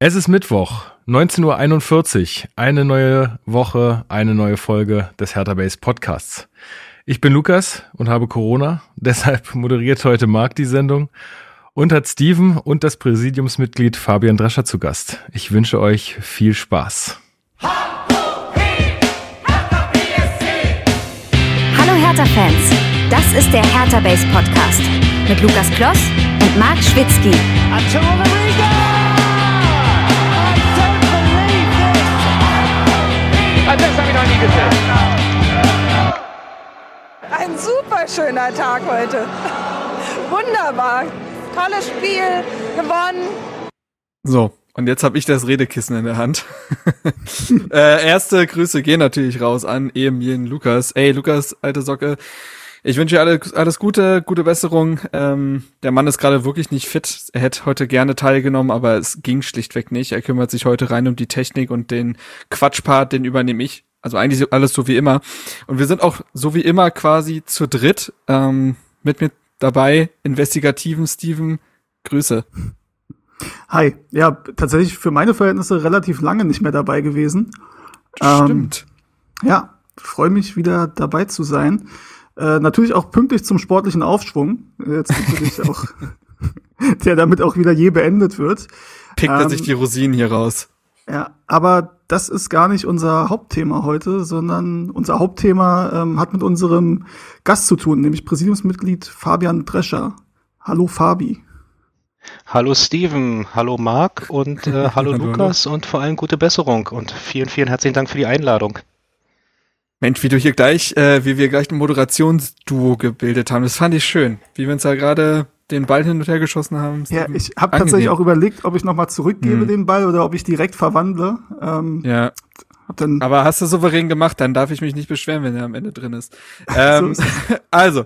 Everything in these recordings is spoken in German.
Es ist Mittwoch, 19.41 Uhr. Eine neue Woche, eine neue Folge des Hertha Base Podcasts. Ich bin Lukas und habe Corona, deshalb moderiert heute Marc die Sendung und hat Steven und das Präsidiumsmitglied Fabian Drescher zu Gast. Ich wünsche euch viel Spaß. Hallo Hertha-Fans, das ist der Hertha Base Podcast mit Lukas Kloss und Marc Schwitzky. Das habe ich noch nie gesehen. Ein super schöner Tag heute. Wunderbar. Tolles Spiel, gewonnen. So, und jetzt habe ich das Redekissen in der Hand. äh, erste Grüße gehen natürlich raus an Emilien Lukas. Ey, Lukas, alte Socke. Ich wünsche dir alles, alles Gute, gute Besserung. Ähm, der Mann ist gerade wirklich nicht fit. Er hätte heute gerne teilgenommen, aber es ging schlichtweg nicht. Er kümmert sich heute rein um die Technik und den Quatschpart, den übernehme ich. Also eigentlich alles so wie immer. Und wir sind auch so wie immer quasi zu dritt ähm, mit mir dabei. Investigativen Steven. Grüße. Hi. Ja, tatsächlich für meine Verhältnisse relativ lange nicht mehr dabei gewesen. Stimmt. Ähm, ja, freue mich wieder dabei zu sein. Äh, natürlich auch pünktlich zum sportlichen Aufschwung. Jetzt natürlich auch, der damit auch wieder je beendet wird. Pickt er sich die Rosinen hier raus. Ja, aber das ist gar nicht unser Hauptthema heute, sondern unser Hauptthema ähm, hat mit unserem Gast zu tun, nämlich Präsidiumsmitglied Fabian Drescher. Hallo Fabi. Hallo Steven, hallo Marc und äh, hallo Lukas und vor allem gute Besserung und vielen, vielen herzlichen Dank für die Einladung. Mensch, wie du hier gleich, äh, wie wir gleich ein Moderationsduo gebildet haben, das fand ich schön. Wie wir uns da gerade den Ball hin und her geschossen haben. Ja, ich habe tatsächlich auch überlegt, ob ich nochmal zurückgebe hm. den Ball oder ob ich direkt verwandle. Ähm, ja. Aber hast du souverän gemacht, dann darf ich mich nicht beschweren, wenn er am Ende drin ist. Ähm, so also,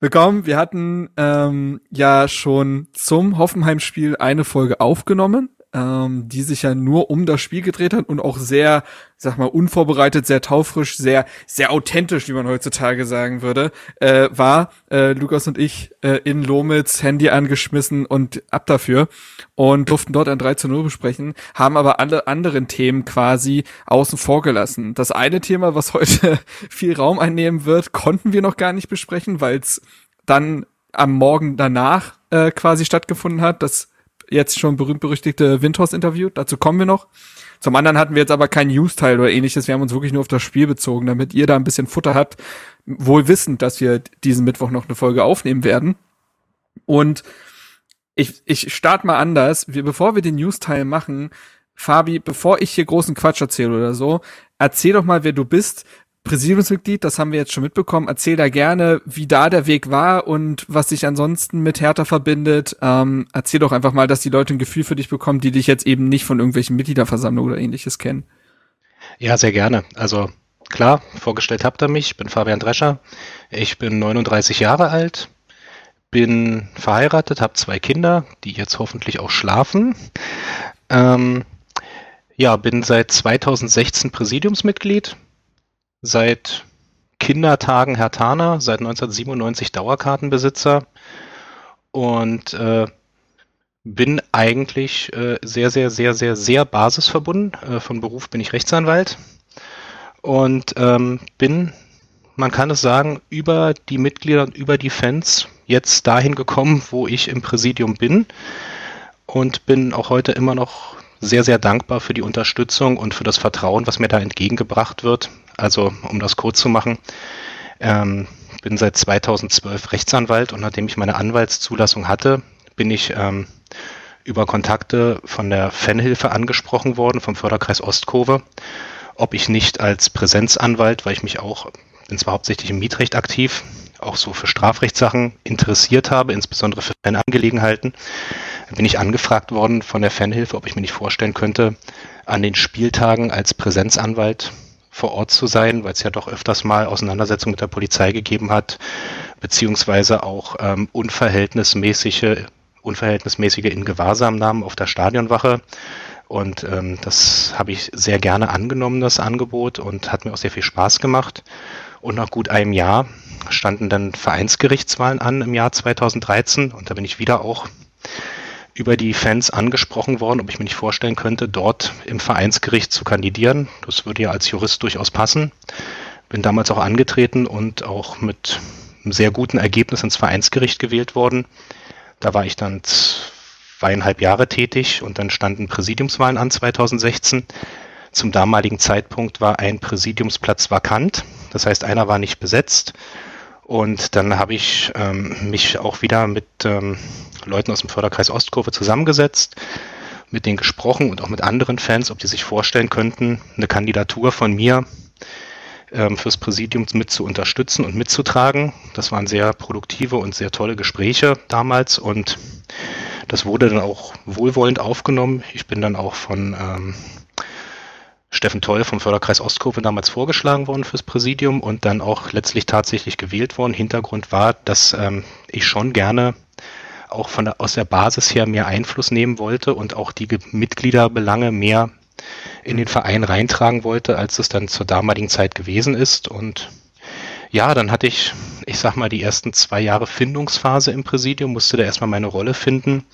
willkommen. Wir hatten ähm, ja schon zum Hoffenheim-Spiel eine Folge aufgenommen ähm, die sich ja nur um das Spiel gedreht hat und auch sehr, sag mal, unvorbereitet, sehr taufrisch, sehr, sehr authentisch, wie man heutzutage sagen würde, äh, war äh, Lukas und ich äh, in Lomitz Handy angeschmissen und ab dafür und durften dort ein 3 zu 0 besprechen, haben aber alle anderen Themen quasi außen vor gelassen. Das eine Thema, was heute viel Raum einnehmen wird, konnten wir noch gar nicht besprechen, weil es dann am Morgen danach äh, quasi stattgefunden hat. Das jetzt schon berühmt-berüchtigte Windhorst-Interview. Dazu kommen wir noch. Zum anderen hatten wir jetzt aber keinen News-Teil oder ähnliches. Wir haben uns wirklich nur auf das Spiel bezogen, damit ihr da ein bisschen Futter habt. Wohl wissend, dass wir diesen Mittwoch noch eine Folge aufnehmen werden. Und ich, ich starte mal anders. Wir, bevor wir den News-Teil machen, Fabi, bevor ich hier großen Quatsch erzähle oder so, erzähl doch mal, wer du bist, Präsidiumsmitglied, das haben wir jetzt schon mitbekommen. Erzähl da gerne, wie da der Weg war und was dich ansonsten mit Hertha verbindet. Ähm, erzähl doch einfach mal, dass die Leute ein Gefühl für dich bekommen, die dich jetzt eben nicht von irgendwelchen Mitgliederversammlungen oder ähnliches kennen. Ja, sehr gerne. Also klar, vorgestellt habt ihr mich. Ich bin Fabian Drescher. Ich bin 39 Jahre alt, bin verheiratet, habe zwei Kinder, die jetzt hoffentlich auch schlafen. Ähm, ja, bin seit 2016 Präsidiumsmitglied seit Kindertagen Herr Hertaner, seit 1997 Dauerkartenbesitzer und äh, bin eigentlich äh, sehr, sehr, sehr, sehr, sehr basisverbunden. Äh, von Beruf bin ich Rechtsanwalt und ähm, bin, man kann es sagen, über die Mitglieder und über die Fans jetzt dahin gekommen, wo ich im Präsidium bin und bin auch heute immer noch sehr, sehr dankbar für die Unterstützung und für das Vertrauen, was mir da entgegengebracht wird. Also, um das kurz zu machen, ähm, bin seit 2012 Rechtsanwalt und nachdem ich meine Anwaltszulassung hatte, bin ich ähm, über Kontakte von der Fanhilfe angesprochen worden, vom Förderkreis Ostkurve, ob ich nicht als Präsenzanwalt, weil ich mich auch, bin zwar hauptsächlich im Mietrecht aktiv, auch so für Strafrechtssachen interessiert habe, insbesondere für Fanangelegenheiten, bin ich angefragt worden von der Fanhilfe, ob ich mir nicht vorstellen könnte, an den Spieltagen als Präsenzanwalt vor Ort zu sein, weil es ja doch öfters mal Auseinandersetzungen mit der Polizei gegeben hat, beziehungsweise auch ähm, unverhältnismäßige, unverhältnismäßige Ingewahrsamnahmen auf der Stadionwache. Und ähm, das habe ich sehr gerne angenommen, das Angebot, und hat mir auch sehr viel Spaß gemacht. Und nach gut einem Jahr standen dann Vereinsgerichtswahlen an im Jahr 2013 und da bin ich wieder auch über die Fans angesprochen worden, ob ich mir nicht vorstellen könnte, dort im Vereinsgericht zu kandidieren. Das würde ja als Jurist durchaus passen. Bin damals auch angetreten und auch mit einem sehr guten Ergebnis ins Vereinsgericht gewählt worden. Da war ich dann zweieinhalb Jahre tätig und dann standen Präsidiumswahlen an 2016. Zum damaligen Zeitpunkt war ein Präsidiumsplatz vakant. Das heißt, einer war nicht besetzt. Und dann habe ich ähm, mich auch wieder mit ähm, Leuten aus dem Förderkreis Ostkurve zusammengesetzt, mit denen gesprochen und auch mit anderen Fans, ob die sich vorstellen könnten, eine Kandidatur von mir ähm, fürs Präsidium mit zu unterstützen und mitzutragen. Das waren sehr produktive und sehr tolle Gespräche damals und das wurde dann auch wohlwollend aufgenommen. Ich bin dann auch von ähm, Steffen Toll vom Förderkreis Ostkurve damals vorgeschlagen worden fürs Präsidium und dann auch letztlich tatsächlich gewählt worden. Hintergrund war, dass ähm, ich schon gerne auch von der, aus der Basis her mehr Einfluss nehmen wollte und auch die Mitgliederbelange mehr in den Verein reintragen wollte, als es dann zur damaligen Zeit gewesen ist. Und ja, dann hatte ich, ich sag mal, die ersten zwei Jahre Findungsphase im Präsidium, musste da erstmal meine Rolle finden.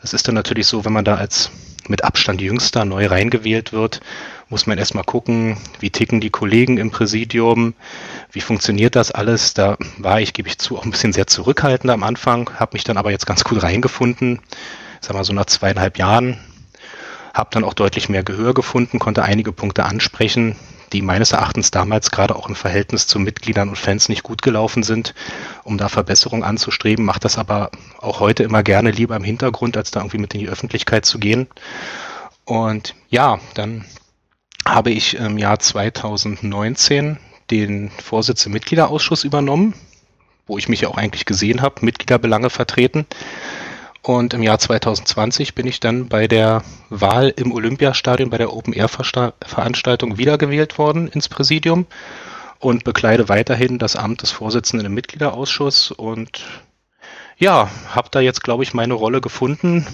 Das ist dann natürlich so, wenn man da als mit Abstand jüngster neu reingewählt wird, muss man erstmal gucken, wie ticken die Kollegen im Präsidium, wie funktioniert das alles. Da war ich, gebe ich zu, auch ein bisschen sehr zurückhaltend am Anfang, habe mich dann aber jetzt ganz gut reingefunden, sag mal so nach zweieinhalb Jahren, habe dann auch deutlich mehr Gehör gefunden, konnte einige Punkte ansprechen, die meines Erachtens damals gerade auch im Verhältnis zu Mitgliedern und Fans nicht gut gelaufen sind, um da Verbesserungen anzustreben, mache das aber auch heute immer gerne lieber im Hintergrund, als da irgendwie mit in die Öffentlichkeit zu gehen. Und ja, dann habe ich im Jahr 2019 den Vorsitz im Mitgliederausschuss übernommen, wo ich mich ja auch eigentlich gesehen habe, Mitgliederbelange vertreten. Und im Jahr 2020 bin ich dann bei der Wahl im Olympiastadion bei der Open-Air-Veranstaltung wiedergewählt worden ins Präsidium und bekleide weiterhin das Amt des Vorsitzenden im Mitgliederausschuss und ja, habe da jetzt, glaube ich, meine Rolle gefunden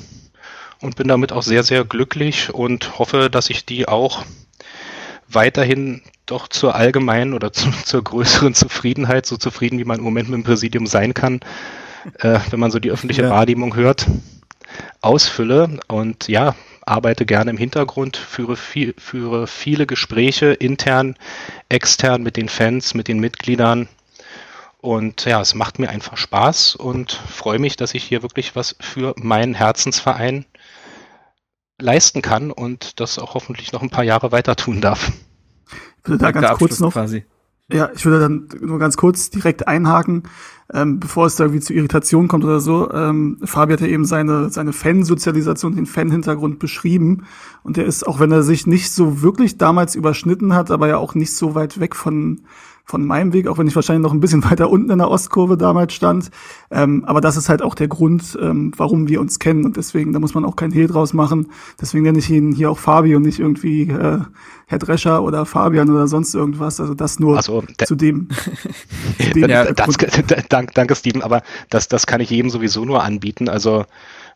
und bin damit auch sehr, sehr glücklich und hoffe, dass ich die auch weiterhin doch zur allgemeinen oder zu, zur größeren Zufriedenheit, so zufrieden wie man im Moment mit dem Präsidium sein kann, äh, wenn man so die öffentliche ja. Wahrnehmung hört, ausfülle und ja, arbeite gerne im Hintergrund, führe, viel, führe viele Gespräche intern, extern mit den Fans, mit den Mitgliedern. Und ja, es macht mir einfach Spaß und freue mich, dass ich hier wirklich was für meinen Herzensverein leisten kann und das auch hoffentlich noch ein paar Jahre weiter tun darf. Ich würde da ganz kurz noch, quasi. Ja, ich würde dann nur ganz kurz direkt einhaken, ähm, bevor es da irgendwie zu Irritation kommt oder so. Ähm, Fabi hat ja eben seine, seine Fansozialisation, den Fan-Hintergrund beschrieben. Und der ist, auch wenn er sich nicht so wirklich damals überschnitten hat, aber ja auch nicht so weit weg von, von meinem Weg, auch wenn ich wahrscheinlich noch ein bisschen weiter unten in der Ostkurve damals stand. Ähm, aber das ist halt auch der Grund, ähm, warum wir uns kennen. Und deswegen, da muss man auch kein Hehl draus machen. Deswegen nenne ich ihn hier auch Fabi und nicht irgendwie äh, Herr Drescher oder Fabian oder sonst irgendwas. Also das nur also, zu dem. zu dem ja, das, danke, danke, Steven, aber das, das kann ich jedem sowieso nur anbieten. Also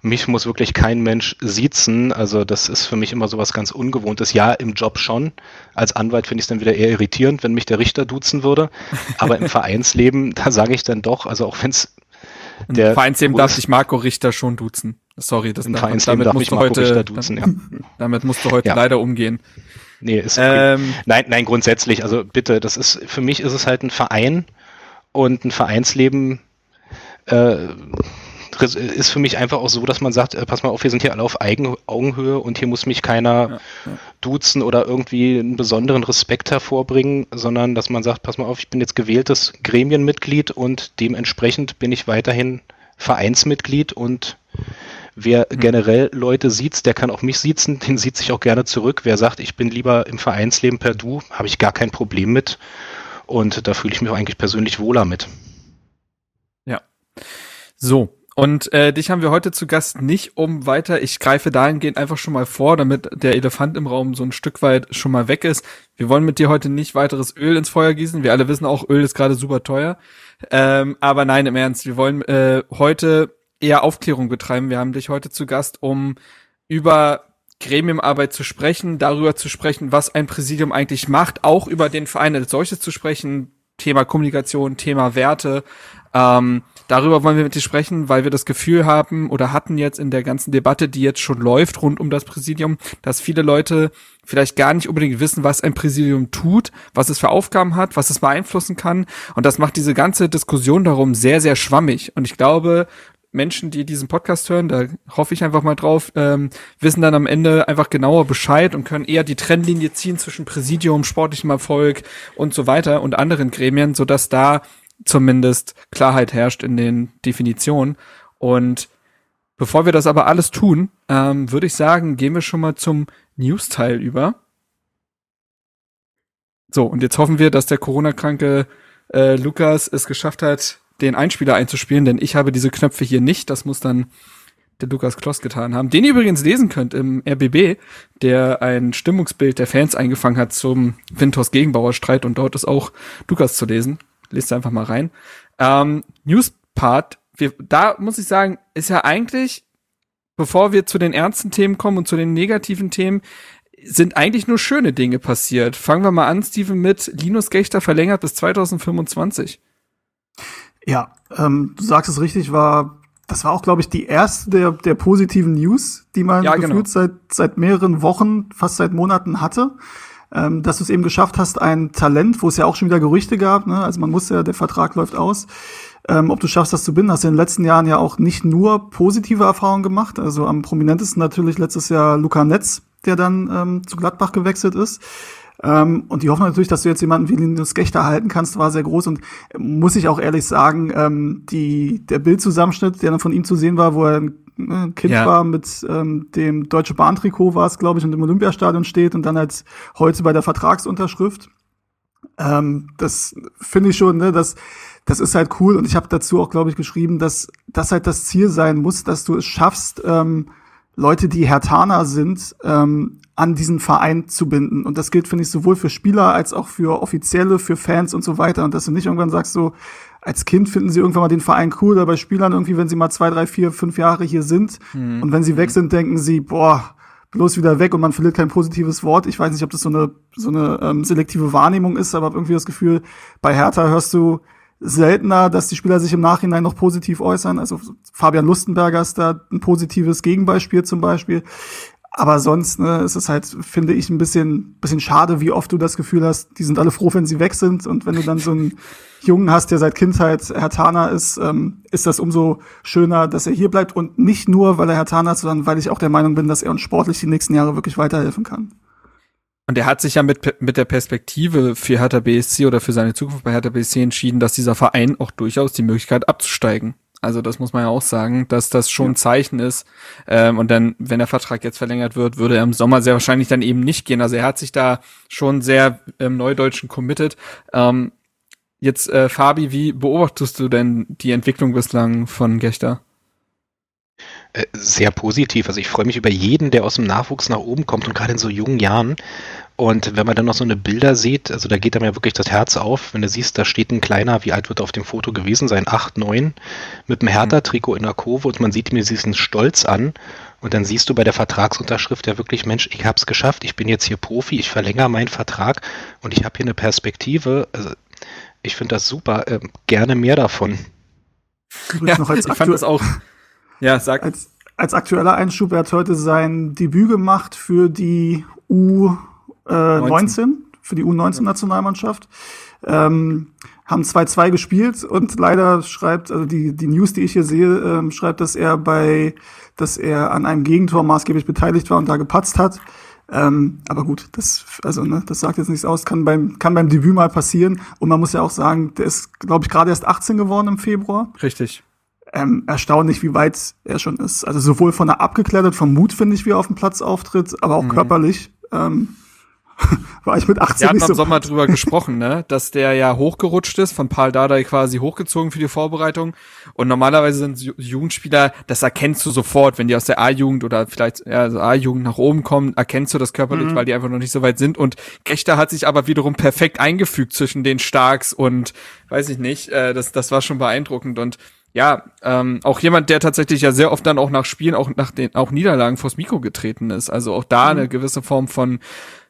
mich muss wirklich kein Mensch siezen. Also das ist für mich immer so was ganz Ungewohntes. Ja, im Job schon. Als Anwalt finde ich es dann wieder eher irritierend, wenn mich der Richter duzen würde. Aber im Vereinsleben, da sage ich dann doch, also auch wenn es der Im Vereinsleben darf sich Marco Richter schon duzen. Sorry, das Im Vereinsleben damit darf musst heute, Richter duzen, ja. Damit musst du heute ja. leider umgehen. Nee, ist okay. ähm, nein, nein, grundsätzlich, also bitte, das ist für mich ist es halt ein Verein und ein Vereinsleben äh, ist für mich einfach auch so, dass man sagt, äh, pass mal auf, wir sind hier alle auf Eigen Augenhöhe und hier muss mich keiner ja, ja. duzen oder irgendwie einen besonderen Respekt hervorbringen, sondern dass man sagt, pass mal auf, ich bin jetzt gewähltes Gremienmitglied und dementsprechend bin ich weiterhin Vereinsmitglied und wer mhm. generell Leute sieht, der kann auch mich siezen, den sieht sich auch gerne zurück. Wer sagt, ich bin lieber im Vereinsleben per Du, habe ich gar kein Problem mit und da fühle ich mich auch eigentlich persönlich wohler mit. Ja. So, und äh, dich haben wir heute zu Gast nicht um weiter. Ich greife dahingehend einfach schon mal vor, damit der Elefant im Raum so ein Stück weit schon mal weg ist. Wir wollen mit dir heute nicht weiteres Öl ins Feuer gießen. Wir alle wissen auch, Öl ist gerade super teuer. Ähm, aber nein, im Ernst, wir wollen äh, heute eher Aufklärung betreiben. Wir haben dich heute zu Gast, um über Gremiumarbeit zu sprechen, darüber zu sprechen, was ein Präsidium eigentlich macht, auch über den Verein als solches zu sprechen, Thema Kommunikation, Thema Werte, Ähm, darüber wollen wir mit dir sprechen, weil wir das Gefühl haben oder hatten jetzt in der ganzen Debatte, die jetzt schon läuft rund um das Präsidium, dass viele Leute vielleicht gar nicht unbedingt wissen, was ein Präsidium tut, was es für Aufgaben hat, was es beeinflussen kann. Und das macht diese ganze Diskussion darum sehr, sehr schwammig. Und ich glaube, Menschen, die diesen Podcast hören, da hoffe ich einfach mal drauf, ähm, wissen dann am Ende einfach genauer Bescheid und können eher die Trennlinie ziehen zwischen Präsidium, sportlichem Erfolg und so weiter und anderen Gremien, sodass da zumindest Klarheit herrscht in den Definitionen. Und bevor wir das aber alles tun, ähm, würde ich sagen, gehen wir schon mal zum News-Teil über. So, und jetzt hoffen wir, dass der Corona-kranke äh, Lukas es geschafft hat, den Einspieler einzuspielen, denn ich habe diese Knöpfe hier nicht. Das muss dann der Lukas Kloss getan haben. Den ihr übrigens lesen könnt im RBB, der ein Stimmungsbild der Fans eingefangen hat zum Winters Gegenbauerstreit und dort ist auch Lukas zu lesen. Lest einfach mal rein. Ähm, News-Part, da muss ich sagen, ist ja eigentlich, bevor wir zu den ernsten Themen kommen und zu den negativen Themen, sind eigentlich nur schöne Dinge passiert. Fangen wir mal an, Steven, mit Linus Gechter verlängert bis 2025. Ja, ähm, du sagst es richtig, war das war auch, glaube ich, die erste der, der positiven News, die man ja, gefühlt genau. seit, seit mehreren Wochen, fast seit Monaten hatte. Ähm, dass du es eben geschafft hast, ein Talent, wo es ja auch schon wieder Gerüchte gab, ne? also man muss ja, der Vertrag läuft aus, ähm, ob du schaffst, das zu binden. Hast du in den letzten Jahren ja auch nicht nur positive Erfahrungen gemacht. Also am prominentesten natürlich letztes Jahr Luca Netz, der dann ähm, zu Gladbach gewechselt ist. Ähm, und die Hoffnung natürlich, dass du jetzt jemanden wie Linus Gechter halten kannst, war sehr groß. Und muss ich auch ehrlich sagen, ähm, die, der Bildzusammenschnitt, der dann von ihm zu sehen war, wo er ein ne, Kind ja. war mit ähm, dem Deutsche Bahn-Trikot war es, glaube ich, und im Olympiastadion steht und dann als heute bei der Vertragsunterschrift. Ähm, das finde ich schon, ne, das, das ist halt cool. Und ich habe dazu auch, glaube ich, geschrieben, dass das halt das Ziel sein muss, dass du es schaffst, ähm, Leute, die Hertaner sind, ähm, an diesen Verein zu binden. Und das gilt, finde ich, sowohl für Spieler als auch für Offizielle, für Fans und so weiter. Und dass du nicht irgendwann sagst, so, als Kind finden sie irgendwann mal den Verein cool, oder bei Spielern irgendwie, wenn sie mal zwei, drei, vier, fünf Jahre hier sind mhm. und wenn sie weg sind, denken sie, boah, bloß wieder weg und man verliert kein positives Wort. Ich weiß nicht, ob das so eine, so eine ähm, selektive Wahrnehmung ist, aber irgendwie das Gefühl, bei Hertha hörst du seltener, dass die Spieler sich im Nachhinein noch positiv äußern. Also Fabian Lustenberger ist da ein positives Gegenbeispiel zum Beispiel. Aber sonst ne, ist es halt, finde ich, ein bisschen, bisschen schade, wie oft du das Gefühl hast, die sind alle froh, wenn sie weg sind. Und wenn du dann so einen Jungen hast, der seit Kindheit Herr Tana ist, ähm, ist das umso schöner, dass er hier bleibt. Und nicht nur, weil er Herr Tana ist, sondern weil ich auch der Meinung bin, dass er uns sportlich die nächsten Jahre wirklich weiterhelfen kann. Und er hat sich ja mit, mit der Perspektive für Hertha BSC oder für seine Zukunft bei Hertha BSC entschieden, dass dieser Verein auch durchaus die Möglichkeit abzusteigen also das muss man ja auch sagen, dass das schon ein Zeichen ist. Ähm, und dann, wenn der Vertrag jetzt verlängert wird, würde er im Sommer sehr wahrscheinlich dann eben nicht gehen. Also er hat sich da schon sehr im Neudeutschen committed. Ähm, jetzt, äh, Fabi, wie beobachtest du denn die Entwicklung bislang von Gechter? Äh, sehr positiv. Also ich freue mich über jeden, der aus dem Nachwuchs nach oben kommt und gerade in so jungen Jahren. Und wenn man dann noch so eine Bilder sieht, also da geht einem ja wirklich das Herz auf, wenn du siehst, da steht ein kleiner, wie alt wird er auf dem Foto gewesen sein, 8, 9, mit einem Hertha-Trikot in der Kurve und man sieht mir diesen Stolz an. Und dann siehst du bei der Vertragsunterschrift ja wirklich, Mensch, ich habe es geschafft, ich bin jetzt hier Profi, ich verlängere meinen Vertrag und ich habe hier eine Perspektive. Also ich finde das super, äh, gerne mehr davon. Ja, ich fand das auch ja, sag. Als, als aktueller Einschub, er hat heute sein Debüt gemacht für die U19, äh, für die U19-Nationalmannschaft. Ähm, haben 2-2 gespielt und leider schreibt, also die, die News, die ich hier sehe, ähm, schreibt, dass er bei, dass er an einem Gegentor maßgeblich beteiligt war und da gepatzt hat. Ähm, aber gut, das, also, ne, das sagt jetzt nichts aus, kann beim, kann beim Debüt mal passieren. Und man muss ja auch sagen, der ist, glaube ich, gerade erst 18 geworden im Februar. Richtig ähm, erstaunlich, wie weit er schon ist. Also sowohl von der abgeklettert, vom Mut, finde ich, wie er auf dem Platz auftritt, aber auch mhm. körperlich. Ähm, war ich mit 18 Wir hatten nicht so im Sommer drüber gesprochen, ne, dass der ja hochgerutscht ist, von Paul Dardai quasi hochgezogen für die Vorbereitung. Und normalerweise sind Jugendspieler, das erkennst du sofort, wenn die aus der A-Jugend oder vielleicht ja, also A-Jugend nach oben kommen, erkennst du das körperlich, mhm. weil die einfach noch nicht so weit sind. Und Kechter hat sich aber wiederum perfekt eingefügt zwischen den Starks und weiß ich nicht, äh, das, das war schon beeindruckend. Und ja, ähm, auch jemand, der tatsächlich ja sehr oft dann auch nach Spielen, auch nach den auch Niederlagen vors Mikro getreten ist. Also auch da mhm. eine gewisse Form von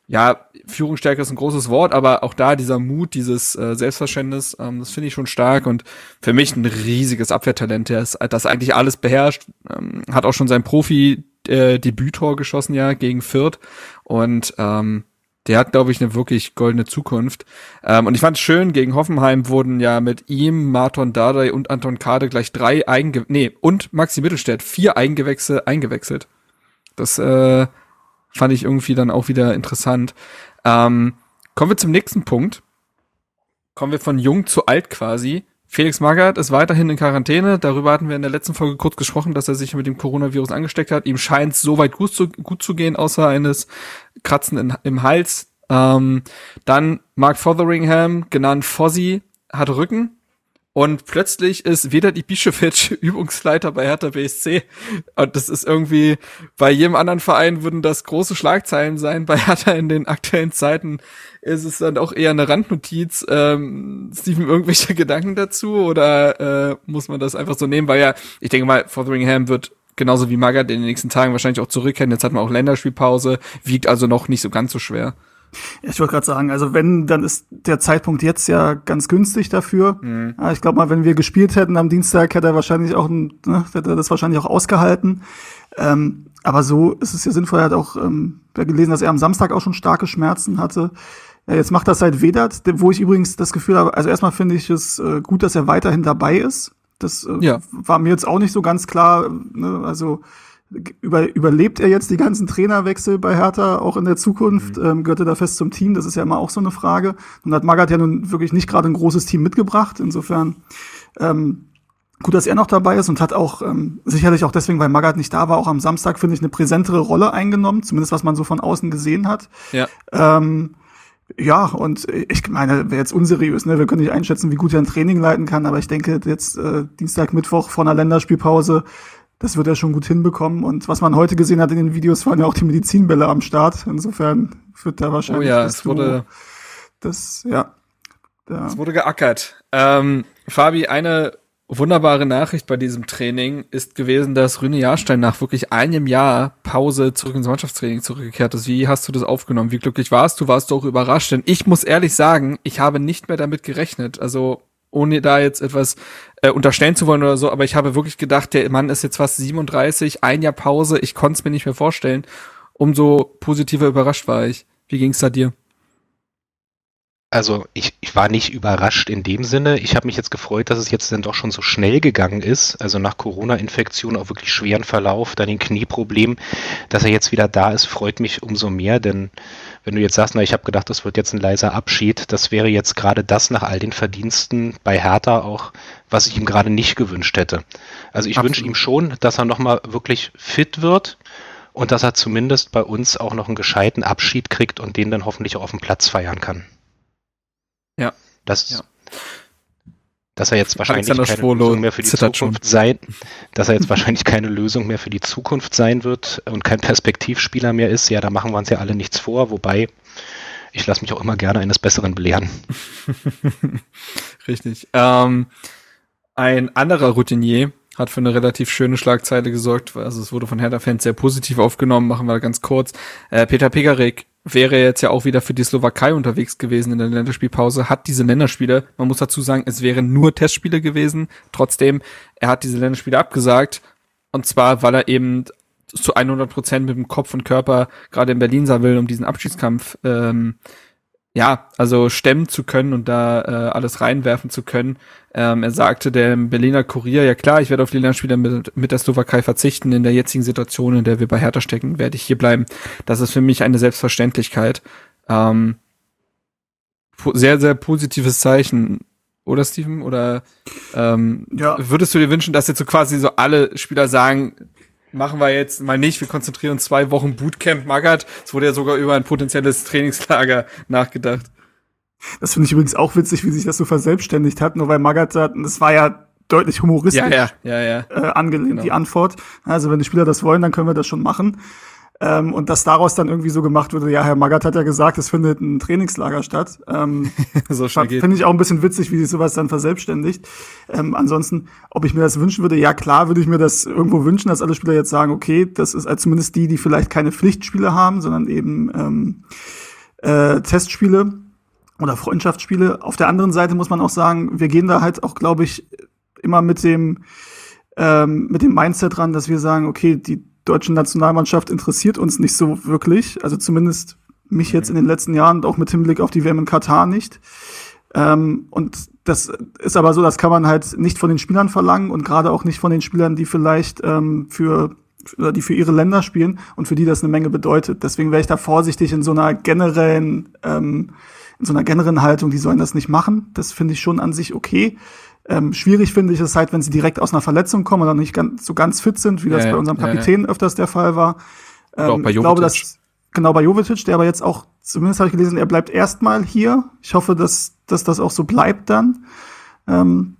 ja, Führungsstärke ist ein großes Wort, aber auch da dieser Mut, dieses äh, Selbstverständnis, ähm, das finde ich schon stark und für mich ein riesiges Abwehrtalent, der ist, das eigentlich alles beherrscht, ähm, hat auch schon sein Profi äh, Debüttor geschossen ja gegen Fürth und ähm, der hat, glaube ich, eine wirklich goldene Zukunft. Ähm, und ich fand es schön, gegen Hoffenheim wurden ja mit ihm, Marton Dardai und Anton Kade gleich drei Einge nee, und Maxi Mittelstädt vier Eingewechsel eingewechselt. Das äh, fand ich irgendwie dann auch wieder interessant. Ähm, kommen wir zum nächsten Punkt. Kommen wir von jung zu alt quasi. Felix Magath ist weiterhin in Quarantäne. Darüber hatten wir in der letzten Folge kurz gesprochen, dass er sich mit dem Coronavirus angesteckt hat. Ihm scheint es soweit gut zu, gut zu gehen, außer eines Kratzen in, im Hals. Ähm, dann Mark Fotheringham, genannt Fozzy, hat Rücken. Und plötzlich ist Vedat Ibišević Übungsleiter bei Hertha BSC. Und das ist irgendwie, bei jedem anderen Verein würden das große Schlagzeilen sein. Bei Hertha in den aktuellen Zeiten ist es dann auch eher eine Randnotiz. Ähm, Steven, irgendwelche Gedanken dazu? Oder äh, muss man das einfach so nehmen? Weil ja, ich denke mal, Fotheringham wird genauso wie Magath in den nächsten Tagen wahrscheinlich auch zurückkehren. Jetzt hat man auch Länderspielpause, wiegt also noch nicht so ganz so schwer. Ich wollte gerade sagen, also wenn, dann ist der Zeitpunkt jetzt ja ganz günstig dafür. Mhm. Ich glaube mal, wenn wir gespielt hätten am Dienstag, hätte er wahrscheinlich auch, ne, hätte er das wahrscheinlich auch ausgehalten. Ähm, aber so ist es ja sinnvoll. Er hat auch ähm, gelesen, dass er am Samstag auch schon starke Schmerzen hatte. Ja, jetzt macht das halt Vedat, wo ich übrigens das Gefühl habe, also erstmal finde ich es äh, gut, dass er weiterhin dabei ist. Das äh, ja. war mir jetzt auch nicht so ganz klar. Ne? Also über, überlebt er jetzt die ganzen Trainerwechsel bei Hertha auch in der Zukunft? Mhm. Ähm, gehört er da fest zum Team? Das ist ja immer auch so eine Frage. Und hat Magath ja nun wirklich nicht gerade ein großes Team mitgebracht. Insofern ähm, gut, dass er noch dabei ist und hat auch ähm, sicherlich auch deswegen, weil Magath nicht da war, auch am Samstag, finde ich, eine präsentere Rolle eingenommen, zumindest was man so von außen gesehen hat. Ja. Ähm, ja, und ich meine, wäre jetzt unseriös, ne? Wir können nicht einschätzen, wie gut er ein Training leiten kann, aber ich denke, jetzt äh, Dienstag, Mittwoch vor einer Länderspielpause das wird er schon gut hinbekommen. Und was man heute gesehen hat in den Videos, waren ja auch die Medizinbälle am Start. Insofern wird da wahrscheinlich. Oh ja, es wurde. Das, ja. Da. Es wurde geackert. Ähm, Fabi, eine wunderbare Nachricht bei diesem Training ist gewesen, dass Rüne Jahrstein nach wirklich einem Jahr Pause zurück ins Mannschaftstraining zurückgekehrt ist. Wie hast du das aufgenommen? Wie glücklich warst du? Warst du auch überrascht? Denn ich muss ehrlich sagen, ich habe nicht mehr damit gerechnet. Also ohne da jetzt etwas äh, unterstellen zu wollen oder so, aber ich habe wirklich gedacht, der Mann ist jetzt fast 37, ein Jahr Pause, ich konnte es mir nicht mehr vorstellen. Umso positiver überrascht war ich. Wie ging's da dir? Also ich, ich war nicht überrascht in dem Sinne. Ich habe mich jetzt gefreut, dass es jetzt dann doch schon so schnell gegangen ist. Also nach Corona-Infektion auch wirklich schweren Verlauf, dann den Knieproblem, dass er jetzt wieder da ist, freut mich umso mehr, denn wenn du jetzt sagst, na, ich habe gedacht, das wird jetzt ein leiser Abschied, das wäre jetzt gerade das nach all den Verdiensten bei Hertha auch, was ich ihm gerade nicht gewünscht hätte. Also ich wünsche ihm schon, dass er nochmal wirklich fit wird und dass er zumindest bei uns auch noch einen gescheiten Abschied kriegt und den dann hoffentlich auch auf dem Platz feiern kann. Ja. Das, ja dass er jetzt wahrscheinlich keine Lösung mehr für die Zukunft schon. sein, dass er jetzt wahrscheinlich keine Lösung mehr für die Zukunft sein wird und kein Perspektivspieler mehr ist. Ja, da machen wir uns ja alle nichts vor, wobei ich lasse mich auch immer gerne eines Besseren belehren. Richtig. Ähm, ein anderer Routinier hat für eine relativ schöne Schlagzeile gesorgt. Also es wurde von Hertha-Fans sehr positiv aufgenommen, machen wir ganz kurz. Äh, Peter Pegarek wäre jetzt ja auch wieder für die Slowakei unterwegs gewesen in der Länderspielpause, hat diese Länderspiele, man muss dazu sagen, es wären nur Testspiele gewesen, trotzdem, er hat diese Länderspiele abgesagt, und zwar, weil er eben zu 100 Prozent mit dem Kopf und Körper gerade in Berlin sein will, um diesen Abschiedskampf ähm, ja, also stemmen zu können und da äh, alles reinwerfen zu können. Ähm, er sagte dem Berliner Kurier, ja klar, ich werde auf die Lernspieler mit, mit der Slowakei verzichten. In der jetzigen Situation, in der wir bei Hertha stecken, werde ich hier bleiben. Das ist für mich eine Selbstverständlichkeit. Ähm, sehr, sehr positives Zeichen. Oder Steven? Oder ähm, ja. würdest du dir wünschen, dass jetzt so quasi so alle Spieler sagen, machen wir jetzt mal nicht. Wir konzentrieren uns zwei Wochen Bootcamp Magath. Es wurde ja sogar über ein potenzielles Trainingslager nachgedacht. Das finde ich übrigens auch witzig, wie sich das so verselbstständigt hat, nur weil Magath sagt, das war ja deutlich humoristisch ja, ja, ja, ja. Äh, angelehnt, genau. die Antwort. Also wenn die Spieler das wollen, dann können wir das schon machen. Ähm, und dass daraus dann irgendwie so gemacht wurde, ja, Herr Magath hat ja gesagt, es findet ein Trainingslager statt. Ähm, so Finde ich auch ein bisschen witzig, wie sich sowas dann verselbstständigt. Ähm, ansonsten, ob ich mir das wünschen würde, ja klar würde ich mir das irgendwo wünschen, dass alle Spieler jetzt sagen, okay, das ist also zumindest die, die vielleicht keine Pflichtspiele haben, sondern eben ähm, äh, Testspiele oder Freundschaftsspiele. Auf der anderen Seite muss man auch sagen, wir gehen da halt auch, glaube ich, immer mit dem ähm, mit dem Mindset dran, dass wir sagen, okay, die deutsche Nationalmannschaft interessiert uns nicht so wirklich, also zumindest mich jetzt in den letzten Jahren, auch mit Hinblick auf die WM in Katar nicht. Ähm, und das ist aber so, das kann man halt nicht von den Spielern verlangen und gerade auch nicht von den Spielern, die vielleicht ähm, für oder die für ihre Länder spielen und für die das eine Menge bedeutet. Deswegen wäre ich da vorsichtig in so einer generellen, ähm, in so einer generellen Haltung, die sollen das nicht machen. Das finde ich schon an sich okay. Ähm, schwierig finde ich es halt, wenn sie direkt aus einer Verletzung kommen oder nicht ganz, so ganz fit sind, wie das ja, bei unserem Kapitän ja, ja. öfters der Fall war. Ähm, auch bei ich glaube, dass genau bei Jovetic, der aber jetzt auch, zumindest habe ich gelesen, er bleibt erstmal hier. Ich hoffe, dass, dass das auch so bleibt dann. Ähm,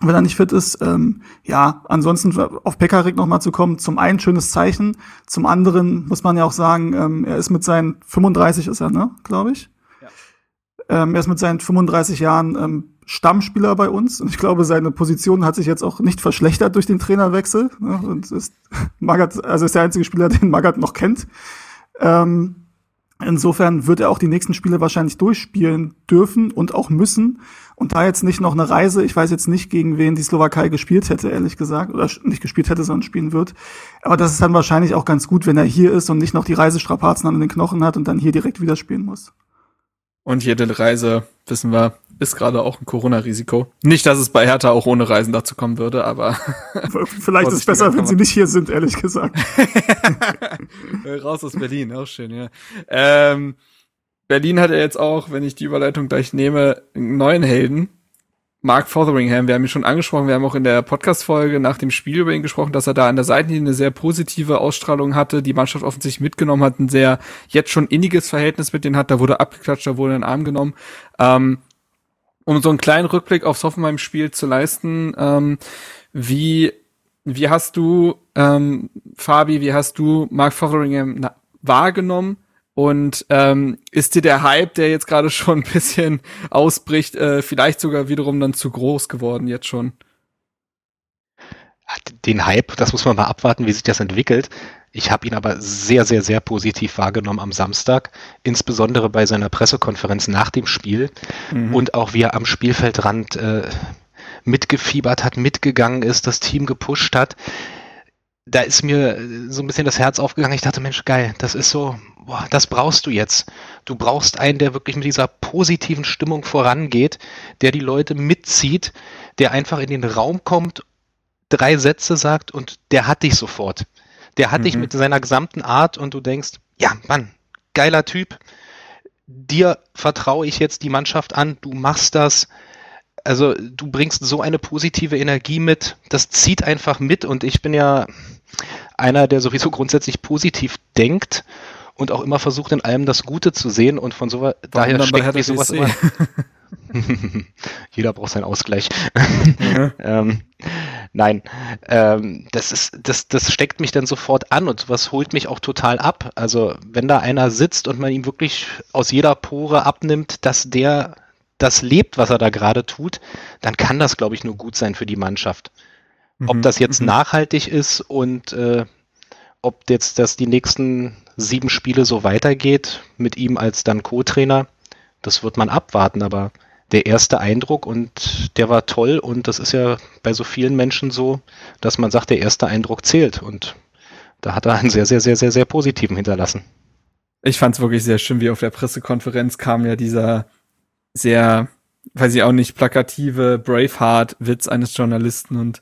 wenn er nicht fit ist, ähm, ja, ansonsten auf Pekarik noch mal zu kommen, zum einen schönes Zeichen, zum anderen muss man ja auch sagen, ähm, er ist mit seinen 35 ist er, ne, glaube ich. Ja. Ähm, er ist mit seinen 35 Jahren ähm, Stammspieler bei uns und ich glaube, seine Position hat sich jetzt auch nicht verschlechtert durch den Trainerwechsel. Ne? Und ist Magath, also ist der einzige Spieler, den Magath noch kennt. Ähm, insofern wird er auch die nächsten Spiele wahrscheinlich durchspielen dürfen und auch müssen. Und da jetzt nicht noch eine Reise, ich weiß jetzt nicht, gegen wen die Slowakei gespielt hätte, ehrlich gesagt, oder nicht gespielt hätte, sondern spielen wird. Aber das ist dann wahrscheinlich auch ganz gut, wenn er hier ist und nicht noch die Reisestrapazen an den Knochen hat und dann hier direkt wieder spielen muss. Und jede Reise, wissen wir, ist gerade auch ein Corona-Risiko. Nicht, dass es bei Hertha auch ohne Reisen dazu kommen würde, aber. Vielleicht ist es besser, wenn sie nicht hier sind, ehrlich gesagt. Raus aus Berlin, auch schön, ja. Ähm, Berlin hat ja jetzt auch, wenn ich die Überleitung gleich nehme, einen neuen Helden. Mark Fotheringham, wir haben ihn schon angesprochen, wir haben auch in der Podcast-Folge nach dem Spiel über ihn gesprochen, dass er da an der Seitenlinie eine sehr positive Ausstrahlung hatte, die Mannschaft offensichtlich mitgenommen hat, ein sehr jetzt schon inniges Verhältnis mit denen hat, da wurde abgeklatscht, da wurde ein Arm genommen. Ähm, um so einen kleinen Rückblick aufs Hoffenheim-Spiel zu leisten, ähm, wie, wie hast du, ähm, Fabi, wie hast du Mark Fotheringham wahrgenommen? Und ähm, ist dir der Hype, der jetzt gerade schon ein bisschen ausbricht, äh, vielleicht sogar wiederum dann zu groß geworden jetzt schon? Den Hype, das muss man mal abwarten, wie sich das entwickelt. Ich habe ihn aber sehr, sehr, sehr positiv wahrgenommen am Samstag, insbesondere bei seiner Pressekonferenz nach dem Spiel mhm. und auch wie er am Spielfeldrand äh, mitgefiebert hat, mitgegangen ist, das Team gepusht hat da ist mir äh, so ein bisschen das Herz aufgegangen. Ich dachte, Mensch, geil, das ist so, boah, das brauchst du jetzt. Du brauchst einen, der wirklich mit dieser positiven Stimmung vorangeht, der die Leute mitzieht, der einfach in den Raum kommt, drei Sätze sagt und der hat dich sofort. Der hat mhm. dich mit seiner gesamten Art und du denkst, ja, Mann, geiler Typ. Dir vertraue ich jetzt die Mannschaft an, du machst das, also du bringst so eine positive Energie mit, das zieht einfach mit und ich bin ja einer, der sowieso grundsätzlich positiv denkt und auch immer versucht, in allem das Gute zu sehen und von so daher steckt mir sowas immer. Jeder braucht seinen Ausgleich. Mhm. ähm, nein, ähm, das ist, das, das steckt mich dann sofort an und was holt mich auch total ab. Also wenn da einer sitzt und man ihm wirklich aus jeder Pore abnimmt, dass der das lebt, was er da gerade tut, dann kann das, glaube ich, nur gut sein für die Mannschaft. Mhm. Ob das jetzt mhm. nachhaltig ist und äh, ob jetzt das die nächsten sieben Spiele so weitergeht mit ihm als dann Co-Trainer, das wird man abwarten, aber der erste Eindruck und der war toll und das ist ja bei so vielen Menschen so, dass man sagt, der erste Eindruck zählt und da hat er einen sehr, sehr, sehr, sehr, sehr positiven hinterlassen. Ich fand es wirklich sehr schön, wie auf der Pressekonferenz kam ja dieser sehr, weiß ich auch nicht, plakative Braveheart-Witz eines Journalisten und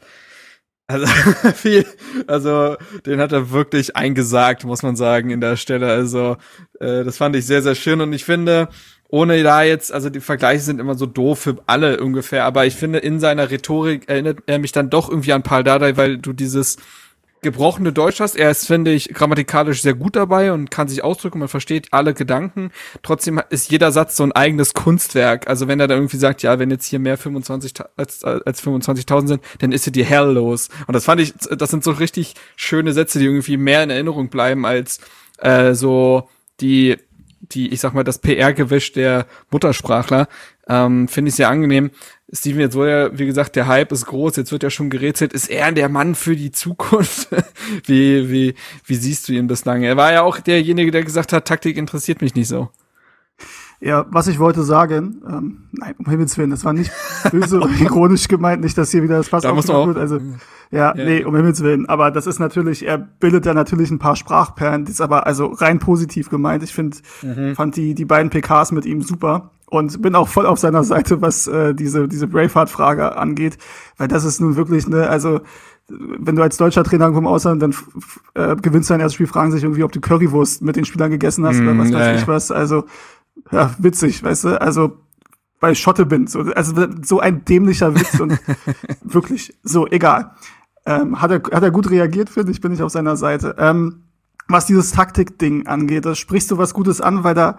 also viel, also den hat er wirklich eingesagt, muss man sagen, in der Stelle. Also äh, das fand ich sehr, sehr schön und ich finde, ohne da jetzt, also die Vergleiche sind immer so doof für alle ungefähr, aber ich finde, in seiner Rhetorik erinnert er mich dann doch irgendwie an Paul Dardai, weil du dieses gebrochene Deutsch hast. Er ist, finde ich, grammatikalisch sehr gut dabei und kann sich ausdrücken, man versteht alle Gedanken. Trotzdem ist jeder Satz so ein eigenes Kunstwerk. Also wenn er da irgendwie sagt, ja, wenn jetzt hier mehr 25 als, als 25.000 sind, dann ist hier die Hell los. Und das fand ich, das sind so richtig schöne Sätze, die irgendwie mehr in Erinnerung bleiben als äh, so die die, ich sag mal, das PR-Gewisch der Muttersprachler, ähm, finde ich sehr angenehm. Steven, jetzt wurde ja, wie gesagt, der Hype ist groß, jetzt wird ja schon gerätselt, ist er der Mann für die Zukunft? wie, wie, wie siehst du ihn bislang? Er war ja auch derjenige, der gesagt hat, Taktik interessiert mich nicht so. Ja, was ich wollte sagen, ähm, nein, um Himmels Willen, das war nicht böse oder ironisch gemeint, nicht, dass hier wieder das Fass da aufgemacht wird. Also, ja, ja, nee, um Himmels Willen. Aber das ist natürlich, er bildet da natürlich ein paar Sprachperlen, das ist aber also rein positiv gemeint. Ich finde, mhm. fand die, die beiden PKs mit ihm super und bin auch voll auf seiner Seite, was äh, diese, diese Braveheart-Frage angeht, weil das ist nun wirklich, ne, also wenn du als deutscher Trainer im Ausland dann äh, gewinnst dein erstes Spiel, fragen sich irgendwie, ob du Currywurst mit den Spielern gegessen hast mm, oder was weiß ja, ich was. Also ja, witzig, weißt du, also bei Schotte bin, so, also so ein dämlicher Witz und wirklich, so, egal. Ähm, hat, er, hat er gut reagiert, finde ich, bin ich auf seiner Seite. Ähm, was dieses Taktik-Ding angeht, da sprichst du was Gutes an, weil da,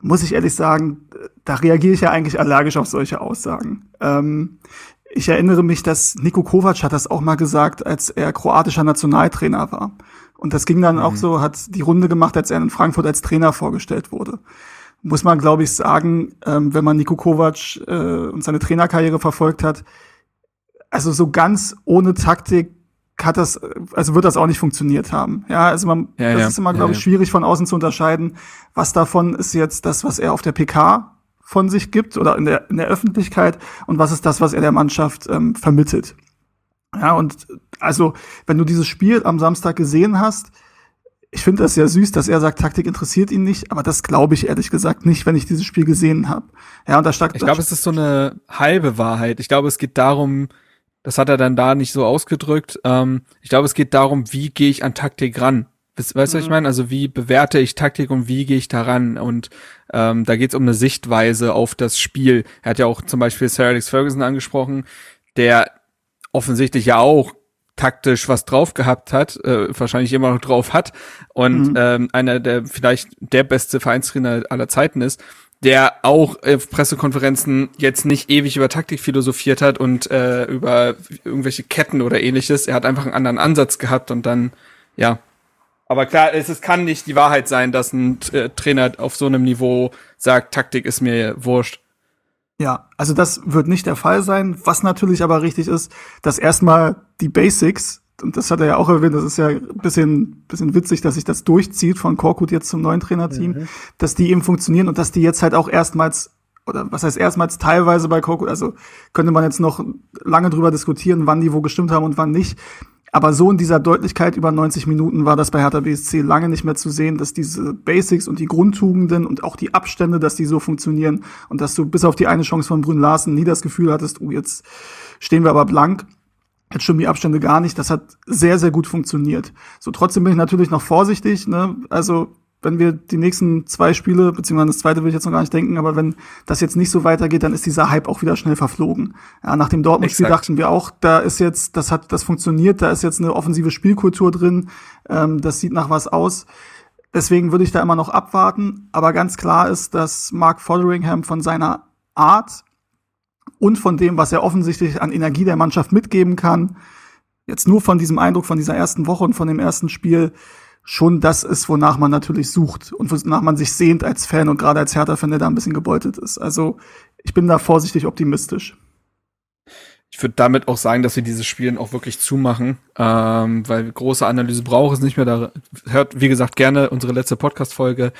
muss ich ehrlich sagen, da reagiere ich ja eigentlich allergisch auf solche Aussagen. Ähm, ich erinnere mich, dass Niko Kovac hat das auch mal gesagt, als er kroatischer Nationaltrainer war. Und das ging dann mhm. auch so, hat die Runde gemacht, als er in Frankfurt als Trainer vorgestellt wurde muss man, glaube ich, sagen, ähm, wenn man Niko Kovac äh, und seine Trainerkarriere verfolgt hat, also so ganz ohne Taktik hat das, also wird das auch nicht funktioniert haben. Ja, also man, ja, das ja. ist immer, glaube ich, ja, schwierig von außen zu unterscheiden, was davon ist jetzt das, was er auf der PK von sich gibt oder in der, in der Öffentlichkeit und was ist das, was er der Mannschaft ähm, vermittelt. Ja, und also, wenn du dieses Spiel am Samstag gesehen hast, ich finde das ja süß, dass er sagt, Taktik interessiert ihn nicht, aber das glaube ich ehrlich gesagt nicht, wenn ich dieses Spiel gesehen habe. Ja, und da stark. Ich glaube, es ist so eine halbe Wahrheit. Ich glaube, es geht darum, das hat er dann da nicht so ausgedrückt. Ähm, ich glaube, es geht darum, wie gehe ich an Taktik ran. Weißt du, mhm. was ich mhm. meine? Also wie bewerte ich Taktik und wie gehe ich daran? Und ähm, da geht es um eine Sichtweise auf das Spiel. Er hat ja auch zum Beispiel Sir Alex Ferguson angesprochen, der offensichtlich ja auch taktisch was drauf gehabt hat, äh, wahrscheinlich immer noch drauf hat und mhm. ähm, einer der vielleicht der beste Vereinstrainer aller Zeiten ist, der auch auf Pressekonferenzen jetzt nicht ewig über Taktik philosophiert hat und äh, über irgendwelche Ketten oder ähnliches. Er hat einfach einen anderen Ansatz gehabt und dann, ja. Aber klar, es, es kann nicht die Wahrheit sein, dass ein äh, Trainer auf so einem Niveau sagt, Taktik ist mir wurscht. Ja, also das wird nicht der Fall sein. Was natürlich aber richtig ist, dass erstmal die Basics, und das hat er ja auch erwähnt, das ist ja ein bisschen, bisschen witzig, dass sich das durchzieht von Korkut jetzt zum neuen Trainerteam, mhm. dass die eben funktionieren und dass die jetzt halt auch erstmals oder was heißt erstmals teilweise bei Korkut, also könnte man jetzt noch lange drüber diskutieren, wann die wo gestimmt haben und wann nicht. Aber so in dieser Deutlichkeit über 90 Minuten war das bei Hertha BSC lange nicht mehr zu sehen, dass diese Basics und die Grundtugenden und auch die Abstände, dass die so funktionieren und dass du bis auf die eine Chance von Brünn Larsen nie das Gefühl hattest, oh, jetzt stehen wir aber blank. Jetzt stimmen die Abstände gar nicht. Das hat sehr, sehr gut funktioniert. So trotzdem bin ich natürlich noch vorsichtig. Ne? Also wenn wir die nächsten zwei Spiele, beziehungsweise das zweite will ich jetzt noch gar nicht denken, aber wenn das jetzt nicht so weitergeht, dann ist dieser Hype auch wieder schnell verflogen. Ja, nach dem Dortmund-Spiel dachten wir auch, da ist jetzt, das hat, das funktioniert, da ist jetzt eine offensive Spielkultur drin, ähm, das sieht nach was aus. Deswegen würde ich da immer noch abwarten, aber ganz klar ist, dass Mark Fotheringham von seiner Art und von dem, was er offensichtlich an Energie der Mannschaft mitgeben kann, jetzt nur von diesem Eindruck von dieser ersten Woche und von dem ersten Spiel, schon das ist, wonach man natürlich sucht und wonach man sich sehnt als Fan und gerade als Hertha-Fan, der da ein bisschen gebeutelt ist. Also ich bin da vorsichtig optimistisch. Ich würde damit auch sagen, dass wir dieses Spielen auch wirklich zumachen, ähm, weil große Analyse braucht es nicht mehr. Da hört, wie gesagt, gerne unsere letzte Podcast-Folge.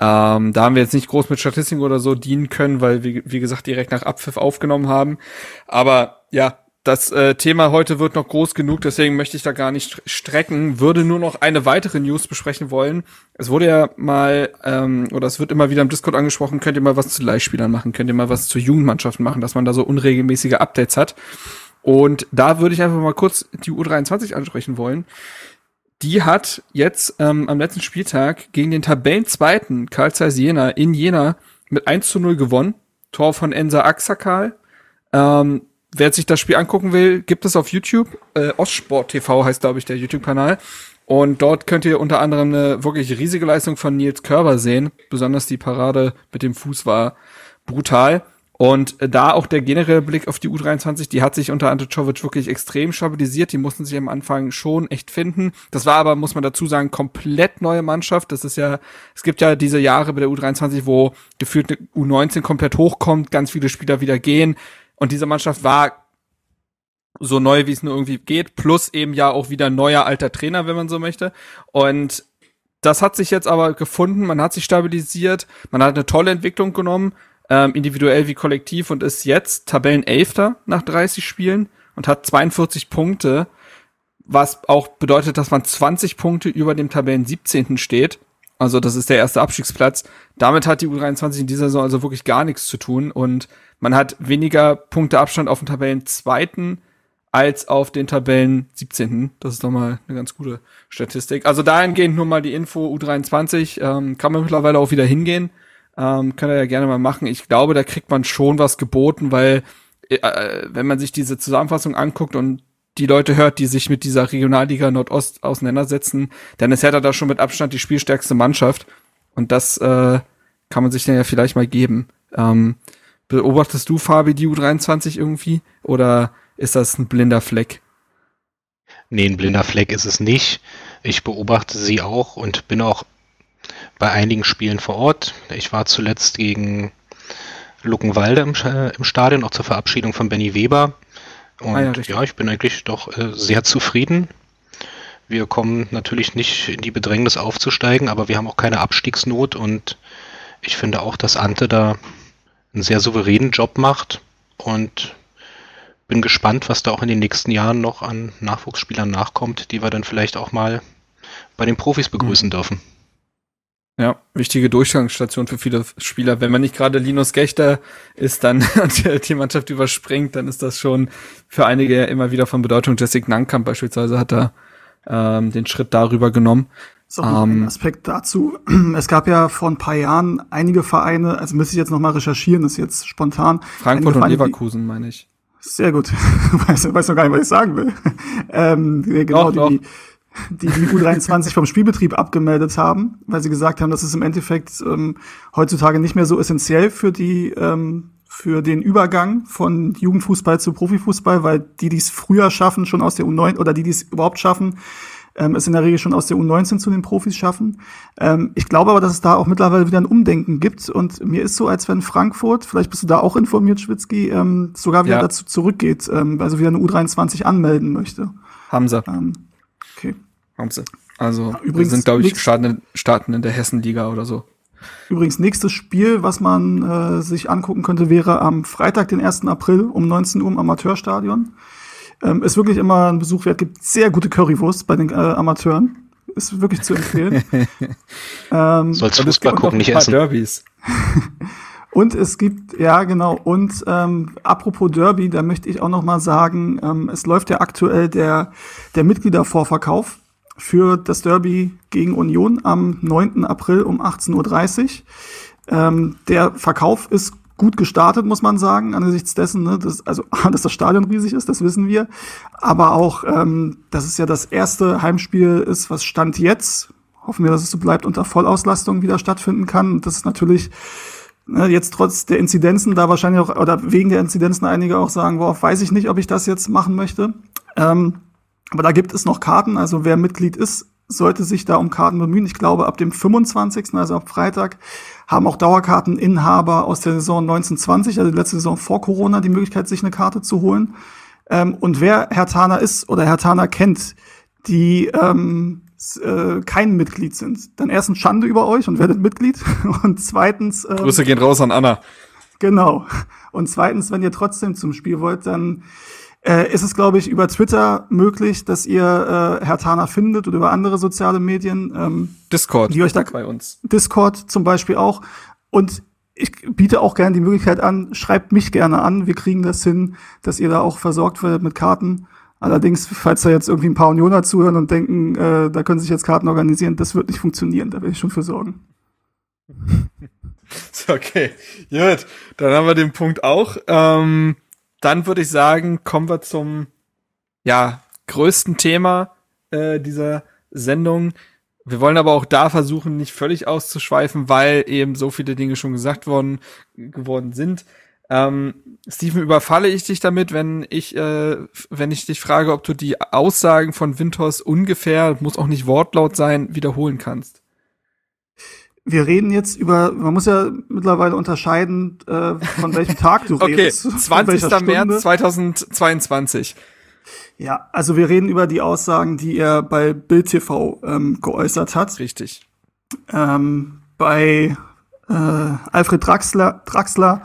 Ähm, da haben wir jetzt nicht groß mit Statistiken oder so dienen können, weil wir, wie gesagt, direkt nach Abpfiff aufgenommen haben. Aber ja, das äh, Thema heute wird noch groß genug, deswegen möchte ich da gar nicht strecken. Würde nur noch eine weitere News besprechen wollen. Es wurde ja mal, ähm, oder es wird immer wieder im Discord angesprochen, könnt ihr mal was zu Leihspielern machen, könnt ihr mal was zu Jugendmannschaften machen, dass man da so unregelmäßige Updates hat. Und da würde ich einfach mal kurz die U23 ansprechen wollen. Die hat jetzt ähm, am letzten Spieltag gegen den Tabellenzweiten Karl Zeiss Jena in Jena mit 1 zu 0 gewonnen. Tor von Ensa Axakal. Ähm, wer sich das Spiel angucken will, gibt es auf YouTube. Äh, Ostsport TV heißt, glaube ich, der YouTube-Kanal. Und dort könnt ihr unter anderem eine wirklich riesige Leistung von Nils Körber sehen. Besonders die Parade mit dem Fuß war brutal. Und da auch der generelle Blick auf die U23, die hat sich unter Ante Czovic wirklich extrem stabilisiert. Die mussten sich am Anfang schon echt finden. Das war aber, muss man dazu sagen, komplett neue Mannschaft. Das ist ja, es gibt ja diese Jahre bei der U23, wo gefühlt eine U19 komplett hochkommt, ganz viele Spieler wieder gehen. Und diese Mannschaft war so neu, wie es nur irgendwie geht, plus eben ja auch wieder neuer alter Trainer, wenn man so möchte. Und das hat sich jetzt aber gefunden, man hat sich stabilisiert, man hat eine tolle Entwicklung genommen, ähm, individuell wie kollektiv und ist jetzt Tabellenelfter nach 30 Spielen und hat 42 Punkte, was auch bedeutet, dass man 20 Punkte über dem Tabellen 17. steht. Also das ist der erste Abstiegsplatz. Damit hat die U23 in dieser Saison also wirklich gar nichts zu tun und man hat weniger Punkte Abstand auf dem Tabellen zweiten als auf den Tabellen 17. Das ist doch mal eine ganz gute Statistik. Also dahingehend nur mal die Info U23, ähm, kann man mittlerweile auch wieder hingehen. Ähm, kann er ja gerne mal machen. Ich glaube, da kriegt man schon was geboten, weil äh, wenn man sich diese Zusammenfassung anguckt und die Leute hört, die sich mit dieser Regionalliga Nordost auseinandersetzen, dann ist Hertha da schon mit Abstand die spielstärkste Mannschaft. Und das äh, kann man sich dann ja vielleicht mal geben. Ähm, beobachtest du, Fabi, die U23 irgendwie? Oder ist das ein blinder Fleck? Nee, ein blinder Fleck ist es nicht. Ich beobachte sie auch und bin auch bei einigen Spielen vor Ort. Ich war zuletzt gegen Luckenwalde im, im Stadion, auch zur Verabschiedung von Benny Weber. Und ah ja, ja, ich bin eigentlich doch äh, sehr zufrieden. Wir kommen natürlich nicht in die Bedrängnis aufzusteigen, aber wir haben auch keine Abstiegsnot und ich finde auch, dass Ante da einen sehr souveränen Job macht und bin gespannt, was da auch in den nächsten Jahren noch an Nachwuchsspielern nachkommt, die wir dann vielleicht auch mal bei den Profis begrüßen mhm. dürfen. Ja, wichtige Durchgangsstation für viele Spieler. Wenn man nicht gerade Linus Gechter ist, dann die Mannschaft überspringt, dann ist das schon für einige immer wieder von Bedeutung. Jessica Nankamp beispielsweise hat da ähm, den Schritt darüber genommen. So, ähm, ein Aspekt dazu. Es gab ja vor ein paar Jahren einige Vereine, also müsste ich jetzt nochmal recherchieren, das ist jetzt spontan. Frankfurt und Leverkusen, meine ich. Sehr gut. weiß, weiß noch gar nicht, was ich sagen will. ähm, genau, doch, die, doch die die U23 vom Spielbetrieb abgemeldet haben, weil sie gesagt haben, das ist im Endeffekt ähm, heutzutage nicht mehr so essentiell für die ähm, für den Übergang von Jugendfußball zu Profifußball, weil die, die es früher schaffen, schon aus der U9 oder die, die es überhaupt schaffen, ähm, es in der Regel schon aus der U19 zu den Profis schaffen. Ähm, ich glaube aber, dass es da auch mittlerweile wieder ein Umdenken gibt und mir ist so, als wenn Frankfurt, vielleicht bist du da auch informiert, Schwitzky, ähm, sogar wieder ja. dazu zurückgeht, ähm, also wieder eine U23 anmelden möchte. Haben sie. Ähm, okay. Haben sie. Also, ja, übrigens sind, glaube ich, starten, starten in der Hessenliga oder so. Übrigens, nächstes Spiel, was man äh, sich angucken könnte, wäre am Freitag, den 1. April um 19 Uhr im Amateurstadion. Ähm, ist wirklich immer ein Besuch wert, gibt sehr gute Currywurst bei den äh, Amateuren. Ist wirklich zu empfehlen. ähm, Sollst Fußball gucken, nicht essen. Derbys. Und es gibt, ja genau, und ähm, apropos Derby, da möchte ich auch noch mal sagen, ähm, es läuft ja aktuell der, der Mitgliedervorverkauf für das Derby gegen Union am 9. April um 18.30 Uhr. Ähm, der Verkauf ist gut gestartet, muss man sagen, angesichts dessen, ne, dass, also, dass das Stadion riesig ist, das wissen wir. Aber auch, ähm, dass es ja das erste Heimspiel ist, was Stand jetzt, hoffen wir, dass es so bleibt, unter Vollauslastung wieder stattfinden kann. Das ist natürlich ne, jetzt trotz der Inzidenzen, da wahrscheinlich auch, oder wegen der Inzidenzen einige auch sagen, worauf weiß ich nicht, ob ich das jetzt machen möchte. Ähm, aber da gibt es noch Karten, also wer Mitglied ist, sollte sich da um Karten bemühen. Ich glaube, ab dem 25., also ab Freitag, haben auch Dauerkarteninhaber aus der Saison 1920, also die letzte Saison vor Corona, die Möglichkeit, sich eine Karte zu holen. Ähm, und wer Herr Tana ist oder Herr Tana kennt, die ähm, äh, kein Mitglied sind, dann erstens Schande über euch und werdet Mitglied. Und zweitens. Ähm, Grüße gehen raus an Anna. Genau. Und zweitens, wenn ihr trotzdem zum Spiel wollt, dann äh, ist es, glaube ich, über Twitter möglich, dass ihr äh, Herr Tana findet oder über andere soziale Medien. Ähm, Discord die euch da, bei uns. Discord zum Beispiel auch. Und ich biete auch gerne die Möglichkeit an, schreibt mich gerne an. Wir kriegen das hin, dass ihr da auch versorgt werdet mit Karten. Allerdings, falls da jetzt irgendwie ein paar Unioner zuhören und denken, äh, da können sich jetzt Karten organisieren, das wird nicht funktionieren. Da will ich schon für sorgen. okay, gut. Dann haben wir den Punkt auch. Ähm dann würde ich sagen, kommen wir zum ja, größten Thema äh, dieser Sendung. Wir wollen aber auch da versuchen, nicht völlig auszuschweifen, weil eben so viele Dinge schon gesagt worden geworden sind. Ähm, Steven, überfalle ich dich damit, wenn ich, äh, wenn ich dich frage, ob du die Aussagen von Winters ungefähr, muss auch nicht wortlaut sein, wiederholen kannst? Wir reden jetzt über, man muss ja mittlerweile unterscheiden, äh, von welchem Tag du okay, redest. Okay, 20. März 2022. Ja, also wir reden über die Aussagen, die er bei Bild TV ähm, geäußert hat. Richtig. ähm, bei äh, Alfred Draxler, Draxler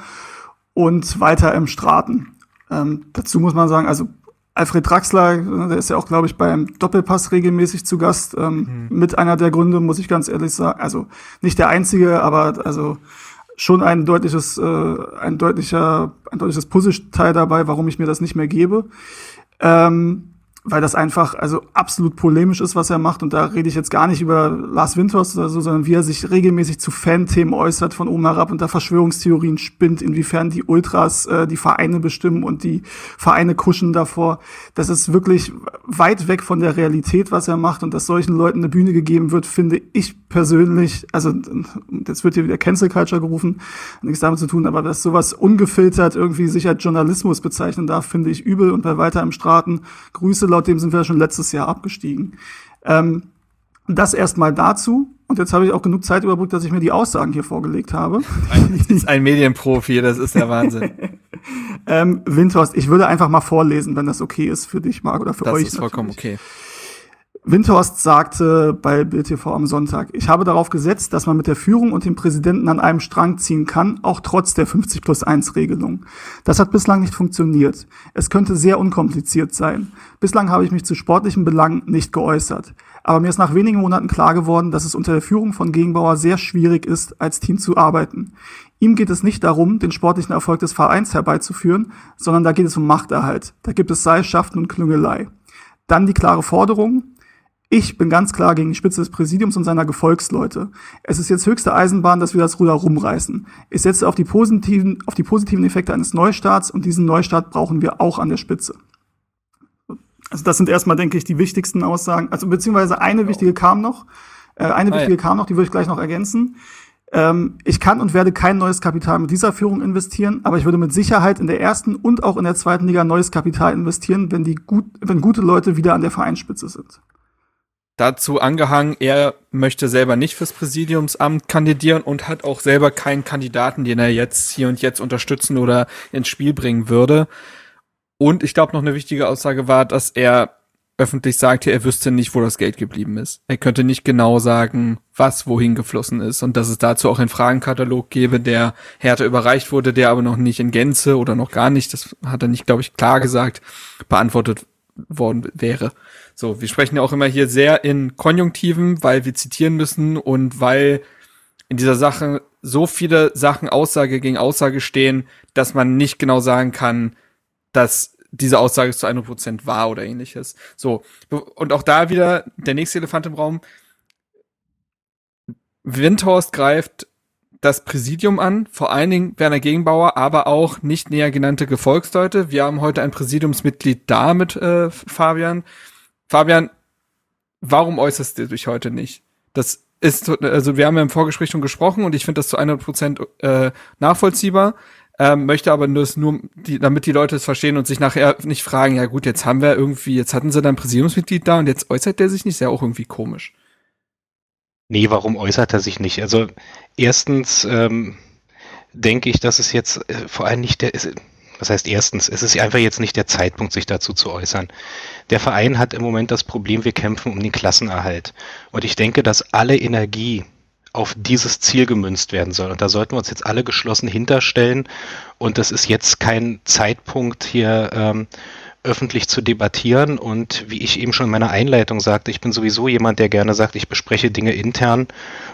und weiter im Straten. Ähm, dazu muss man sagen, also Alfred Draxler, der ist ja auch, glaube ich, beim Doppelpass regelmäßig zu Gast. Ähm, mhm. Mit einer der Gründe, muss ich ganz ehrlich sagen. Also nicht der einzige, aber also schon ein deutliches, äh, ein deutlicher, ein deutliches Puzzleteil dabei, warum ich mir das nicht mehr gebe. Ähm, weil das einfach also absolut polemisch ist, was er macht. Und da rede ich jetzt gar nicht über Lars Winters oder so, sondern wie er sich regelmäßig zu Fan-Themen äußert von oben herab und da Verschwörungstheorien spinnt, inwiefern die Ultras äh, die Vereine bestimmen und die Vereine kuschen davor. Das ist wirklich weit weg von der Realität, was er macht. Und dass solchen Leuten eine Bühne gegeben wird, finde ich persönlich, also jetzt wird hier wieder Cancel Culture gerufen, nichts damit zu tun, aber dass sowas ungefiltert irgendwie sich als Journalismus bezeichnen darf, finde ich übel. Und bei weiter im Straten Grüße laut dem sind wir schon letztes Jahr abgestiegen. Ähm, das erstmal dazu. Und jetzt habe ich auch genug Zeit überbrückt, dass ich mir die Aussagen hier vorgelegt habe. Ein, ist ein Medienprofi, das ist der Wahnsinn. ähm, Windhorst, ich würde einfach mal vorlesen, wenn das okay ist für dich, Marc, oder für das euch. Das ist vollkommen okay. Windhorst sagte bei Bild TV am Sonntag, ich habe darauf gesetzt, dass man mit der Führung und dem Präsidenten an einem Strang ziehen kann, auch trotz der 50 plus 1 Regelung. Das hat bislang nicht funktioniert. Es könnte sehr unkompliziert sein. Bislang habe ich mich zu sportlichen Belangen nicht geäußert. Aber mir ist nach wenigen Monaten klar geworden, dass es unter der Führung von Gegenbauer sehr schwierig ist, als Team zu arbeiten. Ihm geht es nicht darum, den sportlichen Erfolg des Vereins herbeizuführen, sondern da geht es um Machterhalt. Da gibt es Seilschaften und Klüngelei. Dann die klare Forderung, ich bin ganz klar gegen die Spitze des Präsidiums und seiner Gefolgsleute. Es ist jetzt höchste Eisenbahn, dass wir das Ruder rumreißen. Ich setze auf die positiven, auf die positiven Effekte eines Neustarts und diesen Neustart brauchen wir auch an der Spitze. Also das sind erstmal, denke ich, die wichtigsten Aussagen. Also beziehungsweise eine wichtige kam noch. Äh, eine ah, wichtige ja. kam noch, die würde ich gleich noch ergänzen. Ähm, ich kann und werde kein neues Kapital mit dieser Führung investieren, aber ich würde mit Sicherheit in der ersten und auch in der zweiten Liga neues Kapital investieren, wenn die gut, wenn gute Leute wieder an der Vereinsspitze sind dazu angehangen, er möchte selber nicht fürs Präsidiumsamt kandidieren und hat auch selber keinen Kandidaten, den er jetzt hier und jetzt unterstützen oder ins Spiel bringen würde. Und ich glaube, noch eine wichtige Aussage war, dass er öffentlich sagte, er wüsste nicht, wo das Geld geblieben ist. Er könnte nicht genau sagen, was wohin geflossen ist und dass es dazu auch einen Fragenkatalog gäbe, der härter überreicht wurde, der aber noch nicht in Gänze oder noch gar nicht, das hat er nicht, glaube ich, klar gesagt, beantwortet worden wäre. So, wir sprechen ja auch immer hier sehr in Konjunktiven, weil wir zitieren müssen und weil in dieser Sache so viele Sachen Aussage gegen Aussage stehen, dass man nicht genau sagen kann, dass diese Aussage zu 100 Prozent wahr oder ähnliches. So, und auch da wieder der nächste Elefant im Raum. Windhorst greift das Präsidium an, vor allen Dingen Werner Gegenbauer, aber auch nicht näher genannte Gefolgsleute. Wir haben heute ein Präsidiumsmitglied da mit äh, Fabian. Fabian, warum äußerst du dich heute nicht? Das ist, also wir haben ja im Vorgespräch schon gesprochen und ich finde das zu 100 Prozent äh, nachvollziehbar. Ähm, möchte aber nur, nur die, damit die Leute es verstehen und sich nachher nicht fragen, ja gut, jetzt haben wir irgendwie, jetzt hatten sie da ein Präsidiumsmitglied da und jetzt äußert der sich nicht, ist ja auch irgendwie komisch. Nee, warum äußert er sich nicht? Also erstens ähm, denke ich, dass es jetzt äh, vor allem nicht der ist. Was heißt erstens, es ist einfach jetzt nicht der Zeitpunkt, sich dazu zu äußern. Der Verein hat im Moment das Problem, wir kämpfen um den Klassenerhalt. Und ich denke, dass alle Energie auf dieses Ziel gemünzt werden soll. Und da sollten wir uns jetzt alle geschlossen hinterstellen. Und das ist jetzt kein Zeitpunkt hier ähm, öffentlich zu debattieren. Und wie ich eben schon in meiner Einleitung sagte, ich bin sowieso jemand, der gerne sagt, ich bespreche Dinge intern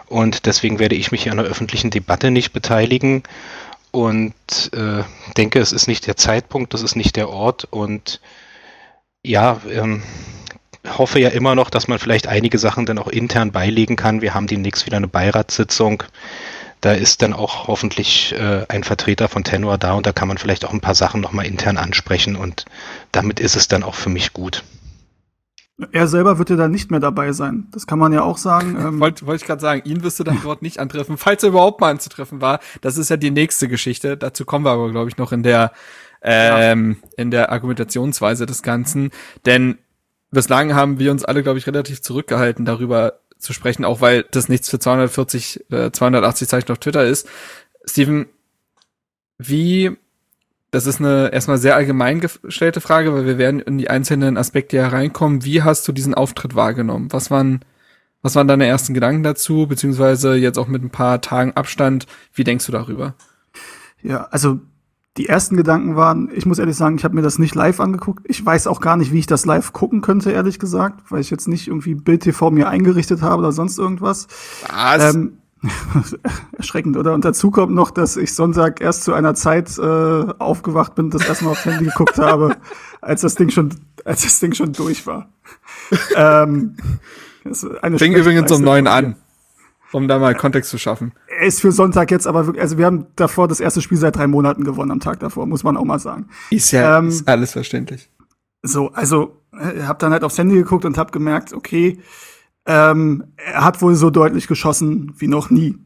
und deswegen werde ich mich hier an der öffentlichen Debatte nicht beteiligen und äh, denke, es ist nicht der Zeitpunkt, das ist nicht der Ort und ja, ähm, hoffe ja immer noch, dass man vielleicht einige Sachen dann auch intern beilegen kann. Wir haben demnächst wieder eine Beiratssitzung da ist dann auch hoffentlich äh, ein Vertreter von Tenor da und da kann man vielleicht auch ein paar Sachen nochmal intern ansprechen und damit ist es dann auch für mich gut. Er selber wird ja dann nicht mehr dabei sein. Das kann man ja auch sagen. Ähm Wollte wollt ich gerade sagen, ihn wirst du dann dort nicht antreffen, falls er überhaupt mal anzutreffen war. Das ist ja die nächste Geschichte. Dazu kommen wir aber, glaube ich, noch in der ähm, ja. in der Argumentationsweise des Ganzen. Denn bislang haben wir uns alle, glaube ich, relativ zurückgehalten, darüber zu sprechen, auch weil das nichts für 240, äh, 280 Zeichen auf Twitter ist. Steven, wie, das ist eine erstmal sehr allgemein gestellte Frage, weil wir werden in die einzelnen Aspekte hereinkommen. Wie hast du diesen Auftritt wahrgenommen? Was waren, Was waren deine ersten Gedanken dazu, beziehungsweise jetzt auch mit ein paar Tagen Abstand? Wie denkst du darüber? Ja, also die ersten Gedanken waren, ich muss ehrlich sagen, ich habe mir das nicht live angeguckt. Ich weiß auch gar nicht, wie ich das live gucken könnte, ehrlich gesagt, weil ich jetzt nicht irgendwie Bild TV mir eingerichtet habe oder sonst irgendwas. Was? Ähm, erschreckend, oder? Und dazu kommt noch, dass ich Sonntag erst zu einer Zeit äh, aufgewacht bin, das erstmal aufs Handy geguckt habe, als das Ding schon, als das Ding schon durch war. ähm, Fing übrigens um neun an, um da mal Kontext zu schaffen. Er ist für Sonntag jetzt aber wirklich, also wir haben davor das erste Spiel seit drei Monaten gewonnen am Tag davor, muss man auch mal sagen. Ist ja ähm, ist alles verständlich. So, also äh, hab dann halt aufs Handy geguckt und hab gemerkt, okay, ähm, er hat wohl so deutlich geschossen wie noch nie.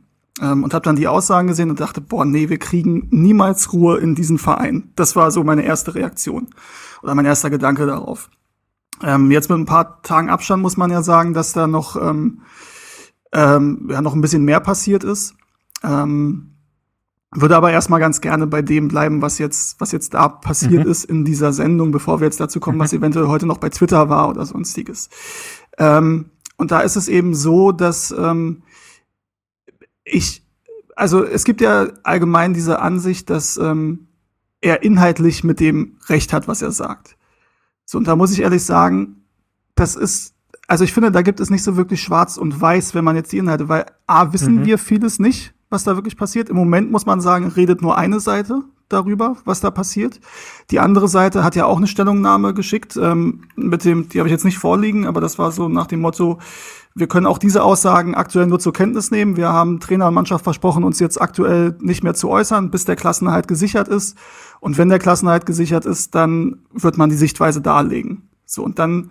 Ähm, und habe dann die Aussagen gesehen und dachte, boah, nee, wir kriegen niemals Ruhe in diesem Verein. Das war so meine erste Reaktion oder mein erster Gedanke darauf. Ähm, jetzt mit ein paar Tagen Abstand muss man ja sagen, dass da noch, ähm, ähm, ja, noch ein bisschen mehr passiert ist. Ähm, würde aber erstmal ganz gerne bei dem bleiben, was jetzt, was jetzt da passiert mhm. ist in dieser Sendung, bevor wir jetzt dazu kommen, was mhm. eventuell heute noch bei Twitter war oder sonstiges. Ähm, und da ist es eben so, dass ähm, ich, also es gibt ja allgemein diese Ansicht, dass ähm, er inhaltlich mit dem Recht hat, was er sagt. So, und da muss ich ehrlich sagen, das ist, also ich finde, da gibt es nicht so wirklich schwarz und weiß, wenn man jetzt die Inhalte, weil A, wissen mhm. wir vieles nicht, was da wirklich passiert. Im Moment muss man sagen, redet nur eine Seite darüber, was da passiert. Die andere Seite hat ja auch eine Stellungnahme geschickt, ähm, mit dem, die habe ich jetzt nicht vorliegen, aber das war so nach dem Motto, wir können auch diese Aussagen aktuell nur zur Kenntnis nehmen. Wir haben Trainer und Mannschaft versprochen, uns jetzt aktuell nicht mehr zu äußern, bis der Klassenhalt gesichert ist. Und wenn der Klassenhalt gesichert ist, dann wird man die Sichtweise darlegen. So, und dann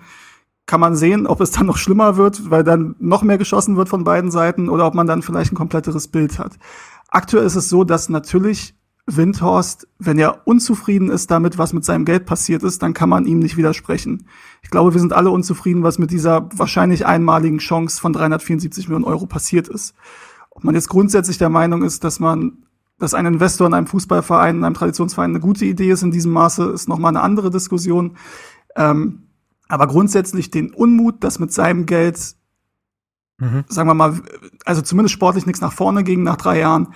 kann man sehen, ob es dann noch schlimmer wird, weil dann noch mehr geschossen wird von beiden Seiten oder ob man dann vielleicht ein kompletteres Bild hat. Aktuell ist es so, dass natürlich Windhorst, wenn er unzufrieden ist damit, was mit seinem Geld passiert ist, dann kann man ihm nicht widersprechen. Ich glaube, wir sind alle unzufrieden, was mit dieser wahrscheinlich einmaligen Chance von 374 Millionen Euro passiert ist. Ob man jetzt grundsätzlich der Meinung ist, dass man, dass ein Investor in einem Fußballverein, in einem Traditionsverein eine gute Idee ist in diesem Maße, ist nochmal eine andere Diskussion. Ähm, aber grundsätzlich den Unmut, dass mit seinem Geld, mhm. sagen wir mal, also zumindest sportlich nichts nach vorne ging nach drei Jahren,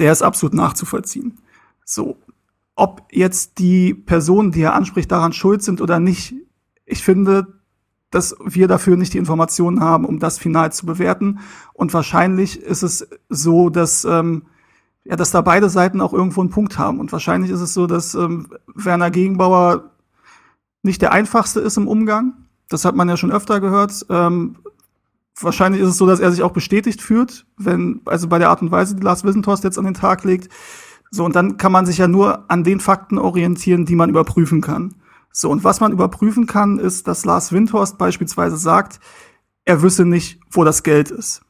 der ist absolut nachzuvollziehen. So, ob jetzt die Personen, die er anspricht, daran schuld sind oder nicht, ich finde, dass wir dafür nicht die Informationen haben, um das final zu bewerten. Und wahrscheinlich ist es so, dass ähm, ja, dass da beide Seiten auch irgendwo einen Punkt haben. Und wahrscheinlich ist es so, dass ähm, Werner Gegenbauer nicht der einfachste ist im Umgang. Das hat man ja schon öfter gehört. Ähm, wahrscheinlich ist es so, dass er sich auch bestätigt fühlt, wenn, also bei der Art und Weise, die Lars Wissenthorst jetzt an den Tag legt. So, und dann kann man sich ja nur an den Fakten orientieren, die man überprüfen kann. So, und was man überprüfen kann, ist, dass Lars Windhorst beispielsweise sagt, er wüsste nicht, wo das Geld ist.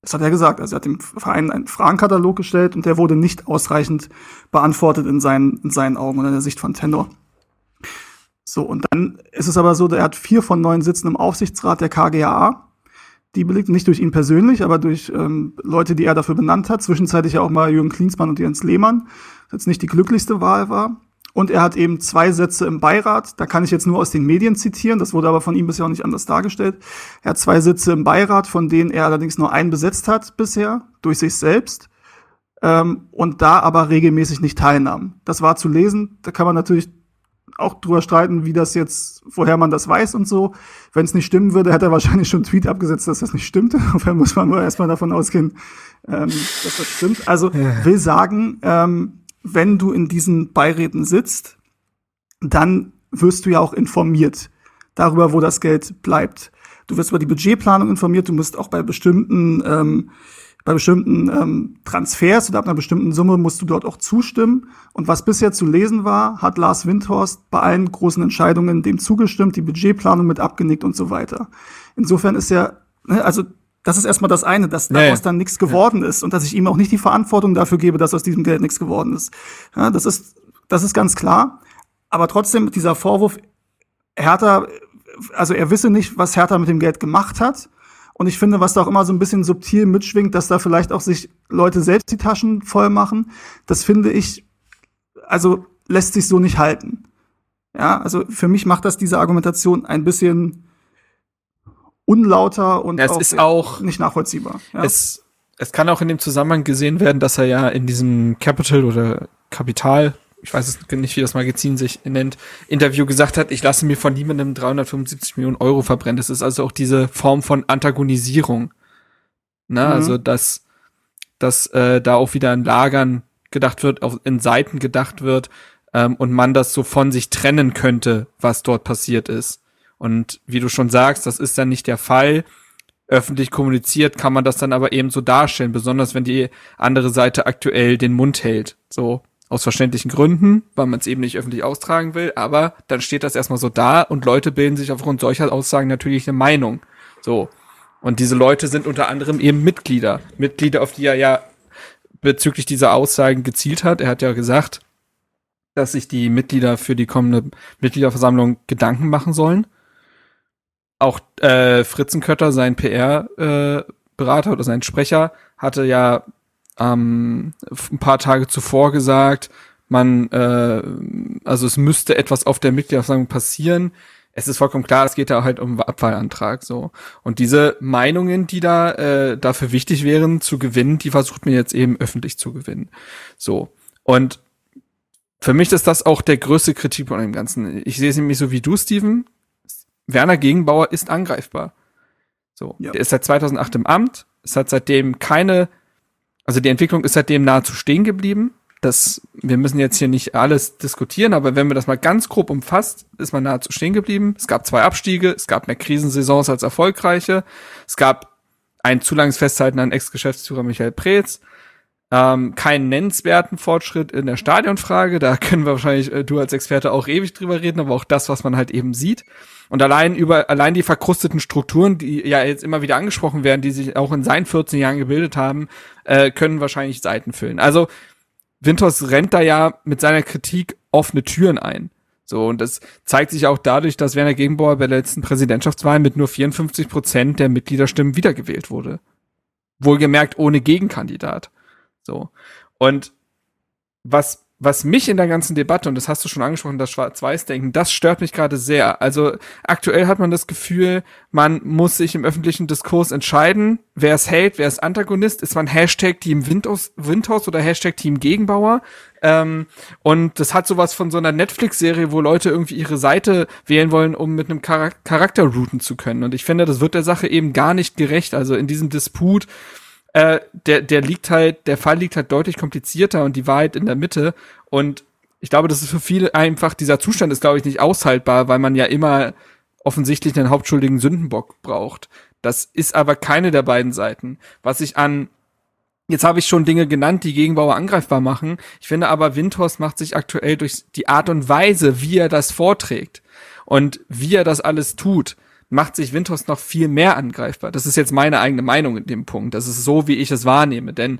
Das hat er gesagt. Also er hat dem Verein einen Fragenkatalog gestellt und der wurde nicht ausreichend beantwortet in seinen, in seinen Augen und in der Sicht von Tenor. So, und dann ist es aber so, er hat vier von neun Sitzen im Aufsichtsrat der KGAA die belegt nicht durch ihn persönlich, aber durch ähm, Leute, die er dafür benannt hat. Zwischenzeitlich ja auch mal Jürgen Klinsmann und Jens Lehmann, das jetzt nicht die glücklichste Wahl war. Und er hat eben zwei Sätze im Beirat. Da kann ich jetzt nur aus den Medien zitieren. Das wurde aber von ihm bisher auch nicht anders dargestellt. Er hat zwei Sitze im Beirat, von denen er allerdings nur einen besetzt hat bisher, durch sich selbst. Ähm, und da aber regelmäßig nicht teilnahm. Das war zu lesen. Da kann man natürlich auch drüber streiten, wie das jetzt, woher man das weiß und so. Wenn es nicht stimmen würde, hätte er wahrscheinlich schon einen Tweet abgesetzt, dass das nicht stimmt. Insofern muss man nur erstmal davon ausgehen, ähm, dass das stimmt. Also will sagen, ähm, wenn du in diesen Beiräten sitzt, dann wirst du ja auch informiert darüber, wo das Geld bleibt. Du wirst über die Budgetplanung informiert, du musst auch bei bestimmten ähm, bei bestimmten ähm, Transfers oder ab einer bestimmten Summe musst du dort auch zustimmen. Und was bisher zu lesen war, hat Lars Windhorst bei allen großen Entscheidungen dem zugestimmt, die Budgetplanung mit abgenickt und so weiter. Insofern ist ja, ne, also das ist erstmal das eine, dass daraus ja, dann nichts geworden ja. ist und dass ich ihm auch nicht die Verantwortung dafür gebe, dass aus diesem Geld nichts geworden ist. Das ist, das ist ganz klar. Aber trotzdem dieser Vorwurf, Hertha, also er wisse nicht, was Hertha mit dem Geld gemacht hat und ich finde, was da auch immer so ein bisschen subtil mitschwingt, dass da vielleicht auch sich Leute selbst die Taschen voll machen, das finde ich, also lässt sich so nicht halten. Ja, also für mich macht das diese Argumentation ein bisschen unlauter und es auch, ist auch nicht nachvollziehbar. Ja. Es, es kann auch in dem Zusammenhang gesehen werden, dass er ja in diesem Capital oder Kapital, ich weiß es nicht, wie das Magazin sich nennt, Interview gesagt hat, ich lasse mir von niemandem 375 Millionen Euro verbrennen. Das ist also auch diese Form von Antagonisierung. Na, mhm. also dass, dass äh, da auch wieder in Lagern gedacht wird, auf, in Seiten gedacht wird ähm, und man das so von sich trennen könnte, was dort passiert ist. Und wie du schon sagst, das ist dann nicht der Fall. Öffentlich kommuniziert kann man das dann aber eben so darstellen, besonders wenn die andere Seite aktuell den Mund hält. So aus verständlichen Gründen, weil man es eben nicht öffentlich austragen will, aber dann steht das erstmal so da und Leute bilden sich aufgrund solcher Aussagen natürlich eine Meinung. So. Und diese Leute sind unter anderem eben Mitglieder. Mitglieder, auf die er ja bezüglich dieser Aussagen gezielt hat. Er hat ja gesagt, dass sich die Mitglieder für die kommende Mitgliederversammlung Gedanken machen sollen auch äh, Fritzenkötter, sein PR-Berater äh, oder sein Sprecher, hatte ja ähm, ein paar Tage zuvor gesagt, man, äh, also es müsste etwas auf der Mitgliederversammlung passieren. Es ist vollkommen klar, es geht da halt um Abwahlantrag so. Und diese Meinungen, die da äh, dafür wichtig wären zu gewinnen, die versucht man jetzt eben öffentlich zu gewinnen. So. Und für mich ist das auch der größte Kritik an dem Ganzen. Ich sehe es nämlich so wie du, Steven. Werner Gegenbauer ist angreifbar. So, ja. der ist seit 2008 im Amt. Es hat seitdem keine, also die Entwicklung ist seitdem nahezu stehen geblieben. Das, wir müssen jetzt hier nicht alles diskutieren, aber wenn wir das mal ganz grob umfasst, ist man nahezu stehen geblieben. Es gab zwei Abstiege, es gab mehr Krisensaisons als erfolgreiche, es gab ein zu langes Festhalten an Ex-Geschäftsführer Michael Preetz, ähm, keinen nennenswerten Fortschritt in der Stadionfrage. Da können wir wahrscheinlich äh, du als Experte auch ewig drüber reden, aber auch das, was man halt eben sieht. Und allein über allein die verkrusteten Strukturen, die ja jetzt immer wieder angesprochen werden, die sich auch in seinen 14 Jahren gebildet haben, äh, können wahrscheinlich Seiten füllen. Also Winters rennt da ja mit seiner Kritik offene Türen ein. So, und das zeigt sich auch dadurch, dass Werner Gegenbauer bei der letzten Präsidentschaftswahl mit nur 54 Prozent der Mitgliederstimmen wiedergewählt wurde. Wohlgemerkt ohne Gegenkandidat. So. Und was, was mich in der ganzen Debatte, und das hast du schon angesprochen, das Schwarz-Weiß-Denken, das stört mich gerade sehr. Also aktuell hat man das Gefühl, man muss sich im öffentlichen Diskurs entscheiden, wer es hält, wer ist Antagonist, ist man Hashtag Team Windhaus, Windhaus oder Hashtag Team Gegenbauer. Ähm, und das hat sowas von so einer Netflix-Serie, wo Leute irgendwie ihre Seite wählen wollen, um mit einem Charakter routen zu können. Und ich finde, das wird der Sache eben gar nicht gerecht. Also in diesem Disput äh, der, der liegt halt, der Fall liegt halt deutlich komplizierter und die Wahrheit in der Mitte. Und ich glaube, das ist für viele einfach, dieser Zustand ist, glaube ich, nicht aushaltbar, weil man ja immer offensichtlich einen hauptschuldigen Sündenbock braucht. Das ist aber keine der beiden Seiten. Was ich an Jetzt habe ich schon Dinge genannt, die Gegenbauer angreifbar machen. Ich finde aber, Windhorst macht sich aktuell durch die Art und Weise, wie er das vorträgt und wie er das alles tut, macht sich Windhorst noch viel mehr angreifbar. Das ist jetzt meine eigene Meinung in dem Punkt. Das ist so, wie ich es wahrnehme. Denn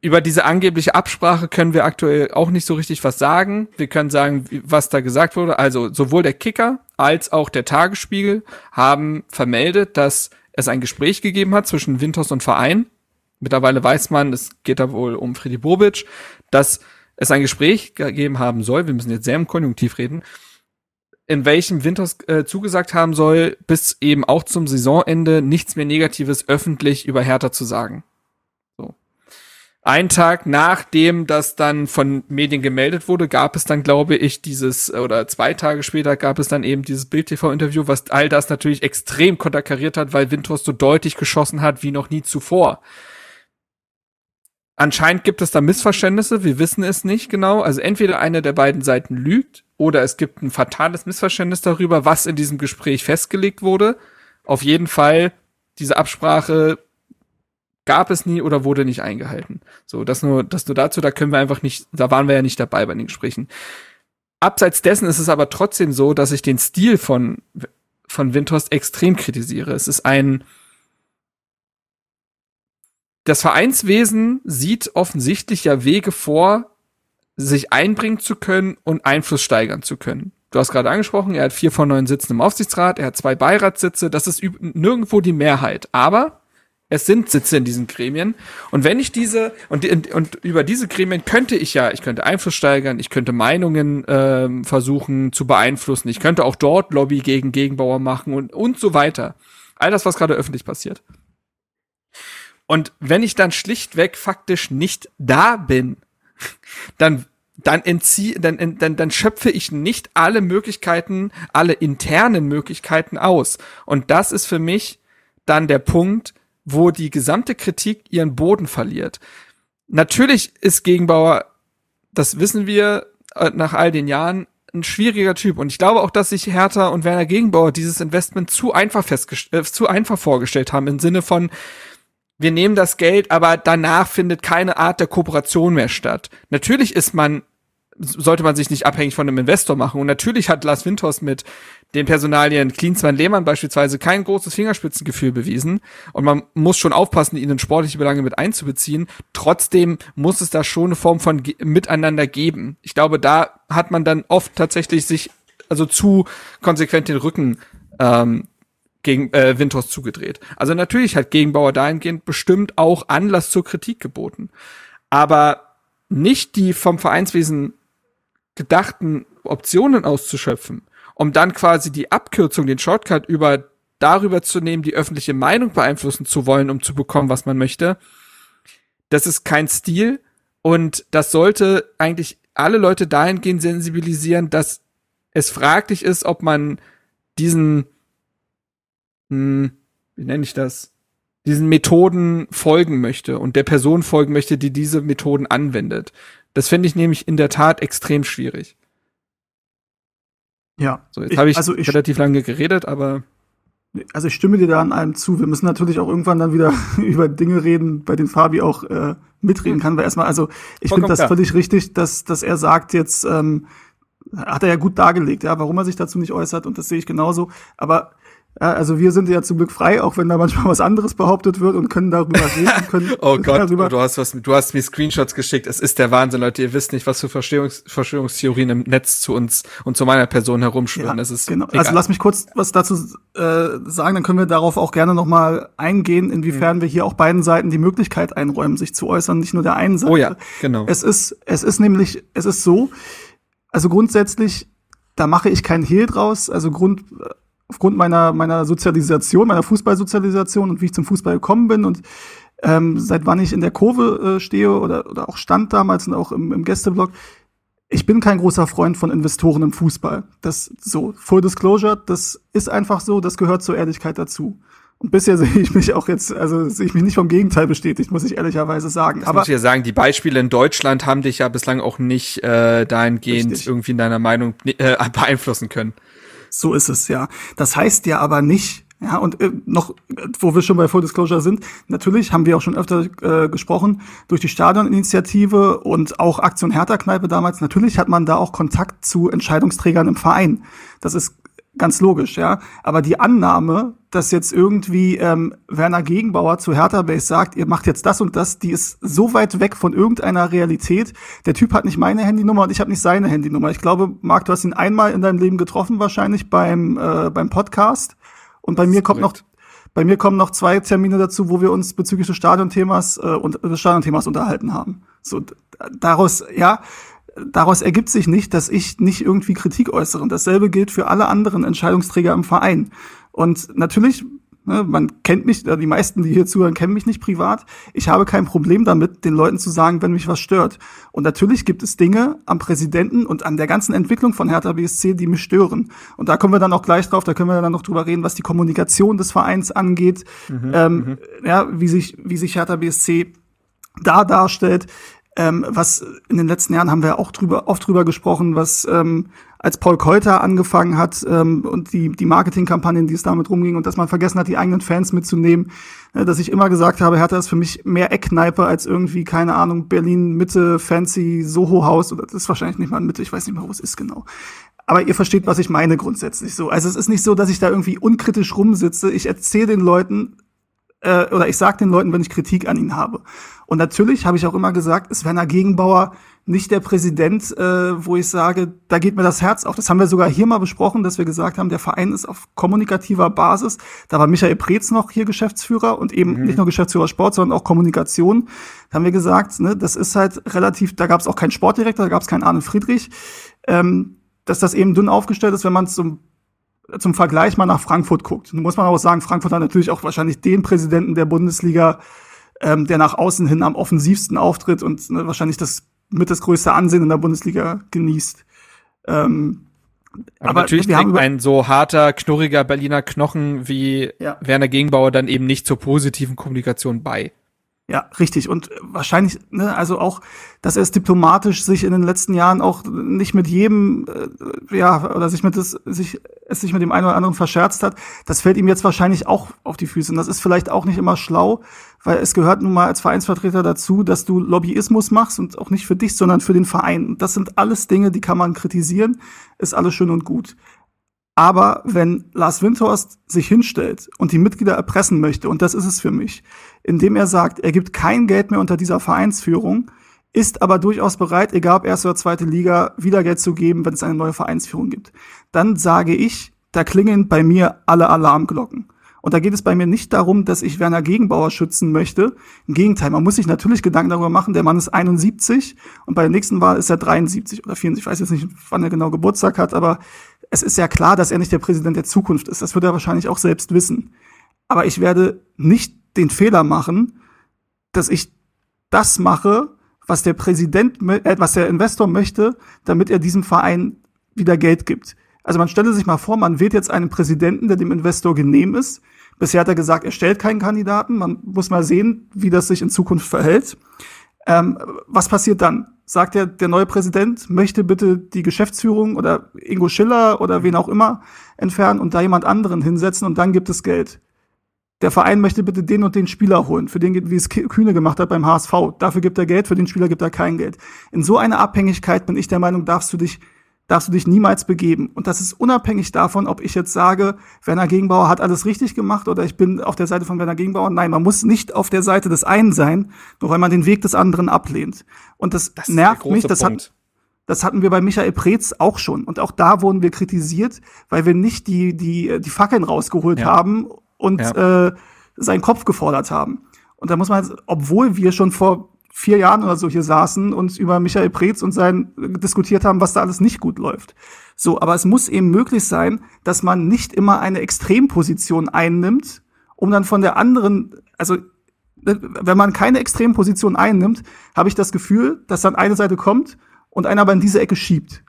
über diese angebliche Absprache können wir aktuell auch nicht so richtig was sagen. Wir können sagen, was da gesagt wurde. Also sowohl der Kicker als auch der Tagesspiegel haben vermeldet, dass es ein Gespräch gegeben hat zwischen Windhorst und Verein. Mittlerweile weiß man, es geht da wohl um Freddy Bobic, dass es ein Gespräch gegeben haben soll. Wir müssen jetzt sehr im Konjunktiv reden in welchem Winters äh, zugesagt haben soll, bis eben auch zum Saisonende nichts mehr Negatives öffentlich über Hertha zu sagen. So. Ein Tag nachdem das dann von Medien gemeldet wurde, gab es dann, glaube ich, dieses, oder zwei Tage später gab es dann eben dieses Bild-TV-Interview, was all das natürlich extrem konterkariert hat, weil Winters so deutlich geschossen hat wie noch nie zuvor. Anscheinend gibt es da Missverständnisse, wir wissen es nicht genau. Also entweder eine der beiden Seiten lügt oder es gibt ein fatales Missverständnis darüber, was in diesem Gespräch festgelegt wurde. Auf jeden Fall, diese Absprache gab es nie oder wurde nicht eingehalten. So, das nur, das nur dazu, da können wir einfach nicht, da waren wir ja nicht dabei bei den Gesprächen. Abseits dessen ist es aber trotzdem so, dass ich den Stil von, von Windhorst extrem kritisiere. Es ist ein, das Vereinswesen sieht offensichtlich ja Wege vor, sich einbringen zu können und Einfluss steigern zu können. Du hast gerade angesprochen, er hat vier von neun Sitzen im Aufsichtsrat, er hat zwei Beiratssitze, das ist nirgendwo die Mehrheit. Aber Es sind Sitze in diesen Gremien. Und wenn ich diese, und, und über diese Gremien könnte ich ja, ich könnte Einfluss steigern, ich könnte Meinungen ähm, versuchen zu beeinflussen, ich könnte auch dort Lobby gegen Gegenbauer machen und, und so weiter. All das, was gerade öffentlich passiert. Und wenn ich dann schlichtweg faktisch nicht da bin, dann dann entziehe, dann, dann, dann schöpfe ich nicht alle Möglichkeiten, alle internen Möglichkeiten aus. Und das ist für mich dann der Punkt, wo die gesamte Kritik ihren Boden verliert. Natürlich ist Gegenbauer, das wissen wir äh, nach all den Jahren, ein schwieriger Typ. Und ich glaube auch, dass sich Hertha und Werner Gegenbauer dieses Investment zu einfach festgestellt, äh, zu einfach vorgestellt haben, im Sinne von, wir nehmen das Geld, aber danach findet keine Art der Kooperation mehr statt. Natürlich ist man, sollte man sich nicht abhängig von einem Investor machen. Und natürlich hat Lars Winters mit den Personalien Klinsmann-Lehmann beispielsweise kein großes Fingerspitzengefühl bewiesen. Und man muss schon aufpassen, ihn in sportliche Belange mit einzubeziehen. Trotzdem muss es da schon eine Form von Miteinander geben. Ich glaube, da hat man dann oft tatsächlich sich also zu konsequent den Rücken ähm, gegen äh, Winters zugedreht. Also natürlich hat Gegenbauer dahingehend bestimmt auch Anlass zur Kritik geboten. Aber nicht die vom Vereinswesen gedachten Optionen auszuschöpfen, um dann quasi die Abkürzung, den Shortcut über darüber zu nehmen, die öffentliche Meinung beeinflussen zu wollen, um zu bekommen, was man möchte. Das ist kein Stil und das sollte eigentlich alle Leute dahingehend sensibilisieren, dass es fraglich ist, ob man diesen hm, wie nenne ich das, diesen Methoden folgen möchte und der Person folgen möchte, die diese Methoden anwendet. Das finde ich nämlich in der Tat extrem schwierig. Ja. So, jetzt habe ich, also ich relativ lange geredet, aber. Also ich stimme dir da an allem zu. Wir müssen natürlich auch irgendwann dann wieder über Dinge reden, bei denen Fabi auch äh, mitreden kann. Weil erstmal, also ich finde das klar. völlig richtig, dass, dass er sagt jetzt, ähm, hat er ja gut dargelegt, ja, warum er sich dazu nicht äußert und das sehe ich genauso. Aber ja, also wir sind ja zum Glück frei, auch wenn da manchmal was anderes behauptet wird und können darüber reden. Können oh Gott, darüber du hast was, du hast mir Screenshots geschickt. Es ist der Wahnsinn, Leute. Ihr wisst nicht, was für Verschwörungs Verschwörungstheorien im Netz zu uns und zu meiner Person herumschwirren. Ja, das ist genau. Also lass mich kurz was dazu äh, sagen, dann können wir darauf auch gerne noch mal eingehen, inwiefern mhm. wir hier auch beiden Seiten die Möglichkeit einräumen, sich zu äußern, nicht nur der einen Seite. Oh ja, genau. Es ist, es ist nämlich, es ist so, also grundsätzlich, da mache ich keinen Hehl draus. Also Grund aufgrund meiner, meiner Sozialisation, meiner Fußballsozialisation und wie ich zum Fußball gekommen bin und ähm, seit wann ich in der Kurve äh, stehe oder, oder auch stand damals und auch im, im Gästeblock, ich bin kein großer Freund von Investoren im Fußball. Das so, Full Disclosure, das ist einfach so, das gehört zur Ehrlichkeit dazu. Und bisher sehe ich mich auch jetzt, also sehe ich mich nicht vom Gegenteil bestätigt, muss ich ehrlicherweise sagen. Das Aber muss ich ja sagen, die Beispiele in Deutschland haben dich ja bislang auch nicht äh, dahingehend richtig. irgendwie in deiner Meinung äh, beeinflussen können. So ist es, ja. Das heißt ja aber nicht, ja, und äh, noch, wo wir schon bei Full Disclosure sind, natürlich haben wir auch schon öfter äh, gesprochen, durch die Stadioninitiative und auch Aktion Hertha-Kneipe damals, natürlich hat man da auch Kontakt zu Entscheidungsträgern im Verein. Das ist ganz logisch, ja. Aber die Annahme, dass jetzt irgendwie ähm, Werner Gegenbauer zu Hertha Base sagt, ihr macht jetzt das und das, die ist so weit weg von irgendeiner Realität. Der Typ hat nicht meine Handynummer und ich habe nicht seine Handynummer. Ich glaube, Marc, du hast ihn einmal in deinem Leben getroffen, wahrscheinlich beim äh, beim Podcast. Und bei mir kommt noch bei mir kommen noch zwei Termine dazu, wo wir uns bezüglich des Stadionthemas äh, und des Stadionthemas unterhalten haben. So daraus, ja, daraus ergibt sich nicht, dass ich nicht irgendwie Kritik äußere. Und dasselbe gilt für alle anderen Entscheidungsträger im Verein. Und natürlich, ne, man kennt mich, die meisten, die hier zuhören, kennen mich nicht privat. Ich habe kein Problem damit, den Leuten zu sagen, wenn mich was stört. Und natürlich gibt es Dinge am Präsidenten und an der ganzen Entwicklung von Hertha BSC, die mich stören. Und da kommen wir dann auch gleich drauf, da können wir dann noch drüber reden, was die Kommunikation des Vereins angeht, mhm, ähm, mhm. ja, wie sich, wie sich Hertha BSC da darstellt. Ähm, was in den letzten Jahren haben wir auch drüber, oft drüber gesprochen, was ähm, als Paul Keuter angefangen hat ähm, und die, die Marketingkampagnen, die es damit rumging und dass man vergessen hat, die eigenen Fans mitzunehmen, äh, dass ich immer gesagt habe, Hertha ist für mich mehr Eckkneipe als irgendwie, keine Ahnung, Berlin Mitte, fancy Soho-Haus oder das ist wahrscheinlich nicht mal Mitte, ich weiß nicht mehr, wo es ist genau. Aber ihr versteht, was ich meine grundsätzlich so. Also es ist nicht so, dass ich da irgendwie unkritisch rumsitze. Ich erzähle den Leuten, äh, oder ich sage den Leuten, wenn ich Kritik an ihnen habe. Und natürlich habe ich auch immer gesagt, ist Werner Gegenbauer nicht der Präsident, äh, wo ich sage, da geht mir das Herz auf. Das haben wir sogar hier mal besprochen, dass wir gesagt haben, der Verein ist auf kommunikativer Basis. Da war Michael Preetz noch hier Geschäftsführer und eben mhm. nicht nur Geschäftsführer Sport, sondern auch Kommunikation. Da haben wir gesagt, ne, das ist halt relativ, da gab es auch keinen Sportdirektor, da gab es keinen Arne Friedrich, ähm, dass das eben dünn aufgestellt ist, wenn man zum zum Vergleich mal nach Frankfurt guckt. Nun muss man auch sagen, Frankfurt hat natürlich auch wahrscheinlich den Präsidenten der Bundesliga, ähm, der nach außen hin am offensivsten auftritt und ne, wahrscheinlich das mit das größte Ansehen in der Bundesliga genießt. Ähm, aber, aber natürlich wir trägt ein so harter, knurriger Berliner Knochen wie ja. Werner Gegenbauer dann eben nicht zur positiven Kommunikation bei. Ja, richtig. Und wahrscheinlich, ne, also auch, dass er es diplomatisch sich in den letzten Jahren auch nicht mit jedem, äh, ja, oder sich mit das, sich, es sich mit dem einen oder anderen verscherzt hat, das fällt ihm jetzt wahrscheinlich auch auf die Füße. Und das ist vielleicht auch nicht immer schlau, weil es gehört nun mal als Vereinsvertreter dazu, dass du Lobbyismus machst und auch nicht für dich, sondern für den Verein. Und das sind alles Dinge, die kann man kritisieren, ist alles schön und gut. Aber wenn Lars Windhorst sich hinstellt und die Mitglieder erpressen möchte, und das ist es für mich, indem er sagt, er gibt kein Geld mehr unter dieser Vereinsführung, ist aber durchaus bereit, egal ob erste oder zweite Liga, wieder Geld zu geben, wenn es eine neue Vereinsführung gibt, dann sage ich, da klingen bei mir alle Alarmglocken. Und da geht es bei mir nicht darum, dass ich Werner Gegenbauer schützen möchte. Im Gegenteil, man muss sich natürlich Gedanken darüber machen, der Mann ist 71 und bei der nächsten Wahl ist er 73 oder 74. Ich weiß jetzt nicht, wann er genau Geburtstag hat, aber es ist ja klar, dass er nicht der Präsident der Zukunft ist. Das wird er wahrscheinlich auch selbst wissen. Aber ich werde nicht den Fehler machen, dass ich das mache, was der Präsident, äh, was der Investor möchte, damit er diesem Verein wieder Geld gibt. Also man stelle sich mal vor, man wählt jetzt einen Präsidenten, der dem Investor genehm ist. Bisher hat er gesagt, er stellt keinen Kandidaten. Man muss mal sehen, wie das sich in Zukunft verhält. Ähm, was passiert dann? sagt er, der neue Präsident möchte bitte die Geschäftsführung oder Ingo Schiller oder wen auch immer entfernen und da jemand anderen hinsetzen und dann gibt es Geld. Der Verein möchte bitte den und den Spieler holen, für den, wie es Kühne gemacht hat beim HSV. Dafür gibt er Geld, für den Spieler gibt er kein Geld. In so einer Abhängigkeit bin ich der Meinung, darfst du dich darfst du dich niemals begeben. Und das ist unabhängig davon, ob ich jetzt sage, Werner Gegenbauer hat alles richtig gemacht oder ich bin auf der Seite von Werner Gegenbauer. Nein, man muss nicht auf der Seite des einen sein, nur weil man den Weg des anderen ablehnt. Und das, das nervt mich. Das hat, das hatten wir bei Michael Preetz auch schon. Und auch da wurden wir kritisiert, weil wir nicht die, die, die Fackeln rausgeholt ja. haben und ja. äh, seinen Kopf gefordert haben. Und da muss man, obwohl wir schon vor vier Jahren oder so hier saßen und über Michael Preetz und sein diskutiert haben, was da alles nicht gut läuft. So, aber es muss eben möglich sein, dass man nicht immer eine Extremposition einnimmt, um dann von der anderen, also wenn man keine Extremposition einnimmt, habe ich das Gefühl, dass dann eine Seite kommt und einer aber in diese Ecke schiebt.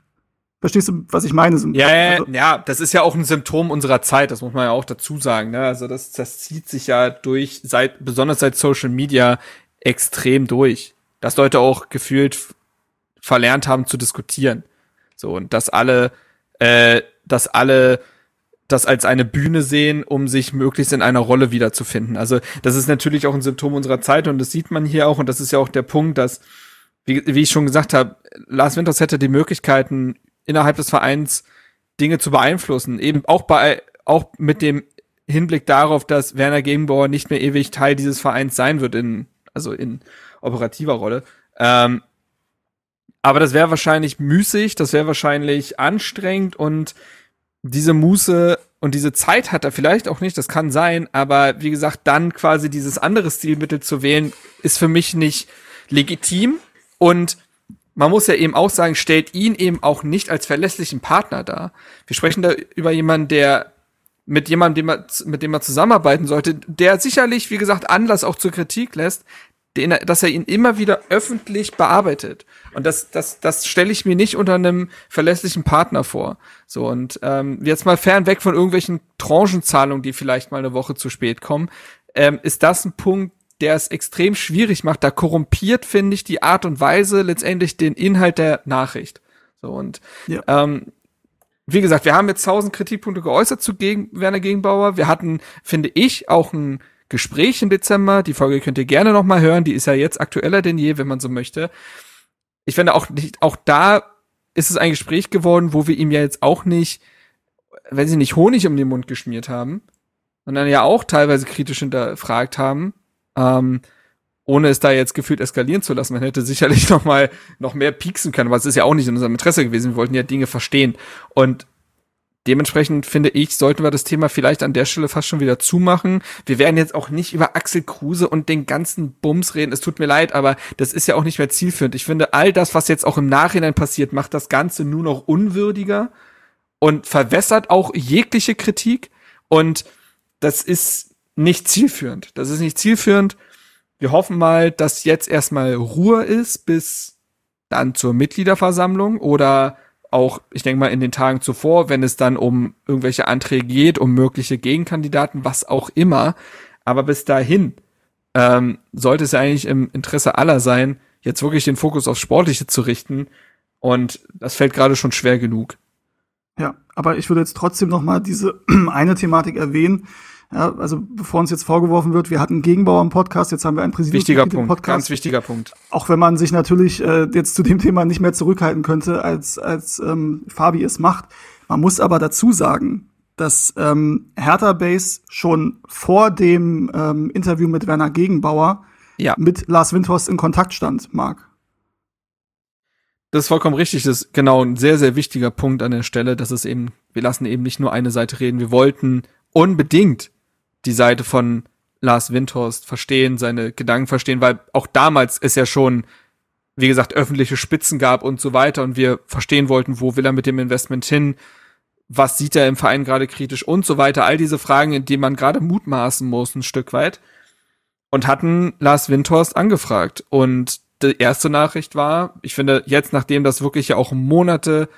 Verstehst du, was ich meine? Ja, ja, also, ja, das ist ja auch ein Symptom unserer Zeit, das muss man ja auch dazu sagen. Ne? Also das, das zieht sich ja durch, seit, besonders seit Social Media, extrem durch. Dass Leute auch gefühlt verlernt haben zu diskutieren. So, und dass alle, äh, dass alle das als eine Bühne sehen, um sich möglichst in einer Rolle wiederzufinden. Also das ist natürlich auch ein Symptom unserer Zeit und das sieht man hier auch und das ist ja auch der Punkt, dass, wie, wie ich schon gesagt habe, Lars Winters hätte die Möglichkeiten, innerhalb des Vereins Dinge zu beeinflussen, eben auch bei, auch mit dem Hinblick darauf, dass Werner Gegenbauer nicht mehr ewig Teil dieses Vereins sein wird in also in operativer Rolle. Ähm, aber das wäre wahrscheinlich müßig, das wäre wahrscheinlich anstrengend und diese Muße und diese Zeit hat er vielleicht auch nicht, das kann sein, aber wie gesagt, dann quasi dieses andere Stilmittel zu wählen, ist für mich nicht legitim und man muss ja eben auch sagen, stellt ihn eben auch nicht als verlässlichen Partner dar. Wir sprechen da über jemanden, der mit jemandem, mit dem man zusammenarbeiten sollte, der sicherlich, wie gesagt, Anlass auch zur Kritik lässt, den, dass er ihn immer wieder öffentlich bearbeitet. Und das, das, das stelle ich mir nicht unter einem verlässlichen Partner vor. So, und ähm, jetzt mal fernweg von irgendwelchen Tranchenzahlungen, die vielleicht mal eine Woche zu spät kommen, ähm, ist das ein Punkt, der es extrem schwierig macht. Da korrumpiert, finde ich, die Art und Weise letztendlich den Inhalt der Nachricht. So, und ja. ähm, wie gesagt, wir haben jetzt tausend Kritikpunkte geäußert zu gegen Werner Gegenbauer. Wir hatten, finde ich, auch ein Gespräch im Dezember. Die Folge könnt ihr gerne noch mal hören. Die ist ja jetzt aktueller denn je, wenn man so möchte. Ich finde auch nicht, auch da ist es ein Gespräch geworden, wo wir ihm ja jetzt auch nicht, wenn sie nicht Honig um den Mund geschmiert haben. dann ja auch teilweise kritisch hinterfragt haben, ähm, ohne es da jetzt gefühlt eskalieren zu lassen. Man hätte sicherlich noch mal noch mehr pieksen können, aber es ist ja auch nicht in unserem Interesse gewesen. Wir wollten ja Dinge verstehen und Dementsprechend finde ich, sollten wir das Thema vielleicht an der Stelle fast schon wieder zumachen. Wir werden jetzt auch nicht über Axel Kruse und den ganzen Bums reden. Es tut mir leid, aber das ist ja auch nicht mehr zielführend. Ich finde, all das, was jetzt auch im Nachhinein passiert, macht das Ganze nur noch unwürdiger und verwässert auch jegliche Kritik. Und das ist nicht zielführend. Das ist nicht zielführend. Wir hoffen mal, dass jetzt erstmal Ruhe ist bis dann zur Mitgliederversammlung oder auch, ich denke mal, in den Tagen zuvor, wenn es dann um irgendwelche Anträge geht, um mögliche Gegenkandidaten, was auch immer. Aber bis dahin ähm, sollte es ja eigentlich im Interesse aller sein, jetzt wirklich den Fokus aufs Sportliche zu richten. Und das fällt gerade schon schwer genug. Ja, aber ich würde jetzt trotzdem noch mal diese eine Thematik erwähnen, ja, also bevor uns jetzt vorgeworfen wird, wir hatten Gegenbauer im Podcast, jetzt haben wir einen Präsidenten wichtiger Punkt, Podcast. Ganz wichtiger Punkt. Auch wenn man sich natürlich äh, jetzt zu dem Thema nicht mehr zurückhalten könnte, als, als ähm, Fabi es macht. Man muss aber dazu sagen, dass ähm, Hertha Base schon vor dem ähm, Interview mit Werner Gegenbauer ja. mit Lars Windhorst in Kontakt stand, Marc. Das ist vollkommen richtig. Das ist genau ein sehr, sehr wichtiger Punkt an der Stelle, dass es eben, wir lassen eben nicht nur eine Seite reden. Wir wollten unbedingt die Seite von Lars Windhorst verstehen, seine Gedanken verstehen, weil auch damals es ja schon, wie gesagt, öffentliche Spitzen gab und so weiter und wir verstehen wollten, wo will er mit dem Investment hin, was sieht er im Verein gerade kritisch und so weiter. All diese Fragen, in denen man gerade mutmaßen muss, ein Stück weit. Und hatten Lars Windhorst angefragt. Und die erste Nachricht war, ich finde, jetzt, nachdem das wirklich ja auch Monate,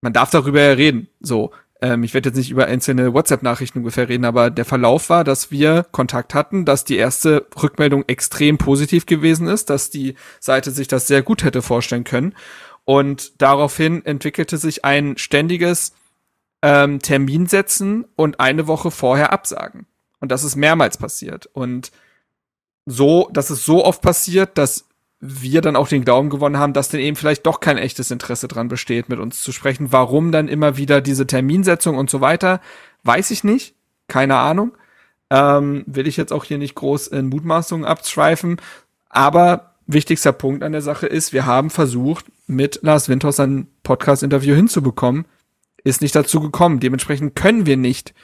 man darf darüber ja reden, so, ähm, ich werde jetzt nicht über einzelne WhatsApp-Nachrichten ungefähr reden, aber der Verlauf war, dass wir Kontakt hatten, dass die erste Rückmeldung extrem positiv gewesen ist, dass die Seite sich das sehr gut hätte vorstellen können. Und daraufhin entwickelte sich ein ständiges ähm, Termin setzen und eine Woche vorher absagen. Und das ist mehrmals passiert. Und so, das ist so oft passiert, dass wir dann auch den Glauben gewonnen haben, dass denn eben vielleicht doch kein echtes Interesse dran besteht, mit uns zu sprechen. Warum dann immer wieder diese Terminsetzung und so weiter, weiß ich nicht. Keine Ahnung. Ähm, will ich jetzt auch hier nicht groß in Mutmaßungen abschweifen. Aber wichtigster Punkt an der Sache ist, wir haben versucht, mit Lars Winters ein Podcast-Interview hinzubekommen. Ist nicht dazu gekommen. Dementsprechend können wir nicht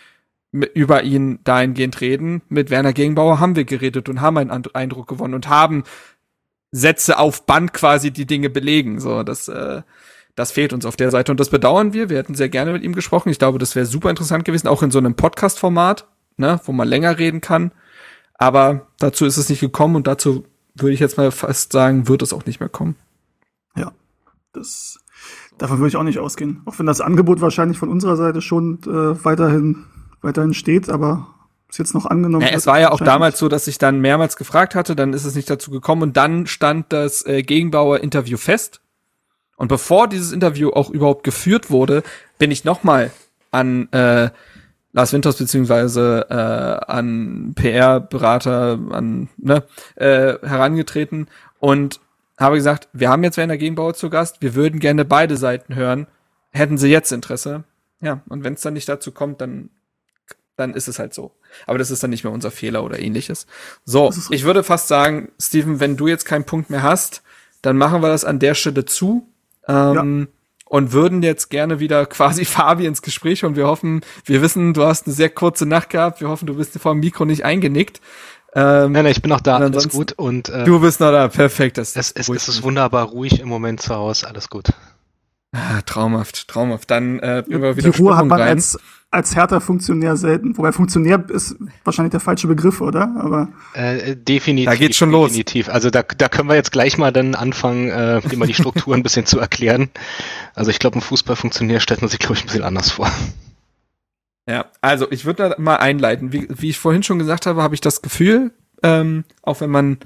über ihn dahingehend reden. Mit Werner Gegenbauer haben wir geredet und haben einen Eindruck gewonnen und haben Sätze auf Band quasi die Dinge belegen. So, das, äh, das fehlt uns auf der Seite und das bedauern wir. Wir hätten sehr gerne mit ihm gesprochen. Ich glaube, das wäre super interessant gewesen, auch in so einem Podcast-Format, ne, wo man länger reden kann. Aber dazu ist es nicht gekommen und dazu würde ich jetzt mal fast sagen, wird es auch nicht mehr kommen. Ja, das davon würde ich auch nicht ausgehen. Auch wenn das Angebot wahrscheinlich von unserer Seite schon äh, weiterhin weiterhin steht, aber ist jetzt noch angenommen. Ja, es war ja auch damals so, dass ich dann mehrmals gefragt hatte, dann ist es nicht dazu gekommen und dann stand das äh, Gegenbauer-Interview fest. Und bevor dieses Interview auch überhaupt geführt wurde, bin ich nochmal an äh, Lars Winters beziehungsweise äh, an PR-Berater an ne, äh, herangetreten und habe gesagt, wir haben jetzt Werner Gegenbauer zu Gast, wir würden gerne beide Seiten hören. Hätten Sie jetzt Interesse? Ja, und wenn es dann nicht dazu kommt, dann dann ist es halt so. Aber das ist dann nicht mehr unser Fehler oder ähnliches. So, ich würde fast sagen, Steven, wenn du jetzt keinen Punkt mehr hast, dann machen wir das an der Stelle zu. Ähm, ja. Und würden jetzt gerne wieder quasi Fabi ins Gespräch und wir hoffen, wir wissen, du hast eine sehr kurze Nacht gehabt. Wir hoffen, du bist vor dem Mikro nicht eingenickt. Ähm, nein, nein, ich bin noch da, alles gut. Und, äh, du bist noch da, perfekt. Das es, es, es ist wunderbar ruhig im Moment zu Hause, alles gut. Ah, traumhaft, traumhaft. Dann äh, über wieder Die Ruhe hat man rein. als als härter Funktionär selten. Wobei Funktionär ist wahrscheinlich der falsche Begriff, oder? Aber äh, definitiv. Da geht's schon los. Definitiv. Also da, da können wir jetzt gleich mal dann anfangen, äh, immer die Struktur ein bisschen zu erklären. Also ich glaube, ein Fußballfunktionär stellt man sich, glaube ich, ein bisschen anders vor. Ja, also ich würde da mal einleiten. Wie, wie ich vorhin schon gesagt habe, habe ich das Gefühl, ähm, auch wenn man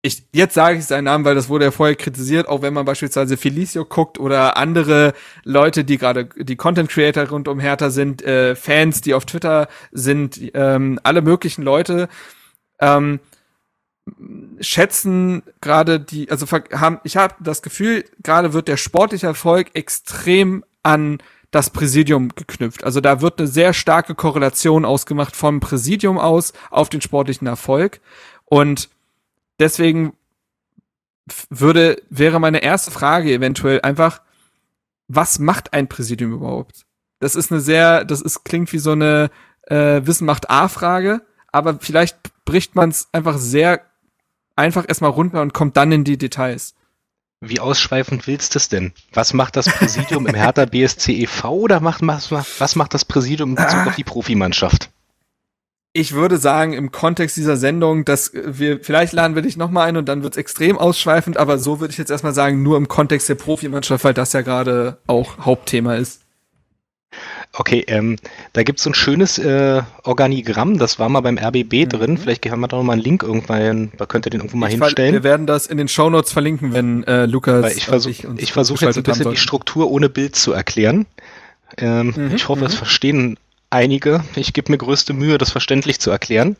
ich, jetzt sage ich seinen Namen, weil das wurde ja vorher kritisiert, auch wenn man beispielsweise Felicio guckt oder andere Leute, die gerade die Content Creator rund um Hertha sind, äh, Fans, die auf Twitter sind, ähm, alle möglichen Leute, ähm, schätzen gerade die, also haben, ich habe das Gefühl, gerade wird der sportliche Erfolg extrem an das Präsidium geknüpft. Also da wird eine sehr starke Korrelation ausgemacht vom Präsidium aus auf den sportlichen Erfolg. Und deswegen würde, wäre meine erste Frage eventuell einfach, was macht ein Präsidium überhaupt? Das ist eine sehr, das ist, klingt wie so eine äh, Wissen macht A-Frage, aber vielleicht bricht man es einfach sehr einfach erstmal runter und kommt dann in die Details. Wie ausschweifend willst du es denn? Was macht das Präsidium im Hertha BSC e.V. oder macht, was, was macht das Präsidium in Bezug auf die Profimannschaft? Ich würde sagen, im Kontext dieser Sendung, dass wir, vielleicht laden wir dich nochmal ein und dann wird es extrem ausschweifend, aber so würde ich jetzt erstmal sagen, nur im Kontext der Profimannschaft, weil das ja gerade auch Hauptthema ist. Okay, ähm, da gibt es so ein schönes äh, Organigramm, das war mal beim RBB mhm. drin. Vielleicht haben wir da nochmal einen Link irgendwann, da könnt ihr den irgendwo mal ich hinstellen. Wir werden das in den Shownotes verlinken, wenn äh, Lukas. Weil ich versuche versuch jetzt ein bisschen die Struktur ohne Bild zu erklären. Ähm, mhm, ich hoffe, es mhm. verstehen einige. Ich gebe mir größte Mühe, das verständlich zu erklären.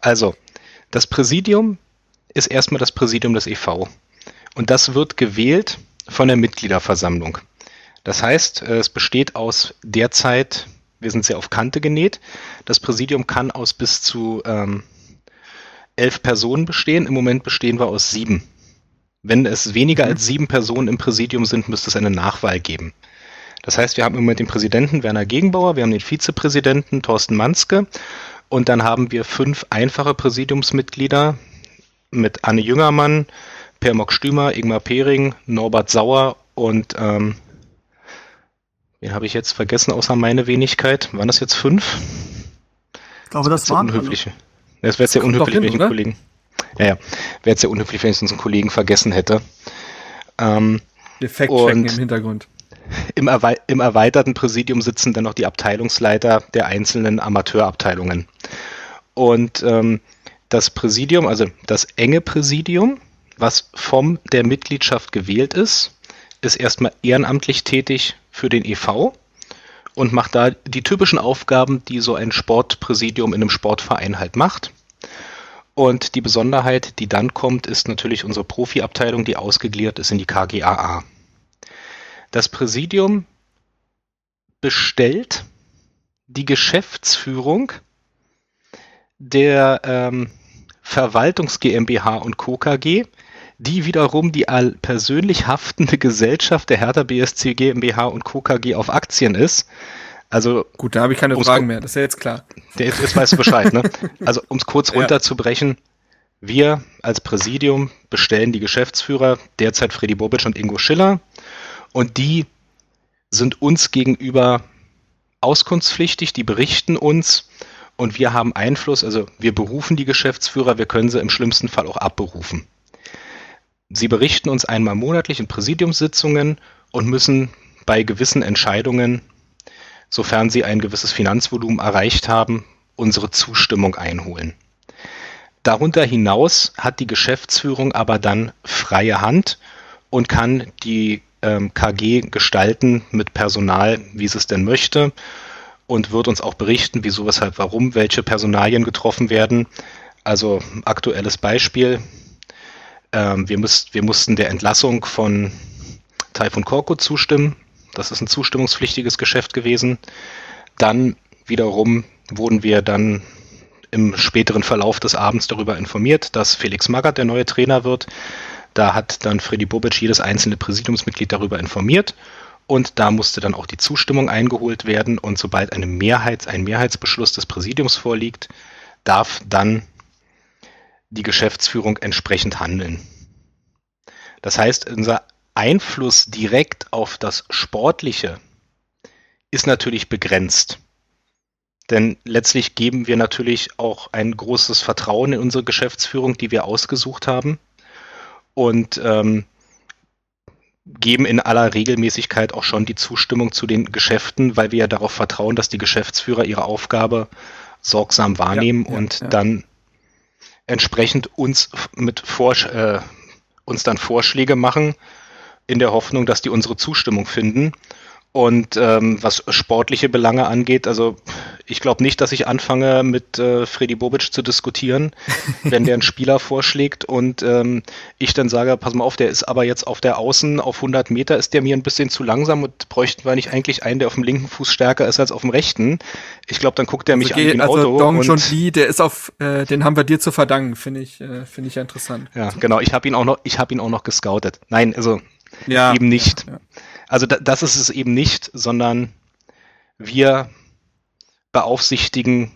Also, das Präsidium ist erstmal das Präsidium des EV. Und das wird gewählt von der Mitgliederversammlung. Das heißt, äh, es besteht aus derzeit, wir sind sehr auf Kante genäht, das Präsidium kann aus bis zu ähm, elf Personen bestehen. Im Moment bestehen wir aus sieben. Wenn es weniger mhm. als sieben Personen im Präsidium sind, müsste es eine Nachwahl geben. Das heißt, wir haben im Moment den Präsidenten Werner Gegenbauer, wir haben den Vizepräsidenten Thorsten Manske und dann haben wir fünf einfache Präsidiumsmitglieder mit Anne Jüngermann, Per Mock Stümer, Ingmar Pering, Norbert Sauer und ähm, Wen habe ich jetzt vergessen, außer meine Wenigkeit? Waren das jetzt fünf? Ich glaube, das, das waren unhöflich. Alle. Das wäre sehr unhöflich, wenn ich einen Kollegen. Ja, ja. Wäre jetzt sehr unhöflich, wenn ich uns einen Kollegen vergessen hätte. Ähm, Defekt checken im Hintergrund. Im, Erwe Im erweiterten Präsidium sitzen dann noch die Abteilungsleiter der einzelnen Amateurabteilungen. Und ähm, das Präsidium, also das enge Präsidium, was vom der Mitgliedschaft gewählt ist, ist erstmal ehrenamtlich tätig für den EV und macht da die typischen Aufgaben, die so ein Sportpräsidium in einem Sportverein halt macht. Und die Besonderheit, die dann kommt, ist natürlich unsere Profiabteilung, die ausgegliedert ist in die KGAA. Das Präsidium bestellt die Geschäftsführung der ähm, Verwaltungs GmbH und Co. KG die wiederum die persönlich haftende Gesellschaft der Hertha BSC GmbH und Co. KG auf Aktien ist. Also gut, da habe ich keine Fragen mehr, das ist ja jetzt klar. Jetzt, weißt du Bescheid, ne? Also um es kurz runterzubrechen, wir als Präsidium bestellen die Geschäftsführer, derzeit Freddy Bobic und Ingo Schiller, und die sind uns gegenüber auskunftspflichtig, die berichten uns und wir haben Einfluss, also wir berufen die Geschäftsführer, wir können sie im schlimmsten Fall auch abberufen. Sie berichten uns einmal monatlich in Präsidiumssitzungen und müssen bei gewissen Entscheidungen, sofern sie ein gewisses Finanzvolumen erreicht haben, unsere Zustimmung einholen. Darunter hinaus hat die Geschäftsführung aber dann freie Hand und kann die ähm, KG gestalten mit Personal, wie sie es denn möchte und wird uns auch berichten, wieso, weshalb, warum, welche Personalien getroffen werden. Also aktuelles Beispiel, ähm, wir, müsst, wir mussten der Entlassung von Taifun Korkut zustimmen. Das ist ein zustimmungspflichtiges Geschäft gewesen. Dann wiederum wurden wir dann im späteren Verlauf des Abends darüber informiert, dass Felix Magath der neue Trainer wird. Da hat dann Freddy Bobic jedes einzelne Präsidiumsmitglied darüber informiert und da musste dann auch die Zustimmung eingeholt werden und sobald eine Mehrheit, ein Mehrheitsbeschluss des Präsidiums vorliegt, darf dann die Geschäftsführung entsprechend handeln. Das heißt, unser Einfluss direkt auf das Sportliche ist natürlich begrenzt. Denn letztlich geben wir natürlich auch ein großes Vertrauen in unsere Geschäftsführung, die wir ausgesucht haben. Und ähm, geben in aller Regelmäßigkeit auch schon die Zustimmung zu den Geschäften, weil wir ja darauf vertrauen, dass die Geschäftsführer ihre Aufgabe sorgsam wahrnehmen ja, ja, und ja. dann entsprechend uns mit Vorsch äh, uns dann Vorschläge machen, in der Hoffnung, dass die unsere Zustimmung finden. Und ähm, was sportliche Belange angeht, also ich glaube nicht, dass ich anfange mit äh, Freddy Bobic zu diskutieren, wenn der einen Spieler vorschlägt und ähm, ich dann sage, pass mal auf, der ist aber jetzt auf der Außen auf 100 Meter ist der mir ein bisschen zu langsam und bräuchten wir nicht eigentlich einen, der auf dem linken Fuß stärker ist als auf dem rechten. Ich glaube, dann guckt er mich also, an wie ein also Auto. Dong John Lee, der ist auf, äh, den haben wir dir zu verdanken, finde ich, äh, finde ich ja interessant. Ja, genau. Ich habe ihn auch noch, ich habe ihn auch noch gescoutet. Nein, also ja, eben nicht. Ja, ja. Also da, das ist es eben nicht, sondern wir beaufsichtigen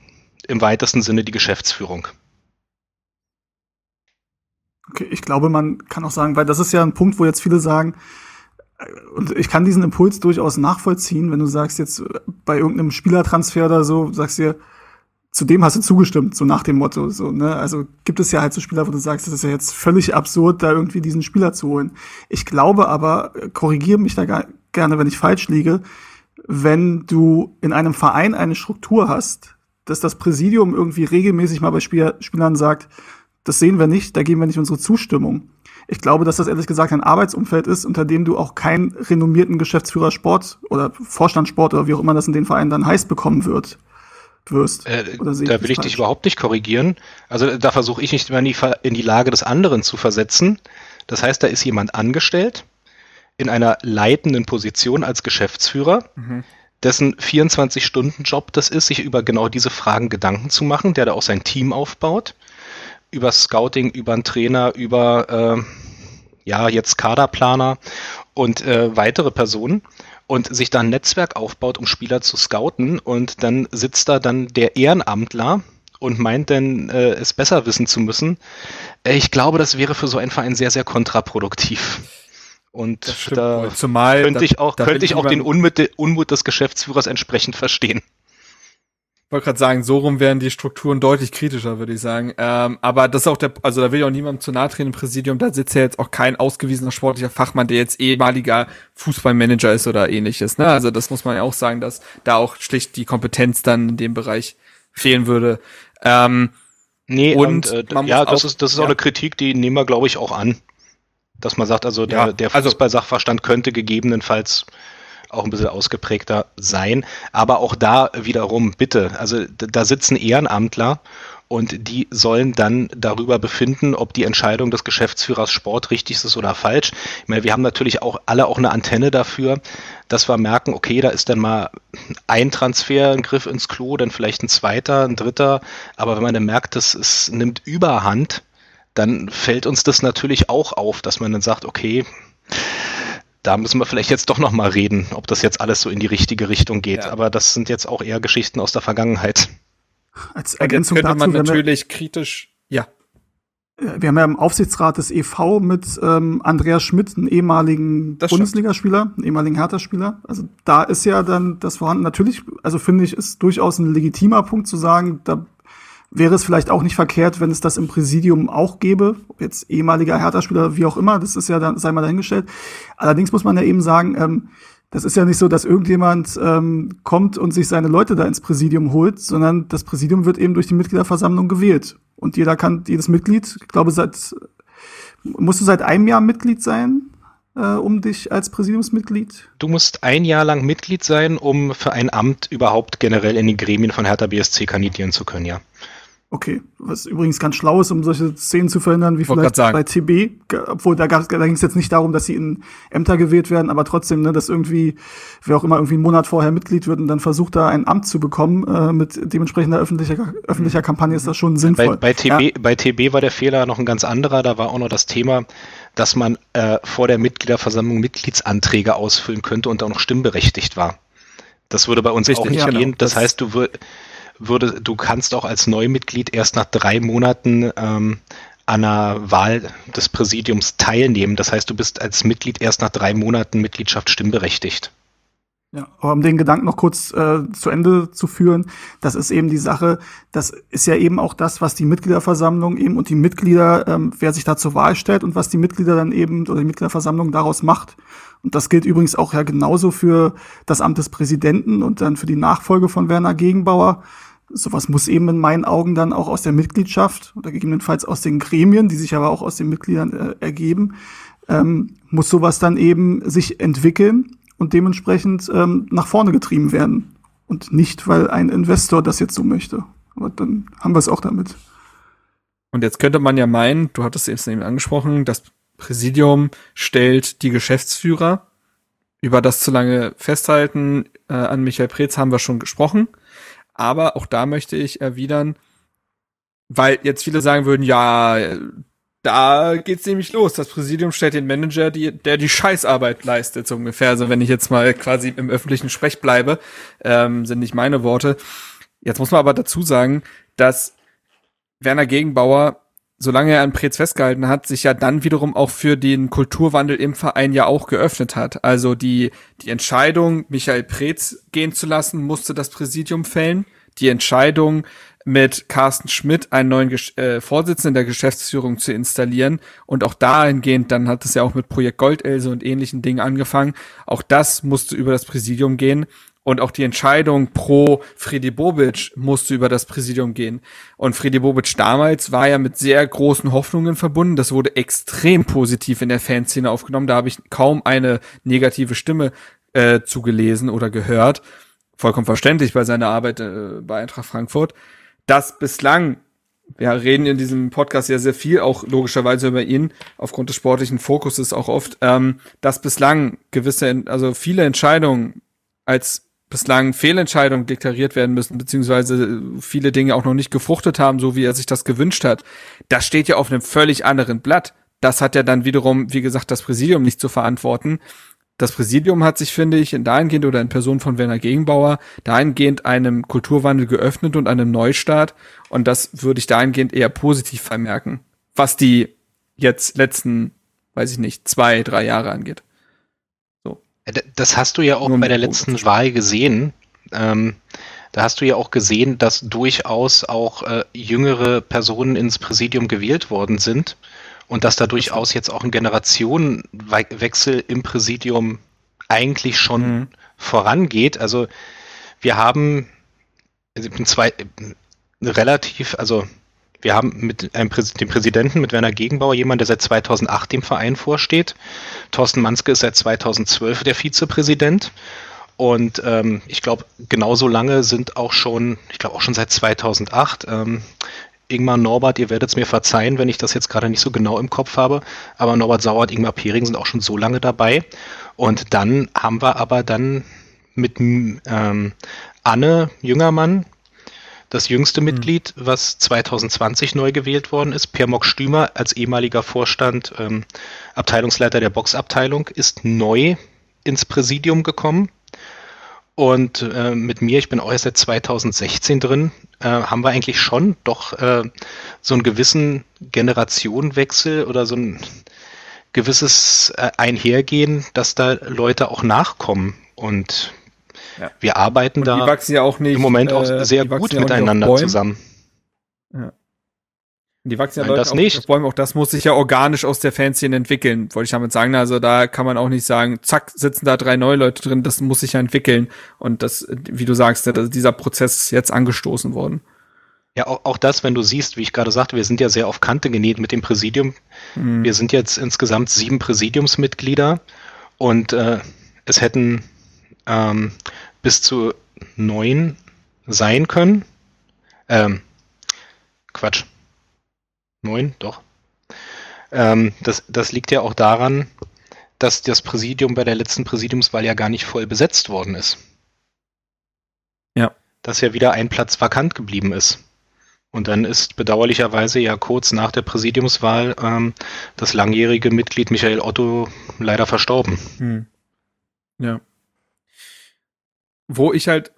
im weitesten Sinne die Geschäftsführung. Okay, ich glaube, man kann auch sagen, weil das ist ja ein Punkt, wo jetzt viele sagen, und ich kann diesen Impuls durchaus nachvollziehen, wenn du sagst jetzt bei irgendeinem Spielertransfer oder so, sagst dir, zu dem hast du zugestimmt, so nach dem Motto, so, ne? Also gibt es ja halt so Spieler, wo du sagst, das ist ja jetzt völlig absurd, da irgendwie diesen Spieler zu holen. Ich glaube aber, korrigiere mich da gerne, wenn ich falsch liege, wenn du in einem Verein eine Struktur hast, dass das Präsidium irgendwie regelmäßig mal bei Spieler, Spielern sagt, das sehen wir nicht, da geben wir nicht unsere Zustimmung. Ich glaube, dass das ehrlich gesagt ein Arbeitsumfeld ist, unter dem du auch keinen renommierten Geschäftsführer Sport oder Vorstand Sport oder wie auch immer das in den Vereinen dann heißt bekommen wird wirst. Äh, da will ich falsch? dich überhaupt nicht korrigieren. Also da versuche ich nicht mehr in die, in die Lage des anderen zu versetzen. Das heißt, da ist jemand angestellt in einer leitenden Position als Geschäftsführer, mhm. dessen 24-Stunden-Job das ist, sich über genau diese Fragen Gedanken zu machen, der da auch sein Team aufbaut, über Scouting, über einen Trainer, über äh, ja jetzt Kaderplaner und äh, weitere Personen und sich da ein Netzwerk aufbaut, um Spieler zu scouten und dann sitzt da dann der Ehrenamtler und meint dann, äh, es besser wissen zu müssen. Äh, ich glaube, das wäre für so einen Verein sehr, sehr kontraproduktiv. Und da Zumal, könnte ich auch, könnte ich auch den Unmut, Unmut des Geschäftsführers entsprechend verstehen wollte gerade sagen, so rum wären die Strukturen deutlich kritischer, würde ich sagen. Ähm, aber das ist auch der, also da will ich auch niemandem zu nahe treten im Präsidium, da sitzt ja jetzt auch kein ausgewiesener sportlicher Fachmann, der jetzt ehemaliger Fußballmanager ist oder ähnliches. Ne? Also das muss man ja auch sagen, dass da auch schlicht die Kompetenz dann in dem Bereich fehlen würde. Ähm, nee, und, und äh, ja, das auch, ist, das ist ja. auch eine Kritik, die nehmen wir, glaube ich, auch an. Dass man sagt, also der, ja, der also Fußballsachverstand könnte gegebenenfalls auch ein bisschen ausgeprägter sein. Aber auch da wiederum, bitte, also da sitzen Ehrenamtler und die sollen dann darüber befinden, ob die Entscheidung des Geschäftsführers Sport richtig ist oder falsch. Ich meine, wir haben natürlich auch alle auch eine Antenne dafür, dass wir merken, okay, da ist dann mal ein Transfer, ein Griff ins Klo, dann vielleicht ein zweiter, ein dritter. Aber wenn man dann merkt, dass es nimmt Überhand, dann fällt uns das natürlich auch auf, dass man dann sagt, okay, da müssen wir vielleicht jetzt doch noch mal reden, ob das jetzt alles so in die richtige Richtung geht. Ja. Aber das sind jetzt auch eher Geschichten aus der Vergangenheit. Als Ergänzung könnte dazu, man natürlich kritisch, ja. Wir haben ja im Aufsichtsrat des EV mit ähm, Andreas Schmidt, einen ehemaligen Bundesligaspieler, einen ehemaligen Hertha-Spieler. Also da ist ja dann das vorhanden. Natürlich, also finde ich, ist durchaus ein legitimer Punkt zu sagen, da wäre es vielleicht auch nicht verkehrt, wenn es das im Präsidium auch gäbe, jetzt ehemaliger Hertha-Spieler, wie auch immer, das ist ja dann, sei mal dahingestellt. Allerdings muss man ja eben sagen, ähm, das ist ja nicht so, dass irgendjemand ähm, kommt und sich seine Leute da ins Präsidium holt, sondern das Präsidium wird eben durch die Mitgliederversammlung gewählt. Und jeder kann, jedes Mitglied, ich glaube, seit, musst du seit einem Jahr Mitglied sein? Äh, um dich als Präsidiumsmitglied? Du musst ein Jahr lang Mitglied sein, um für ein Amt überhaupt generell in die Gremien von Hertha BSC kandidieren zu können, ja. Okay, was übrigens ganz schlau ist, um solche Szenen zu verhindern, wie vielleicht bei TB, obwohl da, da ging es jetzt nicht darum, dass sie in Ämter gewählt werden, aber trotzdem, ne, dass irgendwie, wer auch immer irgendwie einen Monat vorher Mitglied wird und dann versucht, da ein Amt zu bekommen, äh, mit dementsprechender öffentlicher, öffentlicher Kampagne ist das schon sinnvoll. Bei, bei TB, ja. bei TB war der Fehler noch ein ganz anderer, da war auch noch das Thema, dass man äh, vor der Mitgliederversammlung Mitgliedsanträge ausfüllen könnte und auch noch stimmberechtigt war. Das würde bei uns Richtig, auch nicht ja, gehen. Das, das heißt, du würdest würde, du kannst auch als Neumitglied erst nach drei Monaten ähm, an einer Wahl des Präsidiums teilnehmen. Das heißt, du bist als Mitglied erst nach drei Monaten Mitgliedschaft stimmberechtigt. Ja, aber um den Gedanken noch kurz äh, zu Ende zu führen, das ist eben die Sache, das ist ja eben auch das, was die Mitgliederversammlung eben und die Mitglieder, ähm, wer sich da zur Wahl stellt und was die Mitglieder dann eben oder die Mitgliederversammlung daraus macht. Und das gilt übrigens auch ja genauso für das Amt des Präsidenten und dann für die Nachfolge von Werner Gegenbauer sowas muss eben in meinen Augen dann auch aus der Mitgliedschaft oder gegebenenfalls aus den Gremien, die sich aber auch aus den Mitgliedern äh, ergeben, ähm, muss sowas dann eben sich entwickeln und dementsprechend ähm, nach vorne getrieben werden. Und nicht, weil ein Investor das jetzt so möchte. Aber dann haben wir es auch damit. Und jetzt könnte man ja meinen, du hattest es eben angesprochen, das Präsidium stellt die Geschäftsführer. Über das zu lange festhalten äh, an Michael Preetz haben wir schon gesprochen. Aber auch da möchte ich erwidern, weil jetzt viele sagen würden, ja, da geht's nämlich los. Das Präsidium stellt den Manager, die, der die Scheißarbeit leistet, so ungefähr. Also wenn ich jetzt mal quasi im öffentlichen Sprech bleibe, ähm, sind nicht meine Worte. Jetzt muss man aber dazu sagen, dass Werner Gegenbauer, solange er an Preetz festgehalten hat, sich ja dann wiederum auch für den Kulturwandel im Verein ja auch geöffnet hat. Also die, die Entscheidung, Michael Preetz gehen zu lassen, musste das Präsidium fällen. Die Entscheidung, mit Carsten Schmidt einen neuen Gesch äh, Vorsitzenden der Geschäftsführung zu installieren. Und auch dahingehend, dann hat es ja auch mit Projekt Goldelse und ähnlichen Dingen angefangen. Auch das musste über das Präsidium gehen. Und auch die Entscheidung pro Friedi Bobic musste über das Präsidium gehen. Und Friedi Bobic damals war ja mit sehr großen Hoffnungen verbunden. Das wurde extrem positiv in der Fanszene aufgenommen. Da habe ich kaum eine negative Stimme äh, zugelesen oder gehört. Vollkommen verständlich bei seiner Arbeit äh, bei Eintracht Frankfurt dass bislang, wir reden in diesem Podcast ja sehr viel, auch logischerweise über ihn, aufgrund des sportlichen Fokuses auch oft, ähm, dass bislang gewisse, also viele Entscheidungen als bislang Fehlentscheidungen deklariert werden müssen, beziehungsweise viele Dinge auch noch nicht gefruchtet haben, so wie er sich das gewünscht hat. Das steht ja auf einem völlig anderen Blatt. Das hat ja dann wiederum, wie gesagt, das Präsidium nicht zu verantworten das Präsidium hat sich, finde ich, in dahingehend oder in Person von Werner Gegenbauer dahingehend einem Kulturwandel geöffnet und einem Neustart. Und das würde ich dahingehend eher positiv vermerken, was die jetzt letzten, weiß ich nicht, zwei, drei Jahre angeht. Äh, das hast du ja auch bei der letzten Wahl gesehen. Ähm, da hast du ja auch gesehen, dass durchaus auch äh, jüngere Personen ins Präsidium gewählt worden sind und dass da durchaus jetzt auch ein Generationenwechsel im Präsidium eigentlich schon mhm. vorangeht. Also wir haben also zwei relativ, also wir haben mit einem Präs dem Präsidenten, mit Werner Gegenbauer, jemand, der seit 2008 dem Verein vorsteht. Thorsten Manske ist seit 2012 der Vizepräsident. Und ähm, ich glaube, genauso lange sind auch schon, ich glaube auch schon seit 2008, ähm, Ingmar Norbert, ihr werdet es mir verzeihen, wenn ich das jetzt gerade nicht so genau im Kopf habe, aber Norbert Sauer und Ingmar Pering sind auch schon so lange dabei. Und dann haben wir aber dann mit ähm, Anne Jüngermann, das jüngste mhm. Mitglied, was 2020 neu gewählt worden ist. Per Mock Stümer als ehemaliger Vorstand, ähm, Abteilungsleiter der Boxabteilung, ist neu ins Präsidium gekommen. Und äh, mit mir, ich bin auch erst seit 2016 drin, äh, haben wir eigentlich schon doch äh, so einen gewissen Generationenwechsel oder so ein gewisses äh, Einhergehen, dass da Leute auch nachkommen. Und ja. wir arbeiten da ja nicht, im Moment auch äh, sehr gut miteinander zusammen. Ja. Die wachsen ja Leute das nicht. Bäume, auch das muss sich ja organisch aus der Fanszene entwickeln, wollte ich damit sagen. Also da kann man auch nicht sagen, zack, sitzen da drei neue Leute drin, das muss sich ja entwickeln. Und das, wie du sagst, dieser Prozess ist jetzt angestoßen worden. Ja, auch, auch das, wenn du siehst, wie ich gerade sagte, wir sind ja sehr auf Kante genäht mit dem Präsidium. Mhm. Wir sind jetzt insgesamt sieben Präsidiumsmitglieder und äh, es hätten ähm, bis zu neun sein können. Ähm, Quatsch, Neun, doch. Ähm, das, das liegt ja auch daran, dass das Präsidium bei der letzten Präsidiumswahl ja gar nicht voll besetzt worden ist. Ja. Dass ja wieder ein Platz vakant geblieben ist. Und dann ist bedauerlicherweise ja kurz nach der Präsidiumswahl ähm, das langjährige Mitglied Michael Otto leider verstorben. Hm. Ja. Wo ich halt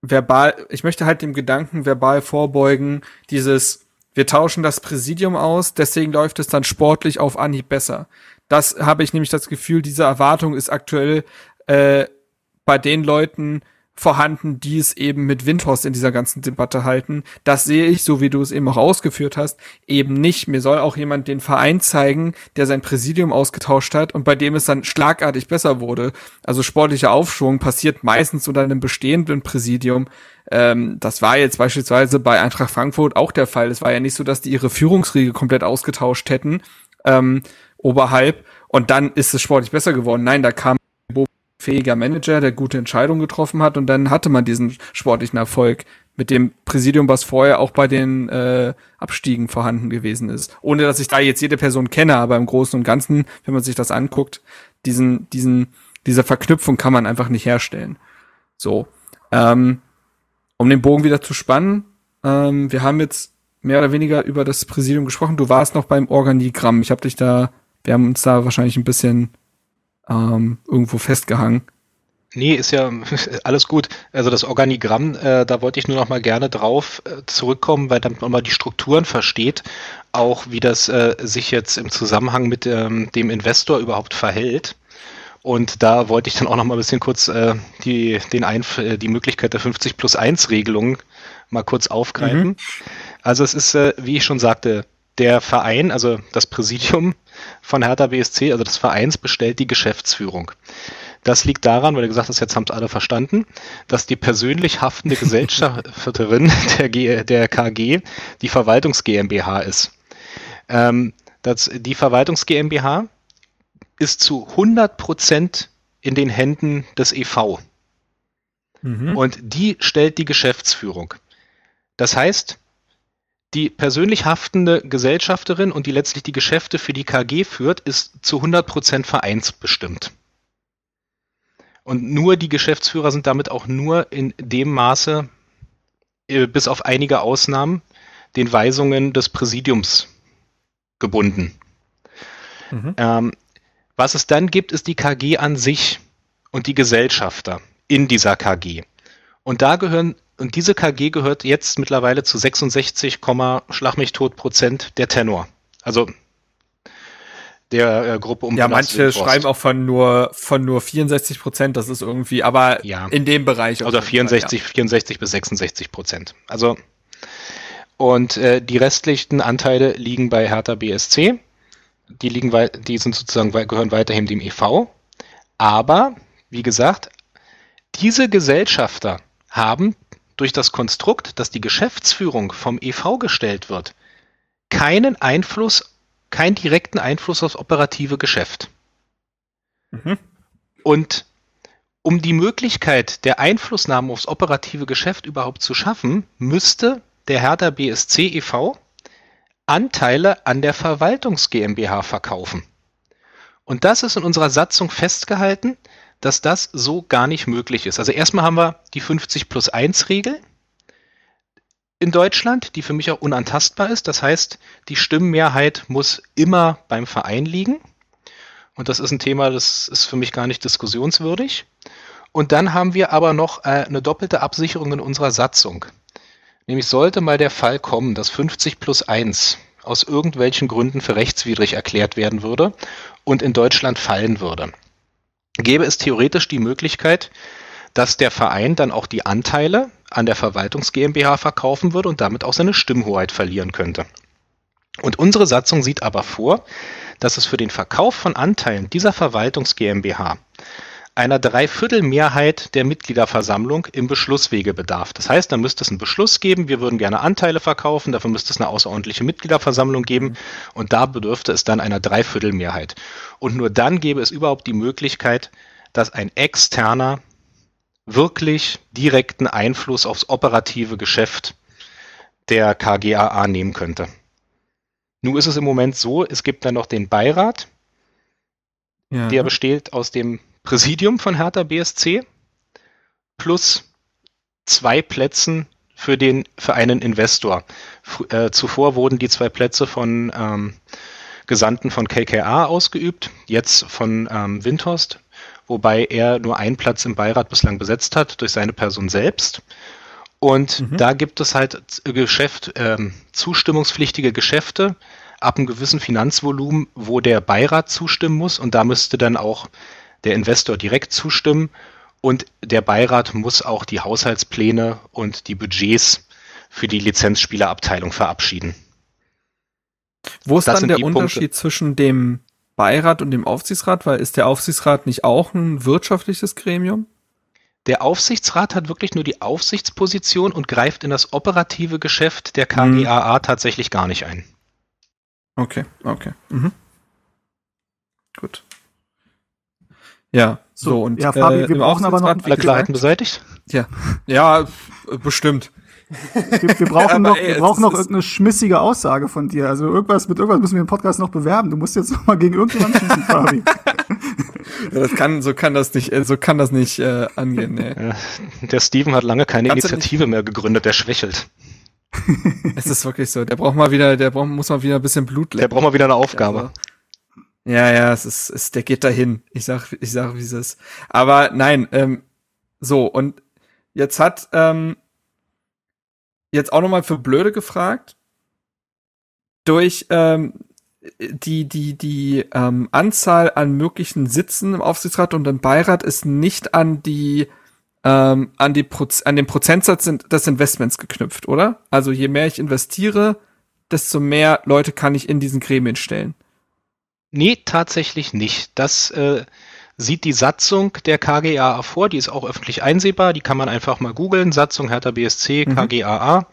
verbal, ich möchte halt dem Gedanken verbal vorbeugen, dieses wir tauschen das Präsidium aus, deswegen läuft es dann sportlich auf Anhieb besser. Das habe ich nämlich das Gefühl, diese Erwartung ist aktuell äh, bei den Leuten vorhanden, die es eben mit Windhorst in dieser ganzen Debatte halten. Das sehe ich, so wie du es eben auch ausgeführt hast, eben nicht. Mir soll auch jemand den Verein zeigen, der sein Präsidium ausgetauscht hat und bei dem es dann schlagartig besser wurde. Also sportlicher Aufschwung passiert meistens unter einem bestehenden Präsidium. Ähm, das war jetzt beispielsweise bei Eintracht Frankfurt auch der Fall. Es war ja nicht so, dass die ihre Führungsriege komplett ausgetauscht hätten, ähm, oberhalb, und dann ist es sportlich besser geworden. Nein, da kam fähiger Manager, der gute Entscheidungen getroffen hat und dann hatte man diesen sportlichen Erfolg mit dem Präsidium, was vorher auch bei den äh, Abstiegen vorhanden gewesen ist. Ohne dass ich da jetzt jede Person kenne, aber im Großen und Ganzen, wenn man sich das anguckt, diesen, diesen, diese Verknüpfung kann man einfach nicht herstellen. So. Ähm, um den Bogen wieder zu spannen, ähm, wir haben jetzt mehr oder weniger über das Präsidium gesprochen. Du warst noch beim Organigramm. Ich habe dich da, wir haben uns da wahrscheinlich ein bisschen ähm, irgendwo festgehangen. Nee, ist ja alles gut. Also das Organigramm, äh, da wollte ich nur noch mal gerne drauf äh, zurückkommen, weil damit man mal die Strukturen versteht, auch wie das äh, sich jetzt im Zusammenhang mit ähm, dem Investor überhaupt verhält. Und da wollte ich dann auch noch mal ein bisschen kurz äh, die, den Einf äh, die Möglichkeit der 50 plus 1 Regelung mal kurz aufgreifen. Mhm. Also es ist, äh, wie ich schon sagte, der Verein, also das Präsidium von Hertha BSC, also des Vereins, bestellt die Geschäftsführung. Das liegt daran, weil du gesagt hast, jetzt haben es alle verstanden, dass die persönlich haftende Gesellschafterin der, G, der KG die Verwaltungs GmbH ist. Ähm, das, die Verwaltungs GmbH ist zu 100 Prozent in den Händen des EV. Mhm. Und die stellt die Geschäftsführung. Das heißt, die persönlich haftende Gesellschafterin und die letztlich die Geschäfte für die KG führt, ist zu 100 Prozent vereinsbestimmt. Und nur die Geschäftsführer sind damit auch nur in dem Maße, äh, bis auf einige Ausnahmen, den Weisungen des Präsidiums gebunden. Mhm. Ähm, was es dann gibt, ist die KG an sich und die Gesellschafter in dieser KG. Und da gehören, und diese KG gehört jetzt mittlerweile zu 66, Schlag mich tot Prozent der Tenor. Also der äh, Gruppe um Ja, manche schreiben auch von nur von nur 64 Prozent, das ist irgendwie, aber ja. in dem Bereich. Also 64, Fall, ja. 64 bis 66 Prozent. Also und äh, die restlichen Anteile liegen bei Hertha BSC. Die liegen, die sind sozusagen gehören weiterhin dem EV. Aber wie gesagt, diese Gesellschafter haben durch das Konstrukt, dass die Geschäftsführung vom EV gestellt wird, keinen Einfluss keinen direkten Einfluss aufs operative Geschäft. Mhm. Und um die Möglichkeit der Einflussnahme aufs operative Geschäft überhaupt zu schaffen, müsste der Hertha BSC e.V. Anteile an der Verwaltungs GmbH verkaufen. Und das ist in unserer Satzung festgehalten, dass das so gar nicht möglich ist. Also erstmal haben wir die 50 plus 1 Regel in Deutschland, die für mich auch unantastbar ist. Das heißt, die Stimmenmehrheit muss immer beim Verein liegen. Und das ist ein Thema, das ist für mich gar nicht diskussionswürdig. Und dann haben wir aber noch äh, eine doppelte Absicherung in unserer Satzung. Nämlich sollte mal der Fall kommen, dass 50 plus 1 aus irgendwelchen Gründen für rechtswidrig erklärt werden würde und in Deutschland fallen würde. Gäbe es theoretisch die Möglichkeit, dass der Verein dann auch die Anteile an der Verwaltungs GmbH verkaufen würde und damit auch seine Stimmhoheit verlieren könnte. Und unsere Satzung sieht aber vor, dass es für den Verkauf von Anteilen dieser Verwaltungs GmbH einer Dreiviertelmehrheit der Mitgliederversammlung im Beschlusswege bedarf. Das heißt, da müsste es einen Beschluss geben, wir würden gerne Anteile verkaufen, dafür müsste es eine außerordentliche Mitgliederversammlung geben und da bedürfte es dann einer Dreiviertelmehrheit. Und nur dann gäbe es überhaupt die Möglichkeit, dass ein externer wirklich direkten Einfluss aufs operative Geschäft der KGAA nehmen könnte. Nun ist es im Moment so, es gibt dann noch den Beirat, ja. der besteht aus dem Präsidium von Hertha BSC plus zwei Plätzen für den für einen Investor. Äh, zuvor wurden die zwei Plätze von ähm, Gesandten von KKA ausgeübt, jetzt von ähm, Windhorst wobei er nur einen Platz im Beirat bislang besetzt hat durch seine Person selbst. Und mhm. da gibt es halt Geschäft, ähm, zustimmungspflichtige Geschäfte ab einem gewissen Finanzvolumen, wo der Beirat zustimmen muss und da müsste dann auch der Investor direkt zustimmen und der Beirat muss auch die Haushaltspläne und die Budgets für die Lizenzspielerabteilung verabschieden. Wo ist das dann der Unterschied Punkte. zwischen dem Beirat und dem Aufsichtsrat? Weil ist der Aufsichtsrat nicht auch ein wirtschaftliches Gremium? Der Aufsichtsrat hat wirklich nur die Aufsichtsposition und greift in das operative Geschäft der KGAA mhm. tatsächlich gar nicht ein. Okay, okay. Mhm. Gut. Ja, So, so und ja, Fabi, äh, wir brauchen aber noch alle Klarheiten beseitigt. Ja, ja, bestimmt. Wir, wir brauchen noch, ey, wir brauchen noch irgendeine schmissige Aussage von dir. Also irgendwas mit irgendwas müssen wir im Podcast noch bewerben. Du musst jetzt noch mal gegen irgendjemanden schießen, Fabi. das kann, so kann das nicht, so kann das nicht äh, angehen. Nee. Der Steven hat lange keine Kannst Initiative mehr gegründet. Der schwächelt. es ist wirklich so. Der braucht mal wieder, der braucht, muss mal wieder ein bisschen Blut lecken. Der braucht mal wieder eine Aufgabe. Also, ja, ja, es ist, es, der geht dahin. Ich sag, ich sag, wie es ist. Aber nein, ähm, so und jetzt hat ähm, jetzt auch nochmal für Blöde gefragt. Durch ähm, die, die, die ähm, Anzahl an möglichen Sitzen im Aufsichtsrat und im Beirat ist nicht an die ähm, an, die Proz an den Prozentsatz des Investments geknüpft, oder? Also je mehr ich investiere, desto mehr Leute kann ich in diesen Gremien stellen. Nee, tatsächlich nicht. Das äh, sieht die Satzung der KGAA vor, die ist auch öffentlich einsehbar, die kann man einfach mal googeln, Satzung Hertha BSC, mhm. KGAA,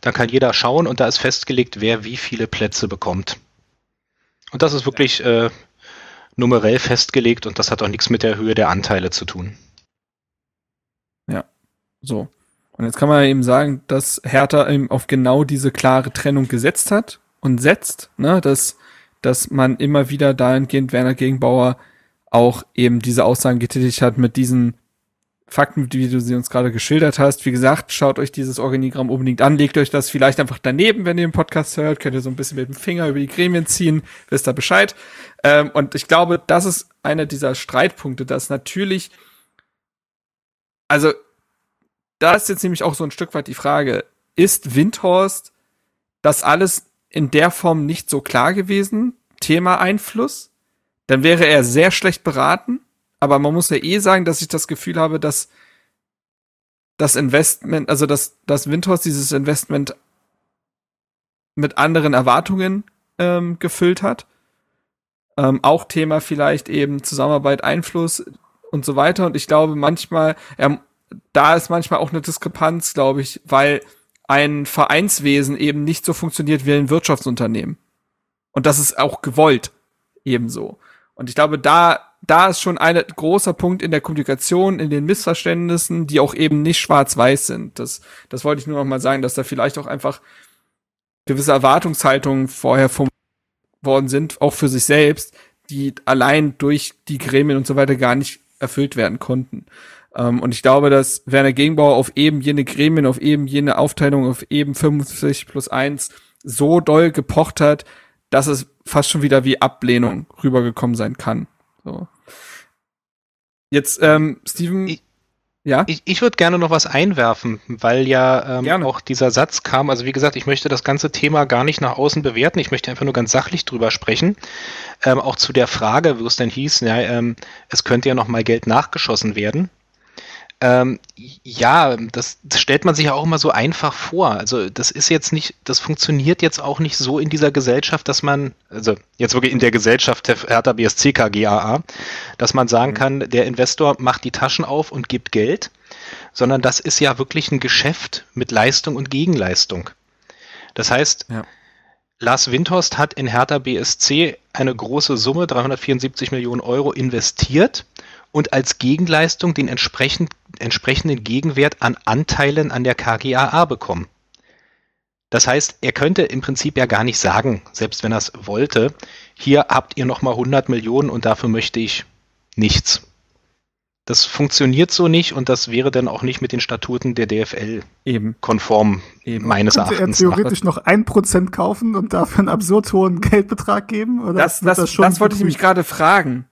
da kann jeder schauen und da ist festgelegt, wer wie viele Plätze bekommt. Und das ist wirklich äh, numerell festgelegt und das hat auch nichts mit der Höhe der Anteile zu tun. Ja, so. Und jetzt kann man eben sagen, dass Hertha eben auf genau diese klare Trennung gesetzt hat und setzt, ne, dass, dass man immer wieder dahingehend Werner Gegenbauer auch eben diese Aussagen getätigt hat mit diesen Fakten, wie du sie uns gerade geschildert hast. Wie gesagt, schaut euch dieses Organigramm unbedingt an, legt euch das vielleicht einfach daneben, wenn ihr den Podcast hört, könnt ihr so ein bisschen mit dem Finger über die Gremien ziehen, wisst ihr Bescheid. Ähm, und ich glaube, das ist einer dieser Streitpunkte, dass natürlich, also da ist jetzt nämlich auch so ein Stück weit die Frage, ist Windhorst das alles in der Form nicht so klar gewesen? Thema Einfluss? dann wäre er sehr schlecht beraten. Aber man muss ja eh sagen, dass ich das Gefühl habe, dass das Investment, also dass das Windhorst dieses Investment mit anderen Erwartungen ähm, gefüllt hat. Ähm, auch Thema vielleicht eben Zusammenarbeit, Einfluss und so weiter. Und ich glaube manchmal, er, da ist manchmal auch eine Diskrepanz, glaube ich, weil ein Vereinswesen eben nicht so funktioniert wie ein Wirtschaftsunternehmen. Und das ist auch gewollt ebenso. Und ich glaube, da, da ist schon ein großer Punkt in der Kommunikation, in den Missverständnissen, die auch eben nicht schwarz-weiß sind. Das, das wollte ich nur noch mal sagen, dass da vielleicht auch einfach gewisse Erwartungshaltungen vorher formuliert worden sind, auch für sich selbst, die allein durch die Gremien und so weiter gar nicht erfüllt werden konnten. Um, ähm, und ich glaube, dass Werner Gegenbauer auf eben jene Gremien, auf eben jene Aufteilung, auf eben 50 plus 1 so doll gepocht hat, dass es fast schon wieder wie Ablehnung rübergekommen sein kann. So. Jetzt, ähm, Steven. Ich, ja? Ich, ich würde gerne noch was einwerfen, weil ja ähm, auch dieser Satz kam. Also wie gesagt, ich möchte das ganze Thema gar nicht nach außen bewerten. Ich möchte einfach nur ganz sachlich drüber sprechen. Ähm, auch zu der Frage, wo es denn hieß, ja, ähm, es könnte ja noch mal Geld nachgeschossen werden. Ähm, ja, das, das, stellt man sich ja auch immer so einfach vor. Also das ist jetzt nicht, das funktioniert jetzt auch nicht so in dieser Gesellschaft, dass man, also jetzt wirklich in der Gesellschaft Hertha BSC KGAA, dass man sagen mhm. kann, der Investor macht die Taschen auf und gibt Geld, sondern das ist ja wirklich ein Geschäft mit Leistung und Gegenleistung. Das heißt, ja. Lars Windhorst hat in Hertha BSC eine große Summe, 374 Millionen Euro, investiert und als Gegenleistung den entsprechend, entsprechenden Gegenwert an Anteilen an der KGAA bekommen. Das heißt, er könnte im Prinzip ja gar nicht sagen, selbst wenn er es wollte, hier habt ihr nochmal 100 Millionen und dafür möchte ich nichts. Das funktioniert so nicht und das wäre dann auch nicht mit den Statuten der DFL eben konform, eben. meines Könnte Erachtens. er theoretisch nach. noch ein Prozent kaufen und dafür einen absurd hohen Geldbetrag geben? Oder das, das, das, das wollte ich nämlich gerade fragen.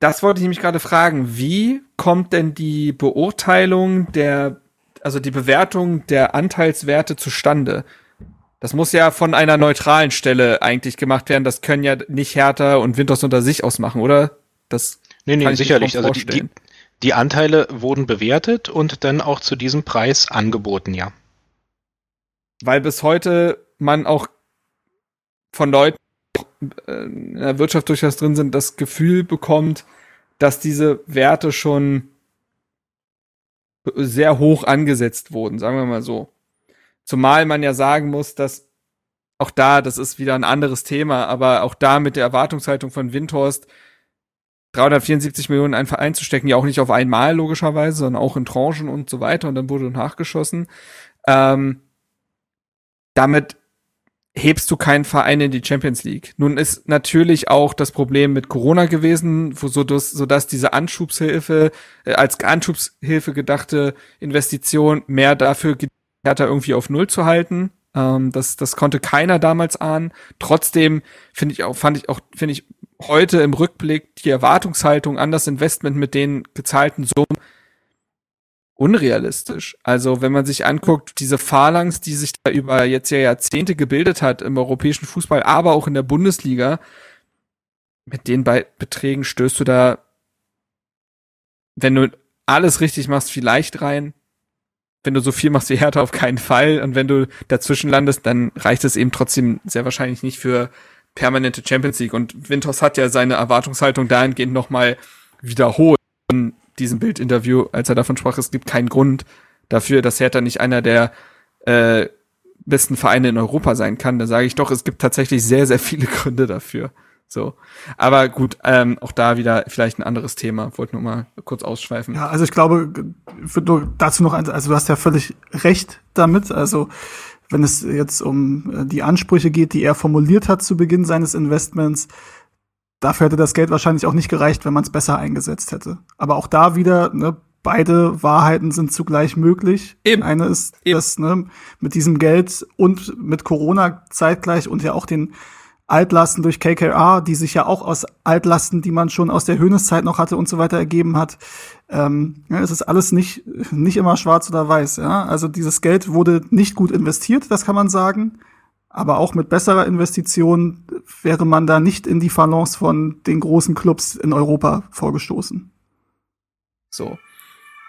Das wollte ich nämlich gerade fragen. Wie kommt denn die Beurteilung der, also die Bewertung der Anteilswerte zustande? Das muss ja von einer neutralen Stelle eigentlich gemacht werden. Das können ja nicht Hertha und Winters unter sich ausmachen, oder? Das nee, nee, sicherlich. Also die, die, die Anteile wurden bewertet und dann auch zu diesem Preis angeboten, ja. Weil bis heute man auch von Leuten in der Wirtschaft durchaus drin sind, das Gefühl bekommt, dass diese Werte schon sehr hoch angesetzt wurden, sagen wir mal so. Zumal man ja sagen muss, dass auch da, das ist wieder ein anderes Thema, aber auch da mit der Erwartungshaltung von Windhorst 374 Millionen in einen Verein zu stecken, ja auch nicht auf einmal logischerweise, sondern auch in Tranchen und so weiter und dann wurde nachgeschossen. Ähm, damit hebst du keinen Verein in die Champions League. Nun ist natürlich auch das Problem mit Corona gewesen, so dass, so dass diese Anschubshilfe äh, als Anschubshilfe gedachte Investition mehr dafür Hertha irgendwie auf Null zu halten. Ähm, das, das konnte keiner damals ahnen. Trotzdem finde ich auch, fand ich auch, finde ich heute im Rückblick die Erwartungshaltung an das Investment mit den gezahlten Summen unrealistisch. Also wenn man sich anguckt, diese Phalanx, die sich da über jetzt ja Jahrzehnte gebildet hat im europäischen Fußball, aber auch in der Bundesliga, mit den Be Beträgen stößt du da, wenn du alles richtig machst, vielleicht rein. Wenn du so viel machst wie Hertha, auf keinen Fall. Und wenn du dazwischen landest, dann reicht es eben trotzdem sehr wahrscheinlich nicht für permanente Champions League. Und Winters hat ja seine Erwartungshaltung dahingehend nochmal wiederholt diesem Bildinterview, als er davon sprach, es gibt keinen Grund dafür, dass Hertha nicht einer der äh, besten Vereine in Europa sein kann. Da sage ich doch, es gibt tatsächlich sehr, sehr viele Gründe dafür. So. Aber gut, ähm, auch da wieder vielleicht ein anderes Thema. Wollte nur mal kurz ausschweifen. Ja, also ich glaube, dazu noch eins, also du hast ja völlig recht damit. Also wenn es jetzt um äh, die Ansprüche geht, die er formuliert hat zu Beginn seines Investments, Dafür hätte das Geld wahrscheinlich auch nicht gereicht, wenn man es besser eingesetzt hätte. Aber auch da wieder, ne, beide Wahrheiten sind zugleich möglich. Eben. Eine ist, Eben. dass ne, mit diesem Geld und mit Corona zeitgleich und ja auch den Altlasten durch KKR, die sich ja auch aus Altlasten, die man schon aus der Höhneszeit noch hatte und so weiter ergeben hat. Ähm, ja, es ist alles nicht, nicht immer schwarz oder weiß. Ja? Also dieses Geld wurde nicht gut investiert, das kann man sagen. Aber auch mit besserer Investition wäre man da nicht in die Balance von den großen Clubs in Europa vorgestoßen. So.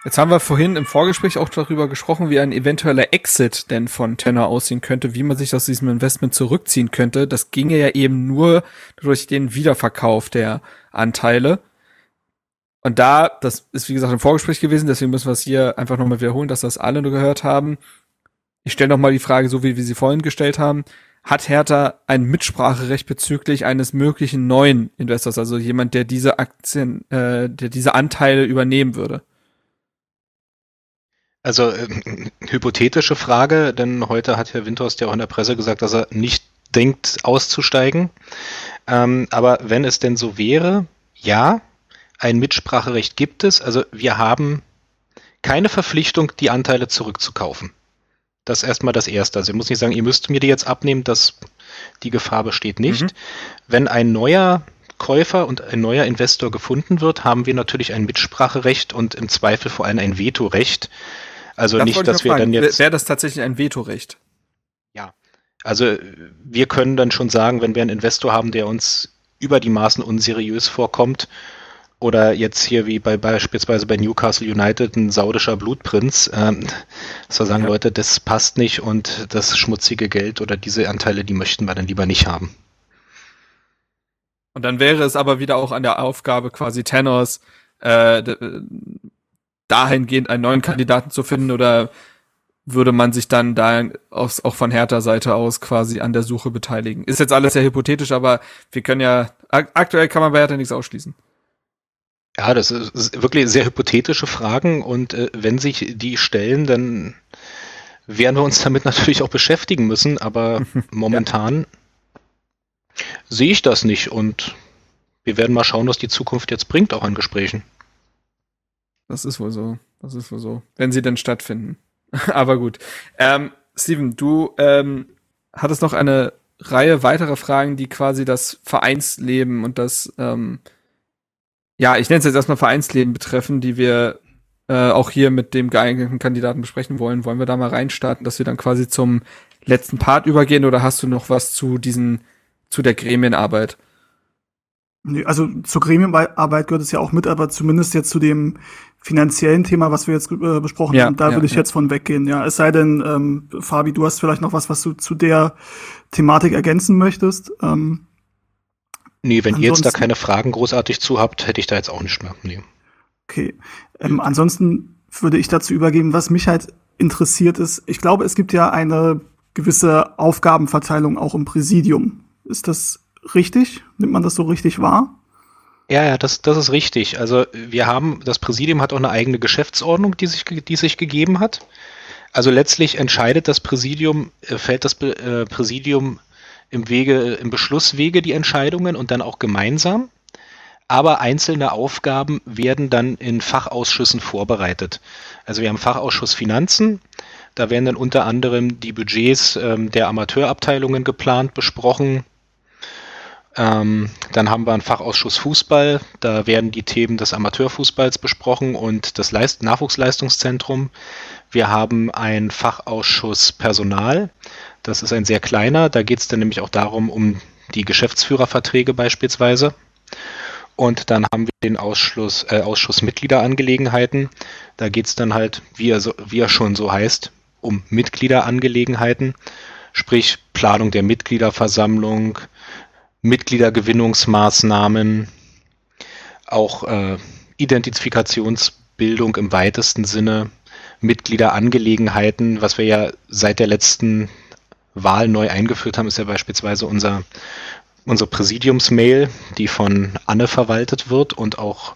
Jetzt haben wir vorhin im Vorgespräch auch darüber gesprochen, wie ein eventueller Exit denn von Tenor aussehen könnte, wie man sich aus diesem Investment zurückziehen könnte. Das ginge ja eben nur durch den Wiederverkauf der Anteile. Und da, das ist wie gesagt im Vorgespräch gewesen, deswegen müssen wir es hier einfach nochmal wiederholen, dass das alle nur gehört haben ich stelle noch mal die Frage, so wie wir sie vorhin gestellt haben, hat Hertha ein Mitspracherecht bezüglich eines möglichen neuen Investors, also jemand, der diese Aktien, äh, der diese Anteile übernehmen würde? Also äh, hypothetische Frage, denn heute hat Herr Windhorst ja auch in der Presse gesagt, dass er nicht denkt, auszusteigen. Ähm, aber wenn es denn so wäre, ja, ein Mitspracherecht gibt es. Also wir haben keine Verpflichtung, die Anteile zurückzukaufen. Das ist erstmal das Erste. Also ich muss nicht sagen, ihr müsst mir die jetzt abnehmen, dass die Gefahr besteht nicht. Mhm. Wenn ein neuer Käufer und ein neuer Investor gefunden wird, haben wir natürlich ein Mitspracherecht und im Zweifel vor allem ein Vetorecht. Also das nicht, dass wir fragen. dann jetzt. Wäre das tatsächlich ein Vetorecht? Ja. Also wir können dann schon sagen, wenn wir einen Investor haben, der uns über die Maßen unseriös vorkommt, oder jetzt hier wie bei beispielsweise bei Newcastle United ein saudischer Blutprinz. Ähm, so sagen ja. Leute, das passt nicht und das schmutzige Geld oder diese Anteile, die möchten wir dann lieber nicht haben. Und dann wäre es aber wieder auch an der Aufgabe quasi Tenors, äh, dahingehend einen neuen Kandidaten zu finden oder würde man sich dann da aus, auch von Hertha Seite aus quasi an der Suche beteiligen. Ist jetzt alles sehr hypothetisch, aber wir können ja, aktuell kann man bei Hertha nichts ausschließen. Ja, das ist wirklich sehr hypothetische Fragen und äh, wenn sich die stellen, dann werden wir uns damit natürlich auch beschäftigen müssen, aber momentan ja. sehe ich das nicht und wir werden mal schauen, was die Zukunft jetzt bringt, auch an Gesprächen. Das ist wohl so. Das ist wohl so. Wenn sie denn stattfinden. aber gut. Ähm, Steven, du ähm, hattest noch eine Reihe weiterer Fragen, die quasi das Vereinsleben und das ähm, ja, ich nenne es jetzt erstmal Vereinsleben betreffen, die wir äh, auch hier mit dem geeigneten Kandidaten besprechen wollen. Wollen wir da mal reinstarten, dass wir dann quasi zum letzten Part übergehen oder hast du noch was zu diesen, zu der Gremienarbeit? Nee, also zur Gremienarbeit gehört es ja auch mit, aber zumindest jetzt zu dem finanziellen Thema, was wir jetzt äh, besprochen ja, haben, da ja, würde ich ja. jetzt von weggehen. Ja, es sei denn, ähm, Fabi, du hast vielleicht noch was, was du zu der Thematik ergänzen möchtest. Ähm, Nee, wenn ansonsten, ihr jetzt da keine Fragen großartig zu habt, hätte ich da jetzt auch nicht mehr. Nee. Okay. Ähm, ansonsten würde ich dazu übergeben, was mich halt interessiert ist. Ich glaube, es gibt ja eine gewisse Aufgabenverteilung auch im Präsidium. Ist das richtig? Nimmt man das so richtig wahr? Ja, ja, das, das ist richtig. Also wir haben, das Präsidium hat auch eine eigene Geschäftsordnung, die sich, die sich gegeben hat. Also letztlich entscheidet das Präsidium, äh, fällt das äh, Präsidium im Wege, im Beschlusswege die Entscheidungen und dann auch gemeinsam. Aber einzelne Aufgaben werden dann in Fachausschüssen vorbereitet. Also wir haben Fachausschuss Finanzen. Da werden dann unter anderem die Budgets ähm, der Amateurabteilungen geplant, besprochen. Ähm, dann haben wir einen Fachausschuss Fußball. Da werden die Themen des Amateurfußballs besprochen und das Leist Nachwuchsleistungszentrum. Wir haben einen Fachausschuss Personal. Das ist ein sehr kleiner. Da geht es dann nämlich auch darum, um die Geschäftsführerverträge beispielsweise. Und dann haben wir den Ausschuss, äh, Ausschuss Mitgliederangelegenheiten. Da geht es dann halt, wie er, so, wie er schon so heißt, um Mitgliederangelegenheiten, sprich Planung der Mitgliederversammlung, Mitgliedergewinnungsmaßnahmen, auch äh, Identifikationsbildung im weitesten Sinne, Mitgliederangelegenheiten, was wir ja seit der letzten Wahl neu eingeführt haben, ist ja beispielsweise unser, unsere Präsidiumsmail, die von Anne verwaltet wird und auch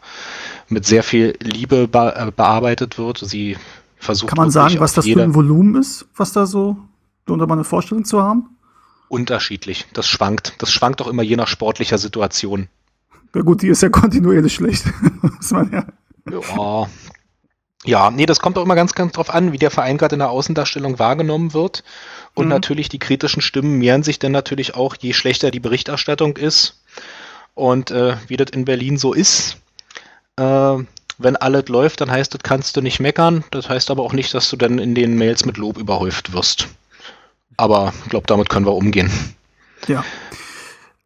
mit sehr viel Liebe be bearbeitet wird. Sie versucht. Kann man sagen, was das für ein Volumen ist, was da so, um da mal eine Vorstellung zu haben? Unterschiedlich. Das schwankt. Das schwankt auch immer je nach sportlicher Situation. Ja gut, die ist ja kontinuierlich schlecht. muss man ja. Ja, ja, nee, das kommt auch immer ganz, ganz drauf an, wie der Verein gerade in der Außendarstellung wahrgenommen wird. Und mhm. natürlich die kritischen Stimmen mehren sich dann natürlich auch, je schlechter die Berichterstattung ist. Und äh, wie das in Berlin so ist, äh, wenn alles läuft, dann heißt das, kannst du nicht meckern. Das heißt aber auch nicht, dass du dann in den Mails mit Lob überhäuft wirst. Aber ich glaube, damit können wir umgehen. Ja.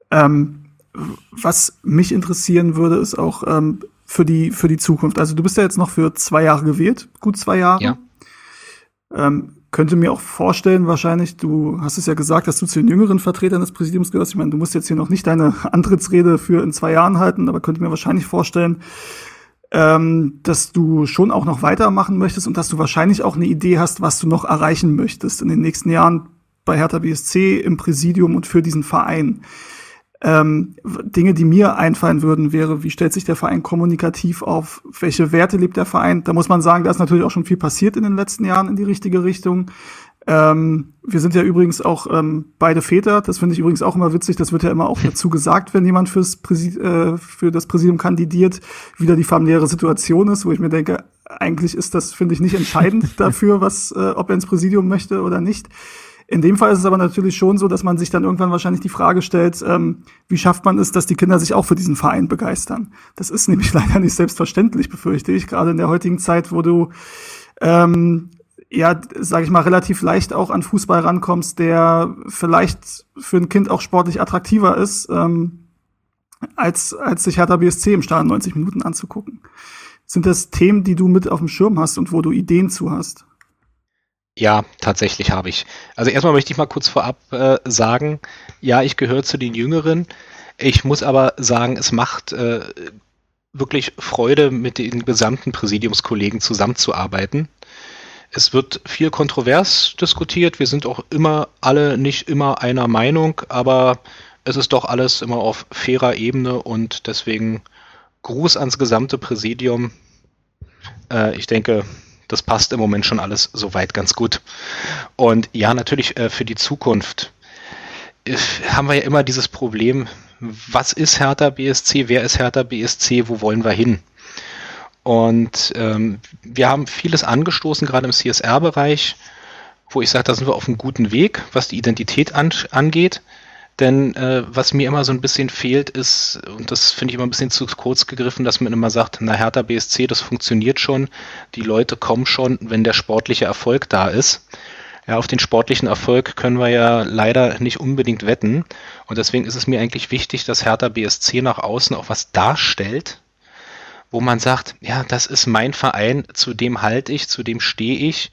Ähm, was mich interessieren würde, ist auch, ähm, für die, für die Zukunft? Also du bist ja jetzt noch für zwei Jahre gewählt, gut zwei Jahre. Ja. Ähm, könnte mir auch vorstellen, wahrscheinlich, du hast es ja gesagt, dass du zu den jüngeren Vertretern des Präsidiums gehörst. Ich meine, du musst jetzt hier noch nicht deine Antrittsrede für in zwei Jahren halten, aber könnte mir wahrscheinlich vorstellen, ähm, dass du schon auch noch weitermachen möchtest und dass du wahrscheinlich auch eine Idee hast, was du noch erreichen möchtest in den nächsten Jahren bei Hertha BSC im Präsidium und für diesen Verein. Ähm, Dinge, die mir einfallen würden, wäre, wie stellt sich der Verein kommunikativ auf? Welche Werte lebt der Verein? Da muss man sagen, da ist natürlich auch schon viel passiert in den letzten Jahren in die richtige Richtung. Ähm, wir sind ja übrigens auch ähm, beide Väter. Das finde ich übrigens auch immer witzig. Das wird ja immer auch dazu gesagt, wenn jemand fürs Präsid äh, für das Präsidium kandidiert, wie da die familiäre Situation ist, wo ich mir denke, eigentlich ist das, finde ich, nicht entscheidend dafür, was, äh, ob er ins Präsidium möchte oder nicht. In dem Fall ist es aber natürlich schon so, dass man sich dann irgendwann wahrscheinlich die Frage stellt, ähm, wie schafft man es, dass die Kinder sich auch für diesen Verein begeistern? Das ist nämlich leider nicht selbstverständlich, befürchte ich, gerade in der heutigen Zeit, wo du ähm, ja, sage ich mal, relativ leicht auch an Fußball rankommst, der vielleicht für ein Kind auch sportlich attraktiver ist, ähm, als, als sich Hertha BSC im Stadion 90 Minuten anzugucken. Sind das Themen, die du mit auf dem Schirm hast und wo du Ideen zu hast? Ja, tatsächlich habe ich. Also erstmal möchte ich mal kurz vorab äh, sagen, ja, ich gehöre zu den Jüngeren. Ich muss aber sagen, es macht äh, wirklich Freude, mit den gesamten Präsidiumskollegen zusammenzuarbeiten. Es wird viel kontrovers diskutiert. Wir sind auch immer alle nicht immer einer Meinung, aber es ist doch alles immer auf fairer Ebene und deswegen Gruß ans gesamte Präsidium. Äh, ich denke, das passt im Moment schon alles soweit ganz gut. Und ja, natürlich äh, für die Zukunft äh, haben wir ja immer dieses Problem, was ist Hertha BSC, wer ist Hertha BSC, wo wollen wir hin? Und ähm, wir haben vieles angestoßen, gerade im CSR-Bereich, wo ich sage, da sind wir auf einem guten Weg, was die Identität an, angeht. Denn äh, was mir immer so ein bisschen fehlt, ist, und das finde ich immer ein bisschen zu kurz gegriffen, dass man immer sagt, na Hertha BSC, das funktioniert schon, die Leute kommen schon, wenn der sportliche Erfolg da ist. Ja, auf den sportlichen Erfolg können wir ja leider nicht unbedingt wetten. Und deswegen ist es mir eigentlich wichtig, dass Hertha BSC nach außen auch was darstellt, wo man sagt, ja, das ist mein Verein, zu dem halte ich, zu dem stehe ich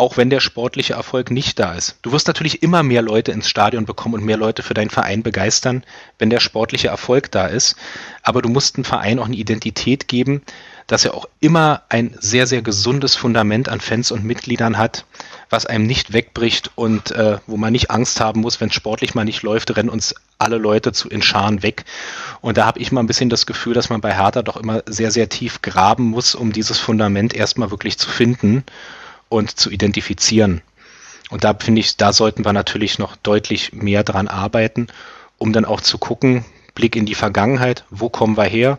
auch wenn der sportliche Erfolg nicht da ist. Du wirst natürlich immer mehr Leute ins Stadion bekommen und mehr Leute für deinen Verein begeistern, wenn der sportliche Erfolg da ist. Aber du musst einem Verein auch eine Identität geben, dass er auch immer ein sehr, sehr gesundes Fundament an Fans und Mitgliedern hat, was einem nicht wegbricht und äh, wo man nicht Angst haben muss, wenn es sportlich mal nicht läuft, rennen uns alle Leute zu in Scharen weg. Und da habe ich mal ein bisschen das Gefühl, dass man bei Hertha doch immer sehr, sehr tief graben muss, um dieses Fundament erstmal wirklich zu finden und zu identifizieren. Und da finde ich, da sollten wir natürlich noch deutlich mehr dran arbeiten, um dann auch zu gucken, Blick in die Vergangenheit, wo kommen wir her,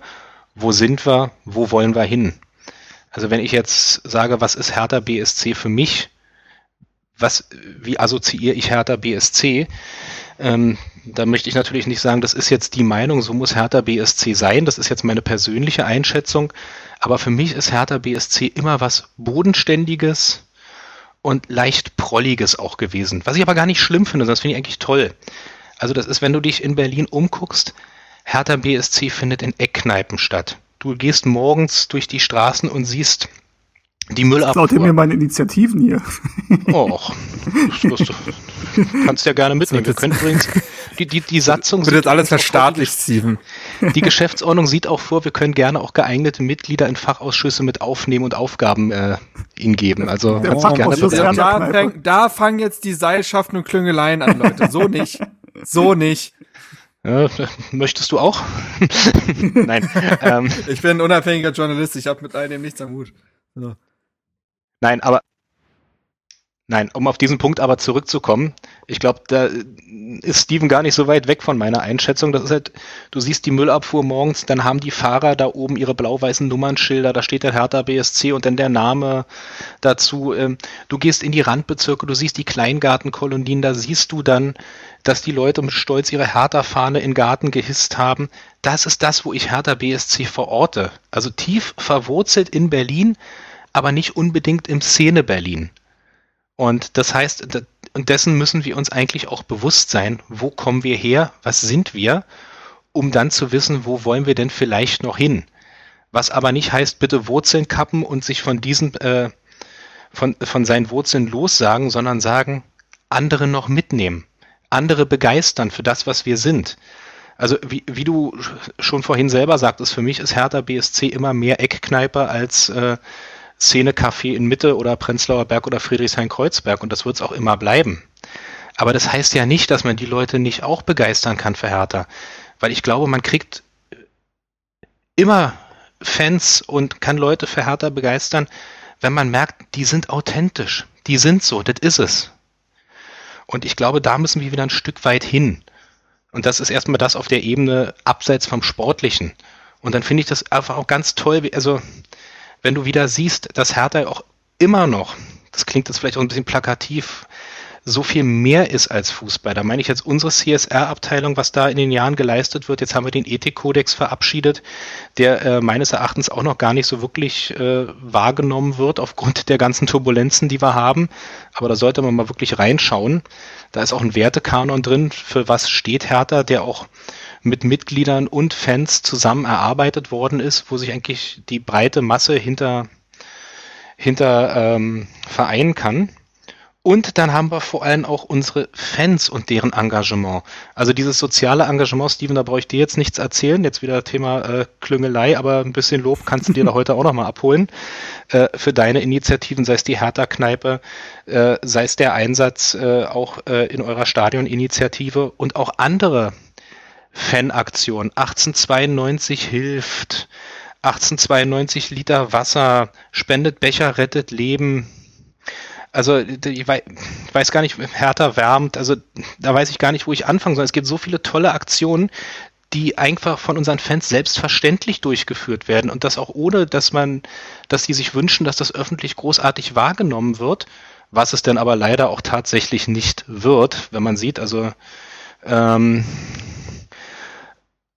wo sind wir, wo wollen wir hin. Also wenn ich jetzt sage, was ist Hertha BSC für mich, was, wie assoziiere ich Hertha BSC, ähm, da möchte ich natürlich nicht sagen, das ist jetzt die Meinung, so muss Hertha BSC sein, das ist jetzt meine persönliche Einschätzung, aber für mich ist Hertha BSC immer was Bodenständiges, und leicht Prolliges auch gewesen. Was ich aber gar nicht schlimm finde, das finde ich eigentlich toll. Also das ist, wenn du dich in Berlin umguckst, Hertha BSC findet in Eckkneipen statt. Du gehst morgens durch die Straßen und siehst die Müllabfuhr. Laut mir meine Initiativen hier. Och, das, das, kannst ja gerne mitnehmen. Wir können übrigens die, die, die Satzung. Wird jetzt alles verstaatlicht, Steven. Die Geschäftsordnung sieht auch vor, wir können gerne auch geeignete Mitglieder in Fachausschüsse mit aufnehmen und Aufgaben äh, ihnen geben. Also Der gerne da, fang, da fangen jetzt die Seilschaften und Klüngeleien an, Leute. So nicht. So nicht. Ja, möchtest du auch? Nein. Ähm, ich bin ein unabhängiger Journalist, ich habe mit all dem nichts am Hut. So. Nein, aber Nein, um auf diesen Punkt aber zurückzukommen, ich glaube, da ist Steven gar nicht so weit weg von meiner Einschätzung. Das ist halt, du siehst die Müllabfuhr morgens, dann haben die Fahrer da oben ihre blau-weißen Nummernschilder, da steht der Hertha BSC und dann der Name dazu. Ähm, du gehst in die Randbezirke, du siehst die Kleingartenkolonien, da siehst du dann, dass die Leute mit Stolz ihre Hertha-Fahne in Garten gehisst haben. Das ist das, wo ich Hertha BSC verorte. Also tief verwurzelt in Berlin, aber nicht unbedingt im Szene Berlin. Und das heißt, und dessen müssen wir uns eigentlich auch bewusst sein, wo kommen wir her, was sind wir, um dann zu wissen, wo wollen wir denn vielleicht noch hin. Was aber nicht heißt, bitte Wurzeln kappen und sich von diesen, äh, von, von seinen Wurzeln lossagen, sondern sagen, andere noch mitnehmen, andere begeistern für das, was wir sind. Also wie, wie du schon vorhin selber sagtest, für mich ist Hertha BSC immer mehr Eckkneipe als äh, Szene-Café in Mitte oder Prenzlauer Berg oder Friedrichshain-Kreuzberg und das wird es auch immer bleiben. Aber das heißt ja nicht, dass man die Leute nicht auch begeistern kann für Hertha. Weil ich glaube, man kriegt immer Fans und kann Leute für Hertha begeistern, wenn man merkt, die sind authentisch. Die sind so, das ist es. Und ich glaube, da müssen wir wieder ein Stück weit hin. Und das ist erstmal das auf der Ebene abseits vom Sportlichen. Und dann finde ich das einfach auch ganz toll, also wenn du wieder siehst, dass Hertha auch immer noch, das klingt jetzt vielleicht auch ein bisschen plakativ, so viel mehr ist als Fußball. Da meine ich jetzt unsere CSR-Abteilung, was da in den Jahren geleistet wird. Jetzt haben wir den Ethikkodex verabschiedet, der äh, meines Erachtens auch noch gar nicht so wirklich äh, wahrgenommen wird aufgrund der ganzen Turbulenzen, die wir haben. Aber da sollte man mal wirklich reinschauen. Da ist auch ein Wertekanon drin, für was steht Hertha, der auch mit Mitgliedern und Fans zusammen erarbeitet worden ist, wo sich eigentlich die breite Masse hinter, hinter ähm, vereinen kann. Und dann haben wir vor allem auch unsere Fans und deren Engagement. Also dieses soziale Engagement, Steven, da brauche ich dir jetzt nichts erzählen. Jetzt wieder Thema äh, Klüngelei, aber ein bisschen Lob kannst du dir da heute auch nochmal abholen. Äh, für deine Initiativen, sei es die Hertha-Kneipe, äh, sei es der Einsatz äh, auch äh, in eurer Stadioninitiative und auch andere Fanaktion. 1892 hilft. 1892 Liter Wasser, spendet Becher, rettet Leben. Also ich weiß gar nicht, härter wärmt, also da weiß ich gar nicht, wo ich anfangen soll. Es gibt so viele tolle Aktionen, die einfach von unseren Fans selbstverständlich durchgeführt werden und das auch ohne, dass man, dass die sich wünschen, dass das öffentlich großartig wahrgenommen wird, was es denn aber leider auch tatsächlich nicht wird, wenn man sieht, also ähm,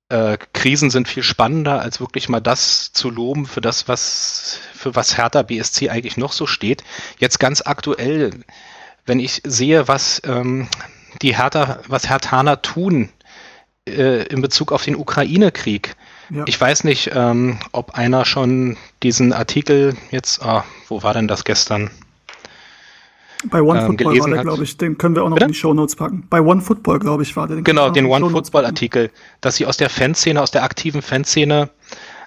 äh, Krisen sind viel spannender, als wirklich mal das zu loben für das, was für was Hertha BSC eigentlich noch so steht. Jetzt ganz aktuell, wenn ich sehe, was ähm, die Hertha, was Herthaner tun äh, in Bezug auf den Ukraine-Krieg. Ja. Ich weiß nicht, ähm, ob einer schon diesen Artikel jetzt, ah, wo war denn das gestern? Bei OneFootball ähm, war der, glaube ich. Den können wir auch noch Bitte? in die Shownotes packen. Bei OneFootball, glaube ich, war der. Den genau, den OneFootball-Artikel, dass sie aus der Fanszene, aus der aktiven Fanszene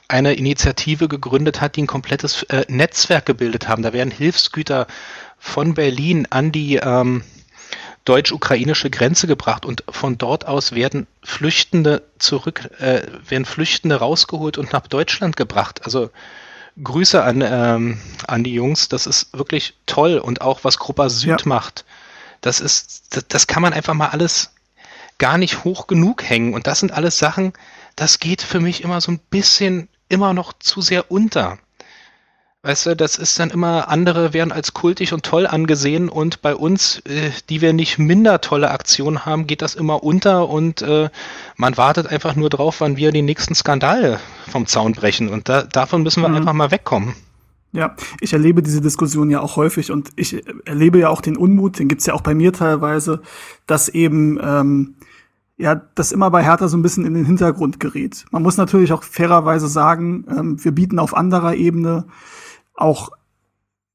eine Initiative gegründet hat, die ein komplettes äh, Netzwerk gebildet haben. Da werden Hilfsgüter von Berlin an die ähm, deutsch-ukrainische Grenze gebracht und von dort aus werden Flüchtende zurück, äh, werden Flüchtende rausgeholt und nach Deutschland gebracht. Also Grüße an, ähm, an die Jungs, das ist wirklich toll und auch was Gruppa Süd ja. macht. Das ist, das, das kann man einfach mal alles gar nicht hoch genug hängen und das sind alles Sachen, das geht für mich immer so ein bisschen immer noch zu sehr unter. Weißt du, das ist dann immer, andere werden als kultig und toll angesehen und bei uns, äh, die wir nicht minder tolle Aktionen haben, geht das immer unter und äh, man wartet einfach nur drauf, wann wir den nächsten Skandal vom Zaun brechen und da, davon müssen wir mhm. einfach mal wegkommen. Ja, ich erlebe diese Diskussion ja auch häufig und ich erlebe ja auch den Unmut, den gibt's ja auch bei mir teilweise, dass eben ähm, ja, das immer bei Hertha so ein bisschen in den Hintergrund gerät. Man muss natürlich auch fairerweise sagen, ähm, wir bieten auf anderer Ebene auch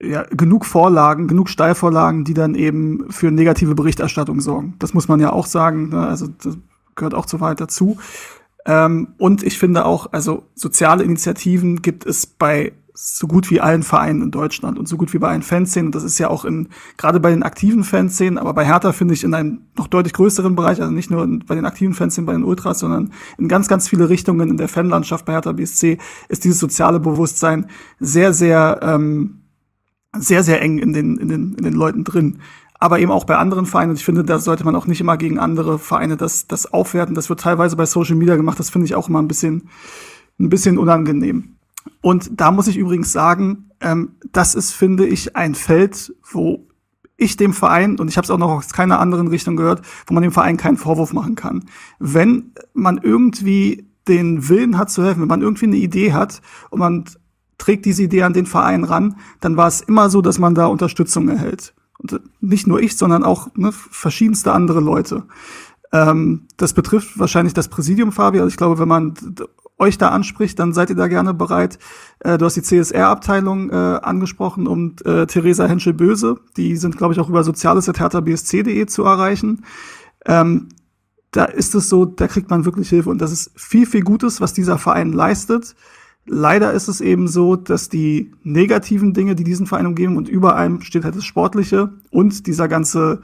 ja, genug Vorlagen, genug Steilvorlagen, die dann eben für negative Berichterstattung sorgen. Das muss man ja auch sagen. Ne? Also das gehört auch zu weit dazu. Ähm, und ich finde auch, also soziale Initiativen gibt es bei so gut wie allen Vereinen in Deutschland und so gut wie bei allen Fanszenen. Das ist ja auch in, gerade bei den aktiven Fanszenen, aber bei Hertha finde ich in einem noch deutlich größeren Bereich, also nicht nur bei den aktiven Fanszenen, bei den Ultras, sondern in ganz, ganz viele Richtungen in der Fanlandschaft bei Hertha BSC ist dieses soziale Bewusstsein sehr, sehr, ähm, sehr, sehr eng in den, in den, in den Leuten drin. Aber eben auch bei anderen Vereinen. Und ich finde, da sollte man auch nicht immer gegen andere Vereine das, das aufwerten. Das wird teilweise bei Social Media gemacht. Das finde ich auch immer ein bisschen, ein bisschen unangenehm. Und da muss ich übrigens sagen, ähm, das ist, finde ich, ein Feld, wo ich dem Verein, und ich habe es auch noch aus keiner anderen Richtung gehört, wo man dem Verein keinen Vorwurf machen kann. Wenn man irgendwie den Willen hat zu helfen, wenn man irgendwie eine Idee hat und man trägt diese Idee an den Verein ran, dann war es immer so, dass man da Unterstützung erhält. Und nicht nur ich, sondern auch ne, verschiedenste andere Leute. Ähm, das betrifft wahrscheinlich das Präsidium, Fabi. Also ich glaube, wenn man euch da anspricht, dann seid ihr da gerne bereit. Äh, du hast die CSR-Abteilung äh, angesprochen und äh, Theresa Henschel-Böse. Die sind, glaube ich, auch über soziales.hertha.bsc.de zu erreichen. Ähm, da ist es so, da kriegt man wirklich Hilfe und das ist viel, viel Gutes, was dieser Verein leistet. Leider ist es eben so, dass die negativen Dinge, die diesen Verein umgeben und über allem steht halt das Sportliche und dieser ganze,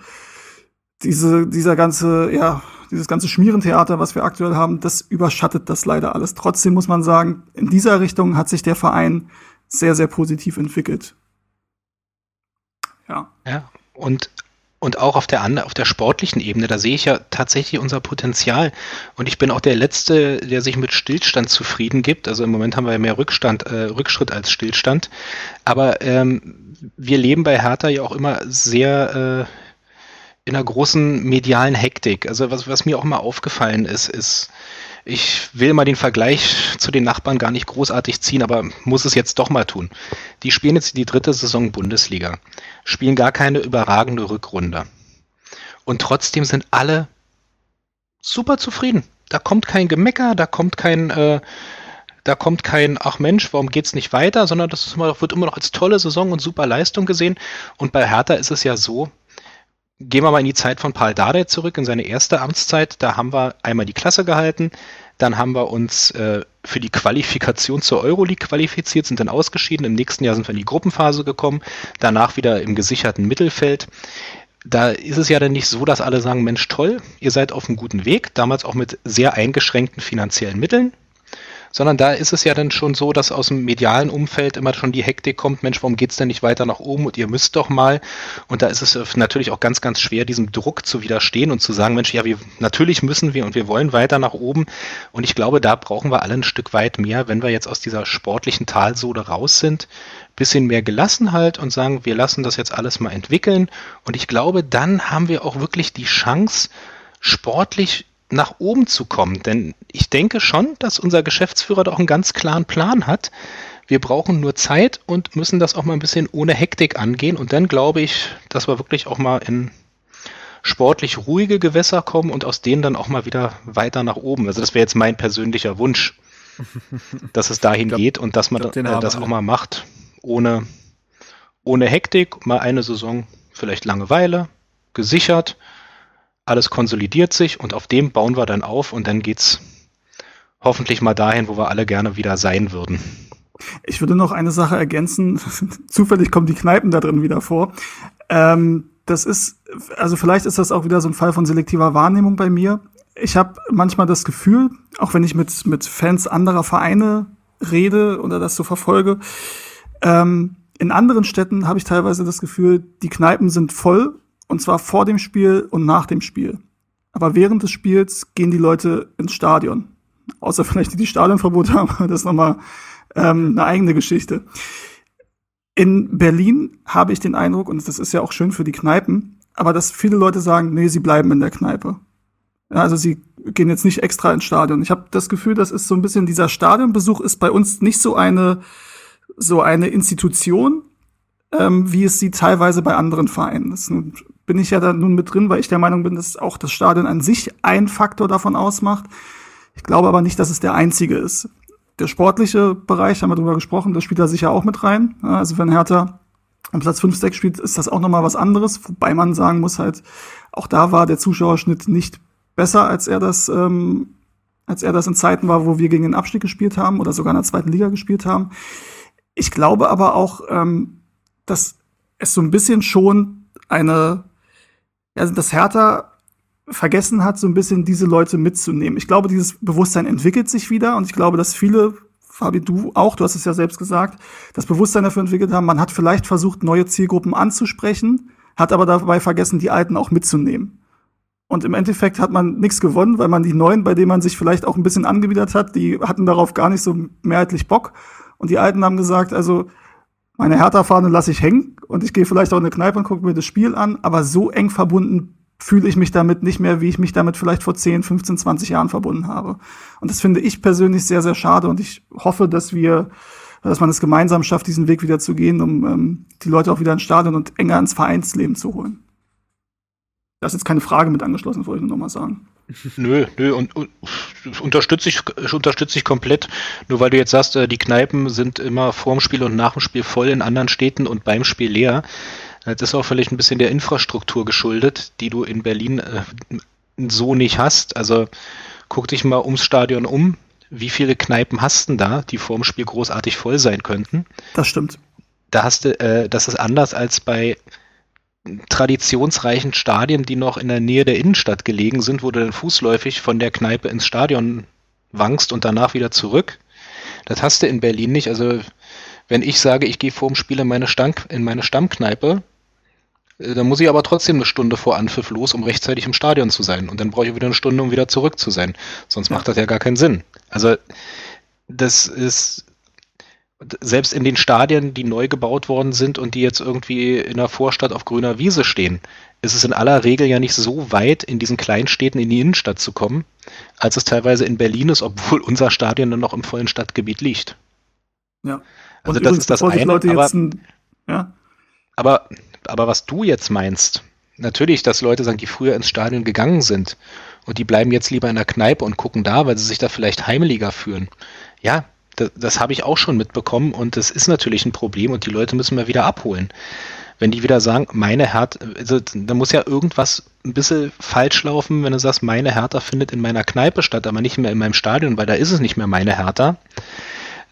diese, dieser ganze, ja, dieses ganze Schmierentheater, was wir aktuell haben, das überschattet das leider alles. Trotzdem muss man sagen, in dieser Richtung hat sich der Verein sehr, sehr positiv entwickelt. Ja. Ja, und und auch auf der, auf der sportlichen Ebene, da sehe ich ja tatsächlich unser Potenzial. Und ich bin auch der Letzte, der sich mit Stillstand zufrieden gibt. Also im Moment haben wir ja mehr Rückstand, äh, Rückschritt als Stillstand. Aber ähm, wir leben bei Hertha ja auch immer sehr äh, in einer großen medialen Hektik. Also was, was mir auch mal aufgefallen ist, ist, ich will mal den Vergleich zu den Nachbarn gar nicht großartig ziehen, aber muss es jetzt doch mal tun. Die spielen jetzt die dritte Saison Bundesliga, spielen gar keine überragende Rückrunde. Und trotzdem sind alle super zufrieden. Da kommt kein Gemecker, da kommt kein, äh, da kommt kein, ach Mensch, warum geht's nicht weiter, sondern das immer, wird immer noch als tolle Saison und super Leistung gesehen. Und bei Hertha ist es ja so, Gehen wir mal in die Zeit von Paul Dardai zurück, in seine erste Amtszeit. Da haben wir einmal die Klasse gehalten, dann haben wir uns äh, für die Qualifikation zur Euroleague qualifiziert, sind dann ausgeschieden. Im nächsten Jahr sind wir in die Gruppenphase gekommen, danach wieder im gesicherten Mittelfeld. Da ist es ja dann nicht so, dass alle sagen, Mensch, toll, ihr seid auf einem guten Weg, damals auch mit sehr eingeschränkten finanziellen Mitteln sondern da ist es ja dann schon so, dass aus dem medialen Umfeld immer schon die Hektik kommt, Mensch, warum geht's denn nicht weiter nach oben und ihr müsst doch mal. Und da ist es natürlich auch ganz, ganz schwer, diesem Druck zu widerstehen und zu sagen, Mensch, ja, wir, natürlich müssen wir und wir wollen weiter nach oben. Und ich glaube, da brauchen wir alle ein Stück weit mehr, wenn wir jetzt aus dieser sportlichen Talsohle raus sind, bisschen mehr Gelassenheit und sagen, wir lassen das jetzt alles mal entwickeln. Und ich glaube, dann haben wir auch wirklich die Chance, sportlich nach oben zu kommen. Denn ich denke schon, dass unser Geschäftsführer doch einen ganz klaren Plan hat. Wir brauchen nur Zeit und müssen das auch mal ein bisschen ohne Hektik angehen. Und dann glaube ich, dass wir wirklich auch mal in sportlich ruhige Gewässer kommen und aus denen dann auch mal wieder weiter nach oben. Also das wäre jetzt mein persönlicher Wunsch, dass es dahin glaub, geht und dass man glaub, äh, das auch mal macht, ohne, ohne Hektik, mal eine Saison vielleicht Langeweile, gesichert alles konsolidiert sich und auf dem bauen wir dann auf und dann geht's hoffentlich mal dahin, wo wir alle gerne wieder sein würden. Ich würde noch eine Sache ergänzen. Zufällig kommen die Kneipen da drin wieder vor. Ähm, das ist, also vielleicht ist das auch wieder so ein Fall von selektiver Wahrnehmung bei mir. Ich habe manchmal das Gefühl, auch wenn ich mit, mit Fans anderer Vereine rede oder das so verfolge, ähm, in anderen Städten habe ich teilweise das Gefühl, die Kneipen sind voll und zwar vor dem Spiel und nach dem Spiel. Aber während des Spiels gehen die Leute ins Stadion. Außer vielleicht die, die Stadionverbot haben, das ist nochmal ähm, eine eigene Geschichte. In Berlin habe ich den Eindruck, und das ist ja auch schön für die Kneipen, aber dass viele Leute sagen, nee, sie bleiben in der Kneipe. Ja, also sie gehen jetzt nicht extra ins Stadion. Ich habe das Gefühl, das ist so ein bisschen dieser Stadionbesuch ist bei uns nicht so eine so eine Institution, ähm, wie es sie teilweise bei anderen Vereinen ist. Nun bin ich ja da nun mit drin, weil ich der Meinung bin, dass auch das Stadion an sich ein Faktor davon ausmacht. Ich glaube aber nicht, dass es der einzige ist. Der sportliche Bereich, haben wir drüber gesprochen, das spielt da sicher auch mit rein. Also wenn Hertha am Platz 5, 6 spielt, ist das auch nochmal was anderes, wobei man sagen muss halt, auch da war der Zuschauerschnitt nicht besser, als er das, ähm, als er das in Zeiten war, wo wir gegen den Abstieg gespielt haben oder sogar in der zweiten Liga gespielt haben. Ich glaube aber auch, ähm, dass es so ein bisschen schon eine, ja, das Hertha vergessen hat, so ein bisschen diese Leute mitzunehmen. Ich glaube, dieses Bewusstsein entwickelt sich wieder und ich glaube, dass viele, Fabi, du auch, du hast es ja selbst gesagt, das Bewusstsein dafür entwickelt haben. Man hat vielleicht versucht, neue Zielgruppen anzusprechen, hat aber dabei vergessen, die alten auch mitzunehmen. Und im Endeffekt hat man nichts gewonnen, weil man die neuen, bei denen man sich vielleicht auch ein bisschen angewidert hat, die hatten darauf gar nicht so mehrheitlich Bock. Und die Alten haben gesagt, also meine Hertha-Fahne lasse ich hängen und ich gehe vielleicht auch in eine Kneipe und gucke mir das Spiel an, aber so eng verbunden fühle ich mich damit nicht mehr, wie ich mich damit vielleicht vor 10, 15, 20 Jahren verbunden habe. Und das finde ich persönlich sehr, sehr schade und ich hoffe, dass wir, dass man es gemeinsam schafft, diesen Weg wieder zu gehen, um ähm, die Leute auch wieder ins Stadion und enger ins Vereinsleben zu holen. Das ist jetzt keine Frage mit angeschlossen, wollte ich nur nochmal sagen. Nö, nö, und, und unterstütze ich, unterstütze ich komplett. Nur weil du jetzt sagst, äh, die Kneipen sind immer vorm Spiel und nach dem Spiel voll in anderen Städten und beim Spiel leer. Das ist auch vielleicht ein bisschen der Infrastruktur geschuldet, die du in Berlin äh, so nicht hast. Also guck dich mal ums Stadion um. Wie viele Kneipen hast du da, die vorm Spiel großartig voll sein könnten? Das stimmt. Da hast du, äh, das ist anders als bei traditionsreichen Stadien, die noch in der Nähe der Innenstadt gelegen sind, wo du dann fußläufig von der Kneipe ins Stadion wankst und danach wieder zurück. Das hast du in Berlin nicht. Also wenn ich sage, ich gehe vor dem Spiel in meine, Stank, in meine Stammkneipe, äh, dann muss ich aber trotzdem eine Stunde vor Anpfiff los, um rechtzeitig im Stadion zu sein. Und dann brauche ich wieder eine Stunde, um wieder zurück zu sein. Sonst ja. macht das ja gar keinen Sinn. Also das ist selbst in den Stadien, die neu gebaut worden sind und die jetzt irgendwie in der Vorstadt auf grüner Wiese stehen, ist es in aller Regel ja nicht so weit, in diesen Kleinstädten in die Innenstadt zu kommen, als es teilweise in Berlin ist, obwohl unser Stadion dann noch im vollen Stadtgebiet liegt. Ja. Also und das ist das eine, aber, ein, ja. aber, aber was du jetzt meinst, natürlich, dass Leute sagen, die früher ins Stadion gegangen sind und die bleiben jetzt lieber in der Kneipe und gucken da, weil sie sich da vielleicht heimeliger fühlen. Ja, das, das habe ich auch schon mitbekommen und das ist natürlich ein Problem und die Leute müssen wir wieder abholen. Wenn die wieder sagen, meine Hertha, also da muss ja irgendwas ein bisschen falsch laufen, wenn du sagst, meine Hertha findet in meiner Kneipe statt, aber nicht mehr in meinem Stadion, weil da ist es nicht mehr meine Hertha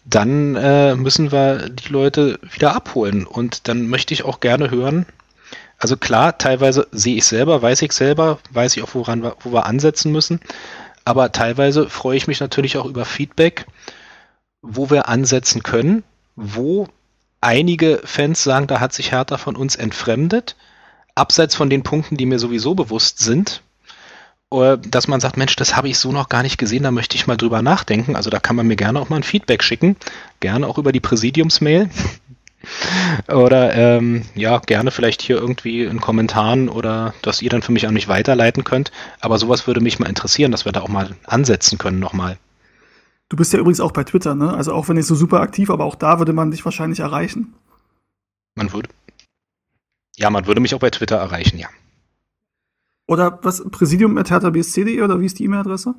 dann äh, müssen wir die Leute wieder abholen. Und dann möchte ich auch gerne hören, also klar, teilweise sehe ich selber, weiß ich selber, weiß ich auch, woran wir, wo wir ansetzen müssen. Aber teilweise freue ich mich natürlich auch über Feedback wo wir ansetzen können, wo einige Fans sagen, da hat sich Hertha von uns entfremdet, abseits von den Punkten, die mir sowieso bewusst sind, äh, dass man sagt, Mensch, das habe ich so noch gar nicht gesehen, da möchte ich mal drüber nachdenken. Also da kann man mir gerne auch mal ein Feedback schicken, gerne auch über die Präsidiumsmail. oder ähm, ja, gerne vielleicht hier irgendwie in Kommentaren oder dass ihr dann für mich an mich weiterleiten könnt. Aber sowas würde mich mal interessieren, dass wir da auch mal ansetzen können nochmal. Du bist ja übrigens auch bei Twitter, ne? Also auch wenn nicht so super aktiv, aber auch da würde man dich wahrscheinlich erreichen. Man würde. Ja, man würde mich auch bei Twitter erreichen, ja. Oder was? Präsidium at herthabsc.de oder wie ist die E-Mail-Adresse?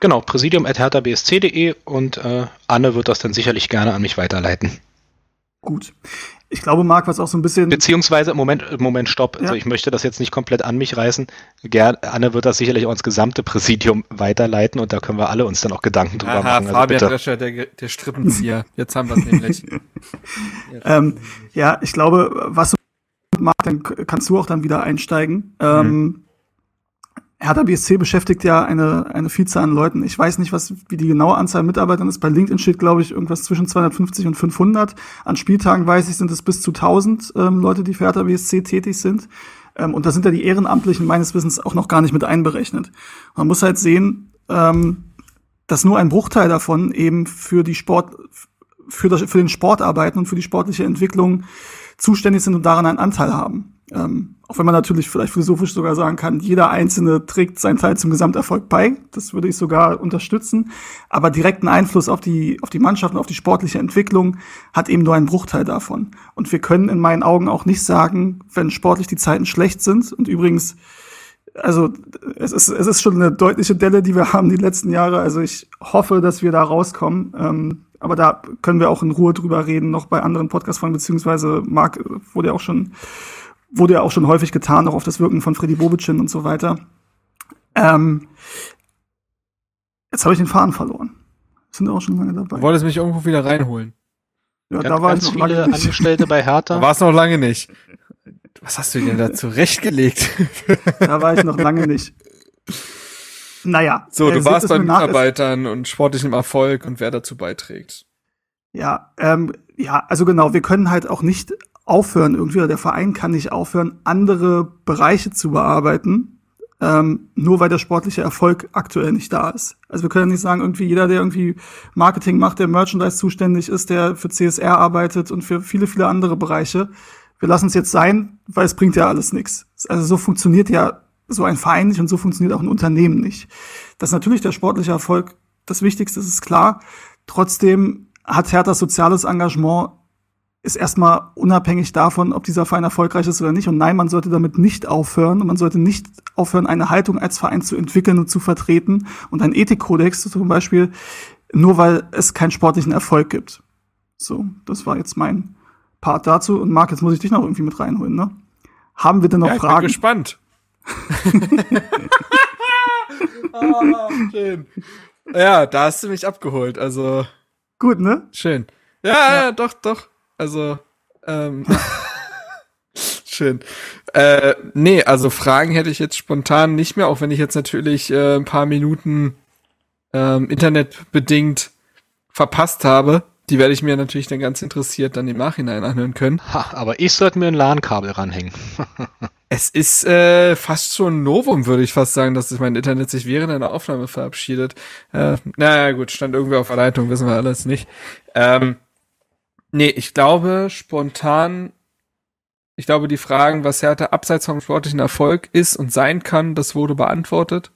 Genau, präsidium at herthabsc.de und äh, Anne wird das dann sicherlich gerne an mich weiterleiten. Gut. Ich glaube, Marc, was auch so ein bisschen. Beziehungsweise, Moment, Moment, stopp. Ja. Also ich möchte das jetzt nicht komplett an mich reißen. Ger Anne wird das sicherlich auch ins gesamte Präsidium weiterleiten und da können wir alle uns dann auch Gedanken drüber Aha, machen. Also Fabian bitte. Drescher, der, der Strippenzieher. Jetzt haben wir es nämlich. ähm, ja, ich glaube, was du Marc, dann kannst du auch dann wieder einsteigen. Ähm, mhm. Hertha BSC beschäftigt ja eine, eine Vielzahl an Leuten. Ich weiß nicht, was, wie die genaue Anzahl Mitarbeitern ist. Bei LinkedIn steht, glaube ich, irgendwas zwischen 250 und 500. An Spieltagen weiß ich, sind es bis zu 1000 ähm, Leute, die für Hertha BSC tätig sind. Ähm, und da sind ja die Ehrenamtlichen meines Wissens auch noch gar nicht mit einberechnet. Man muss halt sehen, ähm, dass nur ein Bruchteil davon eben für die Sport, für, das, für den Sport arbeiten und für die sportliche Entwicklung zuständig sind und daran einen Anteil haben. Ähm, auch wenn man natürlich vielleicht philosophisch sogar sagen kann, jeder Einzelne trägt seinen Teil zum Gesamterfolg bei. Das würde ich sogar unterstützen. Aber direkten Einfluss auf die, auf die Mannschaft und auf die sportliche Entwicklung hat eben nur ein Bruchteil davon. Und wir können in meinen Augen auch nicht sagen, wenn sportlich die Zeiten schlecht sind. Und übrigens, also es ist, es ist schon eine deutliche Delle, die wir haben die letzten Jahre. Also ich hoffe, dass wir da rauskommen. Ähm, aber da können wir auch in Ruhe drüber reden, noch bei anderen Podcast-Folgen, beziehungsweise Marc wurde ja auch schon wurde ja auch schon häufig getan, auch auf das Wirken von Freddy Bobicin und so weiter. Ähm, jetzt habe ich den Faden verloren. Sind auch schon lange dabei. Du wolltest mich irgendwo wieder reinholen. Ja, ganz, da war ganz ich noch viele lange nicht. Angestellte bei Hertha. War es noch lange nicht. Was hast du denn da zurechtgelegt? da war ich noch lange nicht. Naja. So, du warst bei Mitarbeitern und sportlichem Erfolg und wer dazu beiträgt. Ja, ähm, ja, also genau, wir können halt auch nicht aufhören irgendwie, oder der Verein kann nicht aufhören, andere Bereiche zu bearbeiten, ähm, nur weil der sportliche Erfolg aktuell nicht da ist. Also wir können nicht sagen, irgendwie jeder, der irgendwie Marketing macht, der Merchandise zuständig ist, der für CSR arbeitet und für viele, viele andere Bereiche, wir lassen es jetzt sein, weil es bringt ja alles nichts. Also so funktioniert ja so ein Verein nicht und so funktioniert auch ein Unternehmen nicht. Dass natürlich der sportliche Erfolg das Wichtigste ist, ist klar. Trotzdem hat Hertha soziales Engagement ist erstmal unabhängig davon, ob dieser Verein erfolgreich ist oder nicht. Und nein, man sollte damit nicht aufhören und man sollte nicht aufhören, eine Haltung als Verein zu entwickeln und zu vertreten und ein Ethikkodex zum Beispiel, nur weil es keinen sportlichen Erfolg gibt. So, das war jetzt mein Part dazu. Und Marc, jetzt muss ich dich noch irgendwie mit reinholen, ne? Haben wir denn noch ja, ich Fragen? Ich bin gespannt. oh, schön. Ja, da hast du mich abgeholt, also. Gut, ne? Schön. Ja, ja, ja doch, doch. Also, ähm, schön. Äh, nee, also Fragen hätte ich jetzt spontan nicht mehr, auch wenn ich jetzt natürlich äh, ein paar Minuten ähm, internetbedingt verpasst habe. Die werde ich mir natürlich dann ganz interessiert dann im Nachhinein anhören können. Ha, aber ich sollte mir ein LAN-Kabel ranhängen. es ist äh, fast schon ein Novum, würde ich fast sagen, dass mein Internet sich während einer Aufnahme verabschiedet. Äh, naja, gut, stand irgendwie auf der Leitung, wissen wir alles nicht. Ähm, Nee, ich glaube spontan, ich glaube, die Fragen, was Hertha abseits vom sportlichen Erfolg ist und sein kann, das wurde beantwortet.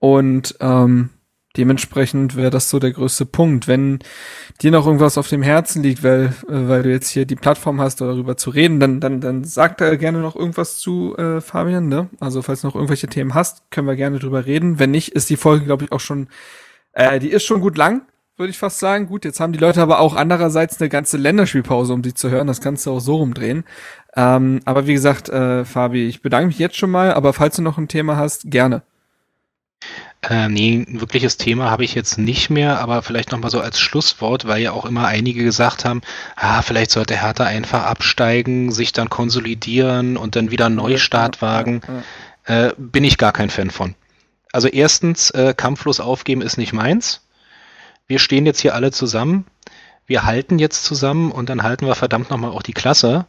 Und ähm, dementsprechend wäre das so der größte Punkt. Wenn dir noch irgendwas auf dem Herzen liegt, weil, äh, weil du jetzt hier die Plattform hast, darüber zu reden, dann, dann, dann sag da gerne noch irgendwas zu, äh, Fabian. Ne? Also falls du noch irgendwelche Themen hast, können wir gerne drüber reden. Wenn nicht, ist die Folge, glaube ich, auch schon, äh, die ist schon gut lang würde ich fast sagen. Gut, jetzt haben die Leute aber auch andererseits eine ganze Länderspielpause, um die zu hören. Das kannst du auch so rumdrehen. Ähm, aber wie gesagt, äh, Fabi, ich bedanke mich jetzt schon mal, aber falls du noch ein Thema hast, gerne. Äh, nee, ein wirkliches Thema habe ich jetzt nicht mehr, aber vielleicht nochmal so als Schlusswort, weil ja auch immer einige gesagt haben, ah, vielleicht sollte Hertha einfach absteigen, sich dann konsolidieren und dann wieder einen Neustart wagen. Äh, bin ich gar kein Fan von. Also erstens, äh, kampflos aufgeben ist nicht meins wir stehen jetzt hier alle zusammen, wir halten jetzt zusammen und dann halten wir verdammt nochmal auch die Klasse.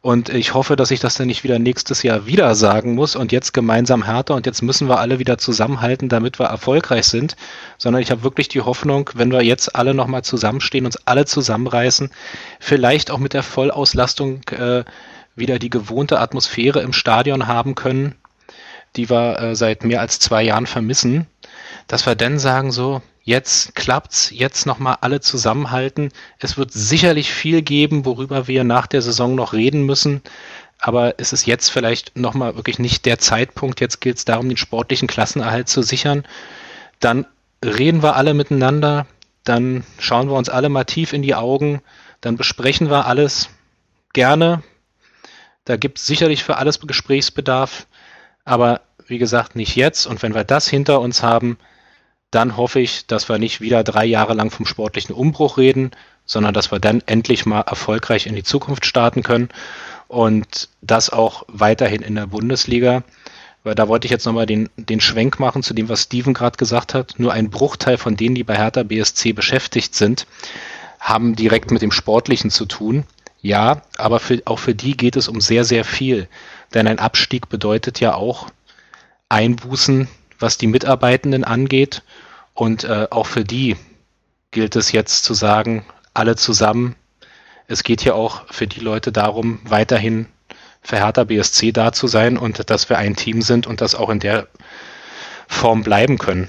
Und ich hoffe, dass ich das dann nicht wieder nächstes Jahr wieder sagen muss und jetzt gemeinsam härter und jetzt müssen wir alle wieder zusammenhalten, damit wir erfolgreich sind, sondern ich habe wirklich die Hoffnung, wenn wir jetzt alle nochmal zusammenstehen, uns alle zusammenreißen, vielleicht auch mit der Vollauslastung äh, wieder die gewohnte Atmosphäre im Stadion haben können, die wir äh, seit mehr als zwei Jahren vermissen, dass wir dann sagen so, Jetzt klappt's, jetzt nochmal alle zusammenhalten. Es wird sicherlich viel geben, worüber wir nach der Saison noch reden müssen. Aber es ist jetzt vielleicht nochmal wirklich nicht der Zeitpunkt. Jetzt gilt es darum, den sportlichen Klassenerhalt zu sichern. Dann reden wir alle miteinander. Dann schauen wir uns alle mal tief in die Augen. Dann besprechen wir alles. gerne. Da gibt es sicherlich für alles Gesprächsbedarf, aber wie gesagt, nicht jetzt. Und wenn wir das hinter uns haben, dann hoffe ich, dass wir nicht wieder drei Jahre lang vom sportlichen Umbruch reden, sondern dass wir dann endlich mal erfolgreich in die Zukunft starten können und das auch weiterhin in der Bundesliga. Weil da wollte ich jetzt nochmal den, den Schwenk machen zu dem, was Steven gerade gesagt hat. Nur ein Bruchteil von denen, die bei Hertha BSC beschäftigt sind, haben direkt mit dem Sportlichen zu tun. Ja, aber für, auch für die geht es um sehr, sehr viel. Denn ein Abstieg bedeutet ja auch Einbußen, was die Mitarbeitenden angeht. Und äh, auch für die gilt es jetzt zu sagen, alle zusammen. Es geht hier auch für die Leute darum, weiterhin für Hertha BSC da zu sein und dass wir ein Team sind und das auch in der Form bleiben können.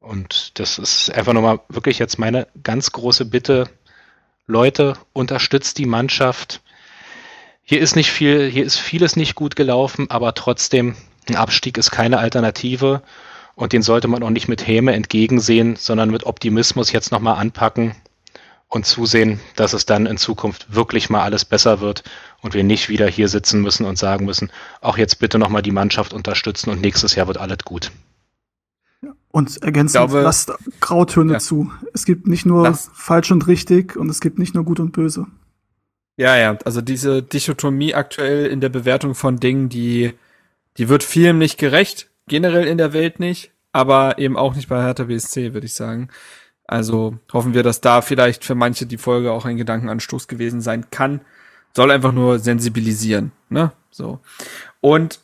Und das ist einfach nochmal wirklich jetzt meine ganz große Bitte. Leute, unterstützt die Mannschaft. Hier ist nicht viel, hier ist vieles nicht gut gelaufen, aber trotzdem, ein Abstieg ist keine Alternative und den sollte man auch nicht mit Häme entgegensehen, sondern mit Optimismus jetzt nochmal anpacken und zusehen, dass es dann in Zukunft wirklich mal alles besser wird und wir nicht wieder hier sitzen müssen und sagen müssen, auch jetzt bitte nochmal die Mannschaft unterstützen und nächstes Jahr wird alles gut. Und ergänzend, glaube, lasst Grautöne ja. zu. Es gibt nicht nur das. falsch und richtig und es gibt nicht nur gut und böse. Ja, ja, also diese Dichotomie aktuell in der Bewertung von Dingen, die, die wird vielen nicht gerecht, generell in der Welt nicht, aber eben auch nicht bei Hertha BSC, würde ich sagen. Also hoffen wir, dass da vielleicht für manche die Folge auch ein Gedankenanstoß gewesen sein kann. Soll einfach nur sensibilisieren, ne? So. Und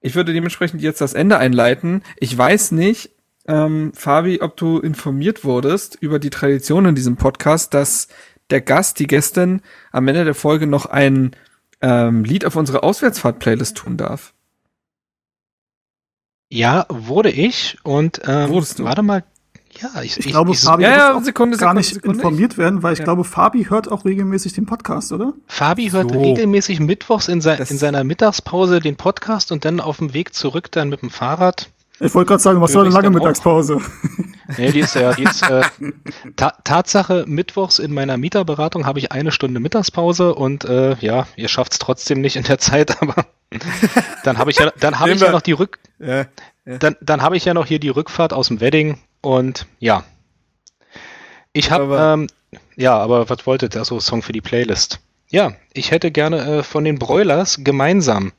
ich würde dementsprechend jetzt das Ende einleiten. Ich weiß nicht, ähm, Fabi, ob du informiert wurdest über die Tradition in diesem Podcast, dass der Gast, die Gästin am Ende der Folge noch ein ähm, Lied auf unsere Auswärtsfahrt-Playlist tun darf. Ja, wurde ich und ähm, Wurdest du? warte mal. Ja, ich, ich, ich glaube, ich, Fabi ja, ja, Sekunde, gar nicht Sekunde, informiert werden, weil ich ja. glaube, Fabi hört auch regelmäßig den Podcast, oder? Fabi hört so. regelmäßig mittwochs in, se in seiner Mittagspause den Podcast und dann auf dem Weg zurück dann mit dem Fahrrad ich wollte gerade sagen, was soll eine lange Mittagspause? Nee, die ist ja, die ist, äh, ta Tatsache, mittwochs in meiner Mieterberatung habe ich eine Stunde Mittagspause und äh, ja, ihr schafft es trotzdem nicht in der Zeit, aber dann habe ich ja, dann habe ich ja noch die Rück, ja, ja. dann, dann habe ich ja noch hier die Rückfahrt aus dem Wedding und ja. Ich habe, ähm, ja, aber was wolltet ihr? So Song für die Playlist. Ja, ich hätte gerne äh, von den Broilers gemeinsam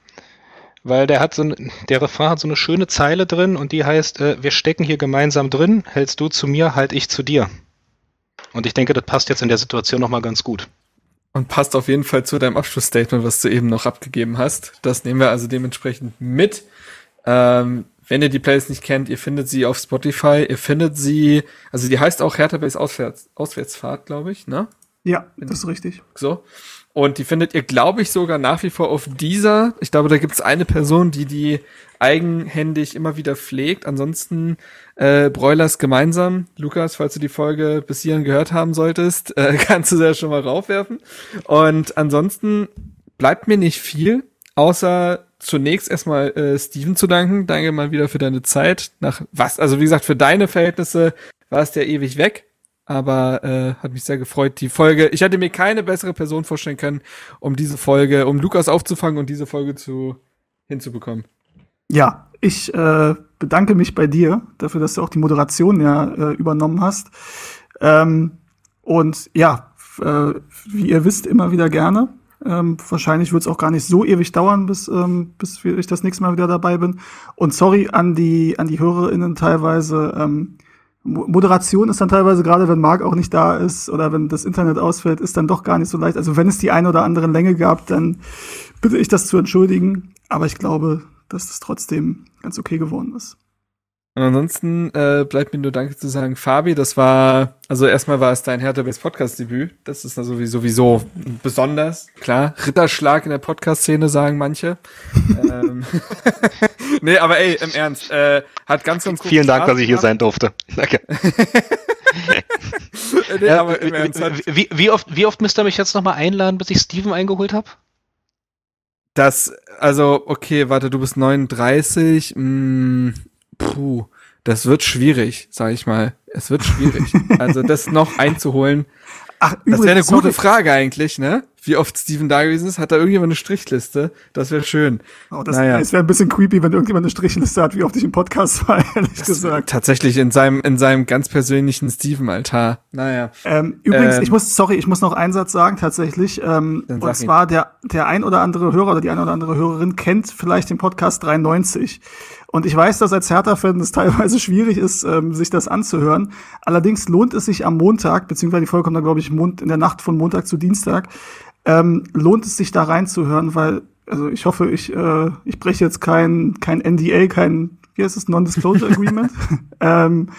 weil der hat so der Refrain hat so eine schöne Zeile drin und die heißt, äh, wir stecken hier gemeinsam drin, hältst du zu mir, halt ich zu dir. Und ich denke, das passt jetzt in der Situation nochmal ganz gut. Und passt auf jeden Fall zu deinem Abschlussstatement, was du eben noch abgegeben hast. Das nehmen wir also dementsprechend mit. Ähm, wenn ihr die Playlist nicht kennt, ihr findet sie auf Spotify, ihr findet sie, also die heißt auch Hertha Base Auswärts, Auswärtsfahrt, glaube ich, ne? Ja, das ist richtig. So. Und die findet ihr, glaube ich, sogar nach wie vor auf dieser. Ich glaube, da gibt es eine Person, die die eigenhändig immer wieder pflegt. Ansonsten äh, Broilers gemeinsam. Lukas, falls du die Folge bis hierhin gehört haben solltest, äh, kannst du ja schon mal raufwerfen. Und ansonsten bleibt mir nicht viel, außer zunächst erstmal äh, Steven zu danken. Danke mal wieder für deine Zeit. Nach was, also wie gesagt, für deine Verhältnisse warst du ja ewig weg aber äh, hat mich sehr gefreut, die Folge. Ich hätte mir keine bessere Person vorstellen können, um diese Folge, um Lukas aufzufangen und diese Folge zu hinzubekommen. Ja, ich äh, bedanke mich bei dir dafür, dass du auch die Moderation ja äh, übernommen hast. Ähm, und ja, äh, wie ihr wisst, immer wieder gerne. Ähm, wahrscheinlich wird es auch gar nicht so ewig dauern, bis, ähm, bis ich das nächste Mal wieder dabei bin. Und sorry an die, an die HörerInnen teilweise. Ähm, Moderation ist dann teilweise, gerade wenn Marc auch nicht da ist oder wenn das Internet ausfällt, ist dann doch gar nicht so leicht. Also wenn es die eine oder andere Länge gab, dann bitte ich das zu entschuldigen. Aber ich glaube, dass das trotzdem ganz okay geworden ist. Und ansonsten äh, bleibt mir nur Danke zu sagen, Fabi, das war, also erstmal war es dein Hertha Base Podcast-Debüt. Das ist also sowieso besonders, klar. Ritterschlag in der Podcast-Szene, sagen manche. ähm, nee, aber ey, im Ernst, äh, hat ganz, ganz gut Vielen Dank, dass ich hier sein durfte. Danke. nee, ja, aber im Ernst, wie, wie, oft, wie oft müsst ihr mich jetzt nochmal einladen, bis ich Steven eingeholt habe? Das, also, okay, warte, du bist 39, mh, mm, puh, das wird schwierig, sag ich mal. Es wird schwierig. also das noch einzuholen. Ach, übrigens, das wäre eine gute Frage eigentlich, ne? Wie oft Steven da gewesen ist. Hat da irgendjemand eine Strichliste? Das wäre schön. Oh, das naja. wäre ein bisschen creepy, wenn irgendjemand eine Strichliste hat, wie oft ich im Podcast war, ehrlich das gesagt. Tatsächlich in seinem, in seinem ganz persönlichen Steven-Altar. Naja. Ähm, übrigens, ähm, ich muss, sorry, ich muss noch einen Satz sagen, tatsächlich. Ähm, und zwar der, der ein oder andere Hörer oder die ein oder andere Hörerin kennt vielleicht den Podcast 93. Und ich weiß, dass als Hertha-Fan es teilweise schwierig ist, ähm, sich das anzuhören. Allerdings lohnt es sich am Montag, beziehungsweise die Folge kommt dann, glaube ich, in der Nacht von Montag zu Dienstag, ähm, lohnt es sich da reinzuhören, weil, also ich hoffe, ich, äh, ich breche jetzt kein, kein NDA, kein, wie heißt es, Non-Disclosure Agreement. ähm,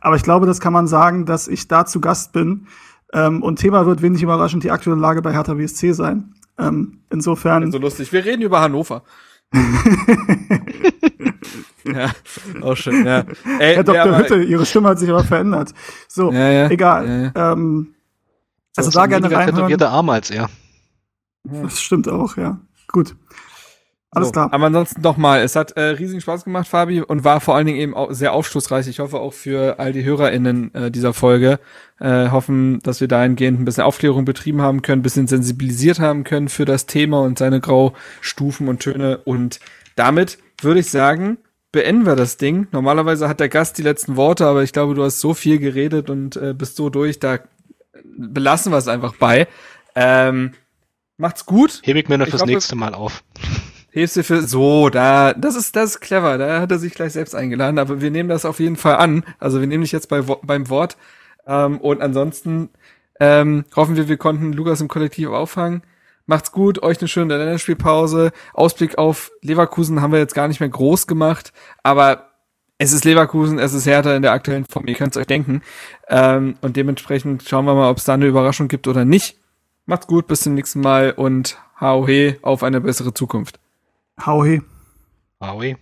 aber ich glaube, das kann man sagen, dass ich da zu Gast bin. Ähm, und Thema wird wenig überraschend die aktuelle Lage bei Hertha BSC sein. Ähm, insofern. So lustig. Wir reden über Hannover. ja, auch schön, ja. Ey, Herr Dr. Hütte, Ihre Stimme hat sich aber verändert. So, ja, ja, egal. Ja, ähm, also da gerne reinhören. tätowierte Arm als er. Das stimmt auch, ja. Gut. Alles so, klar. Aber ansonsten nochmal, es hat äh, riesigen Spaß gemacht, Fabi, und war vor allen Dingen eben auch sehr aufschlussreich. Ich hoffe auch für all die HörerInnen äh, dieser Folge. Äh, hoffen, dass wir dahingehend ein bisschen Aufklärung betrieben haben können, ein bisschen sensibilisiert haben können für das Thema und seine Graustufen und Töne. Und damit würde ich sagen, beenden wir das Ding. Normalerweise hat der Gast die letzten Worte, aber ich glaube, du hast so viel geredet und äh, bist so durch, da belassen wir es einfach bei. Ähm, macht's gut. Hebe ich mir noch ich fürs hoffe, nächste Mal auf. Für so, da, das ist, das ist clever, da hat er sich gleich selbst eingeladen, aber wir nehmen das auf jeden Fall an. Also wir nehmen dich jetzt bei, beim Wort. Ähm, und ansonsten ähm, hoffen wir, wir konnten Lukas im Kollektiv auffangen. Macht's gut, euch eine schöne Länderspielpause. Ausblick auf Leverkusen haben wir jetzt gar nicht mehr groß gemacht, aber es ist Leverkusen, es ist härter in der aktuellen Form, ihr könnt es euch denken. Ähm, und dementsprechend schauen wir mal, ob es da eine Überraschung gibt oder nicht. Macht's gut, bis zum nächsten Mal und hau he auf eine bessere Zukunft. Hau he. Hau he.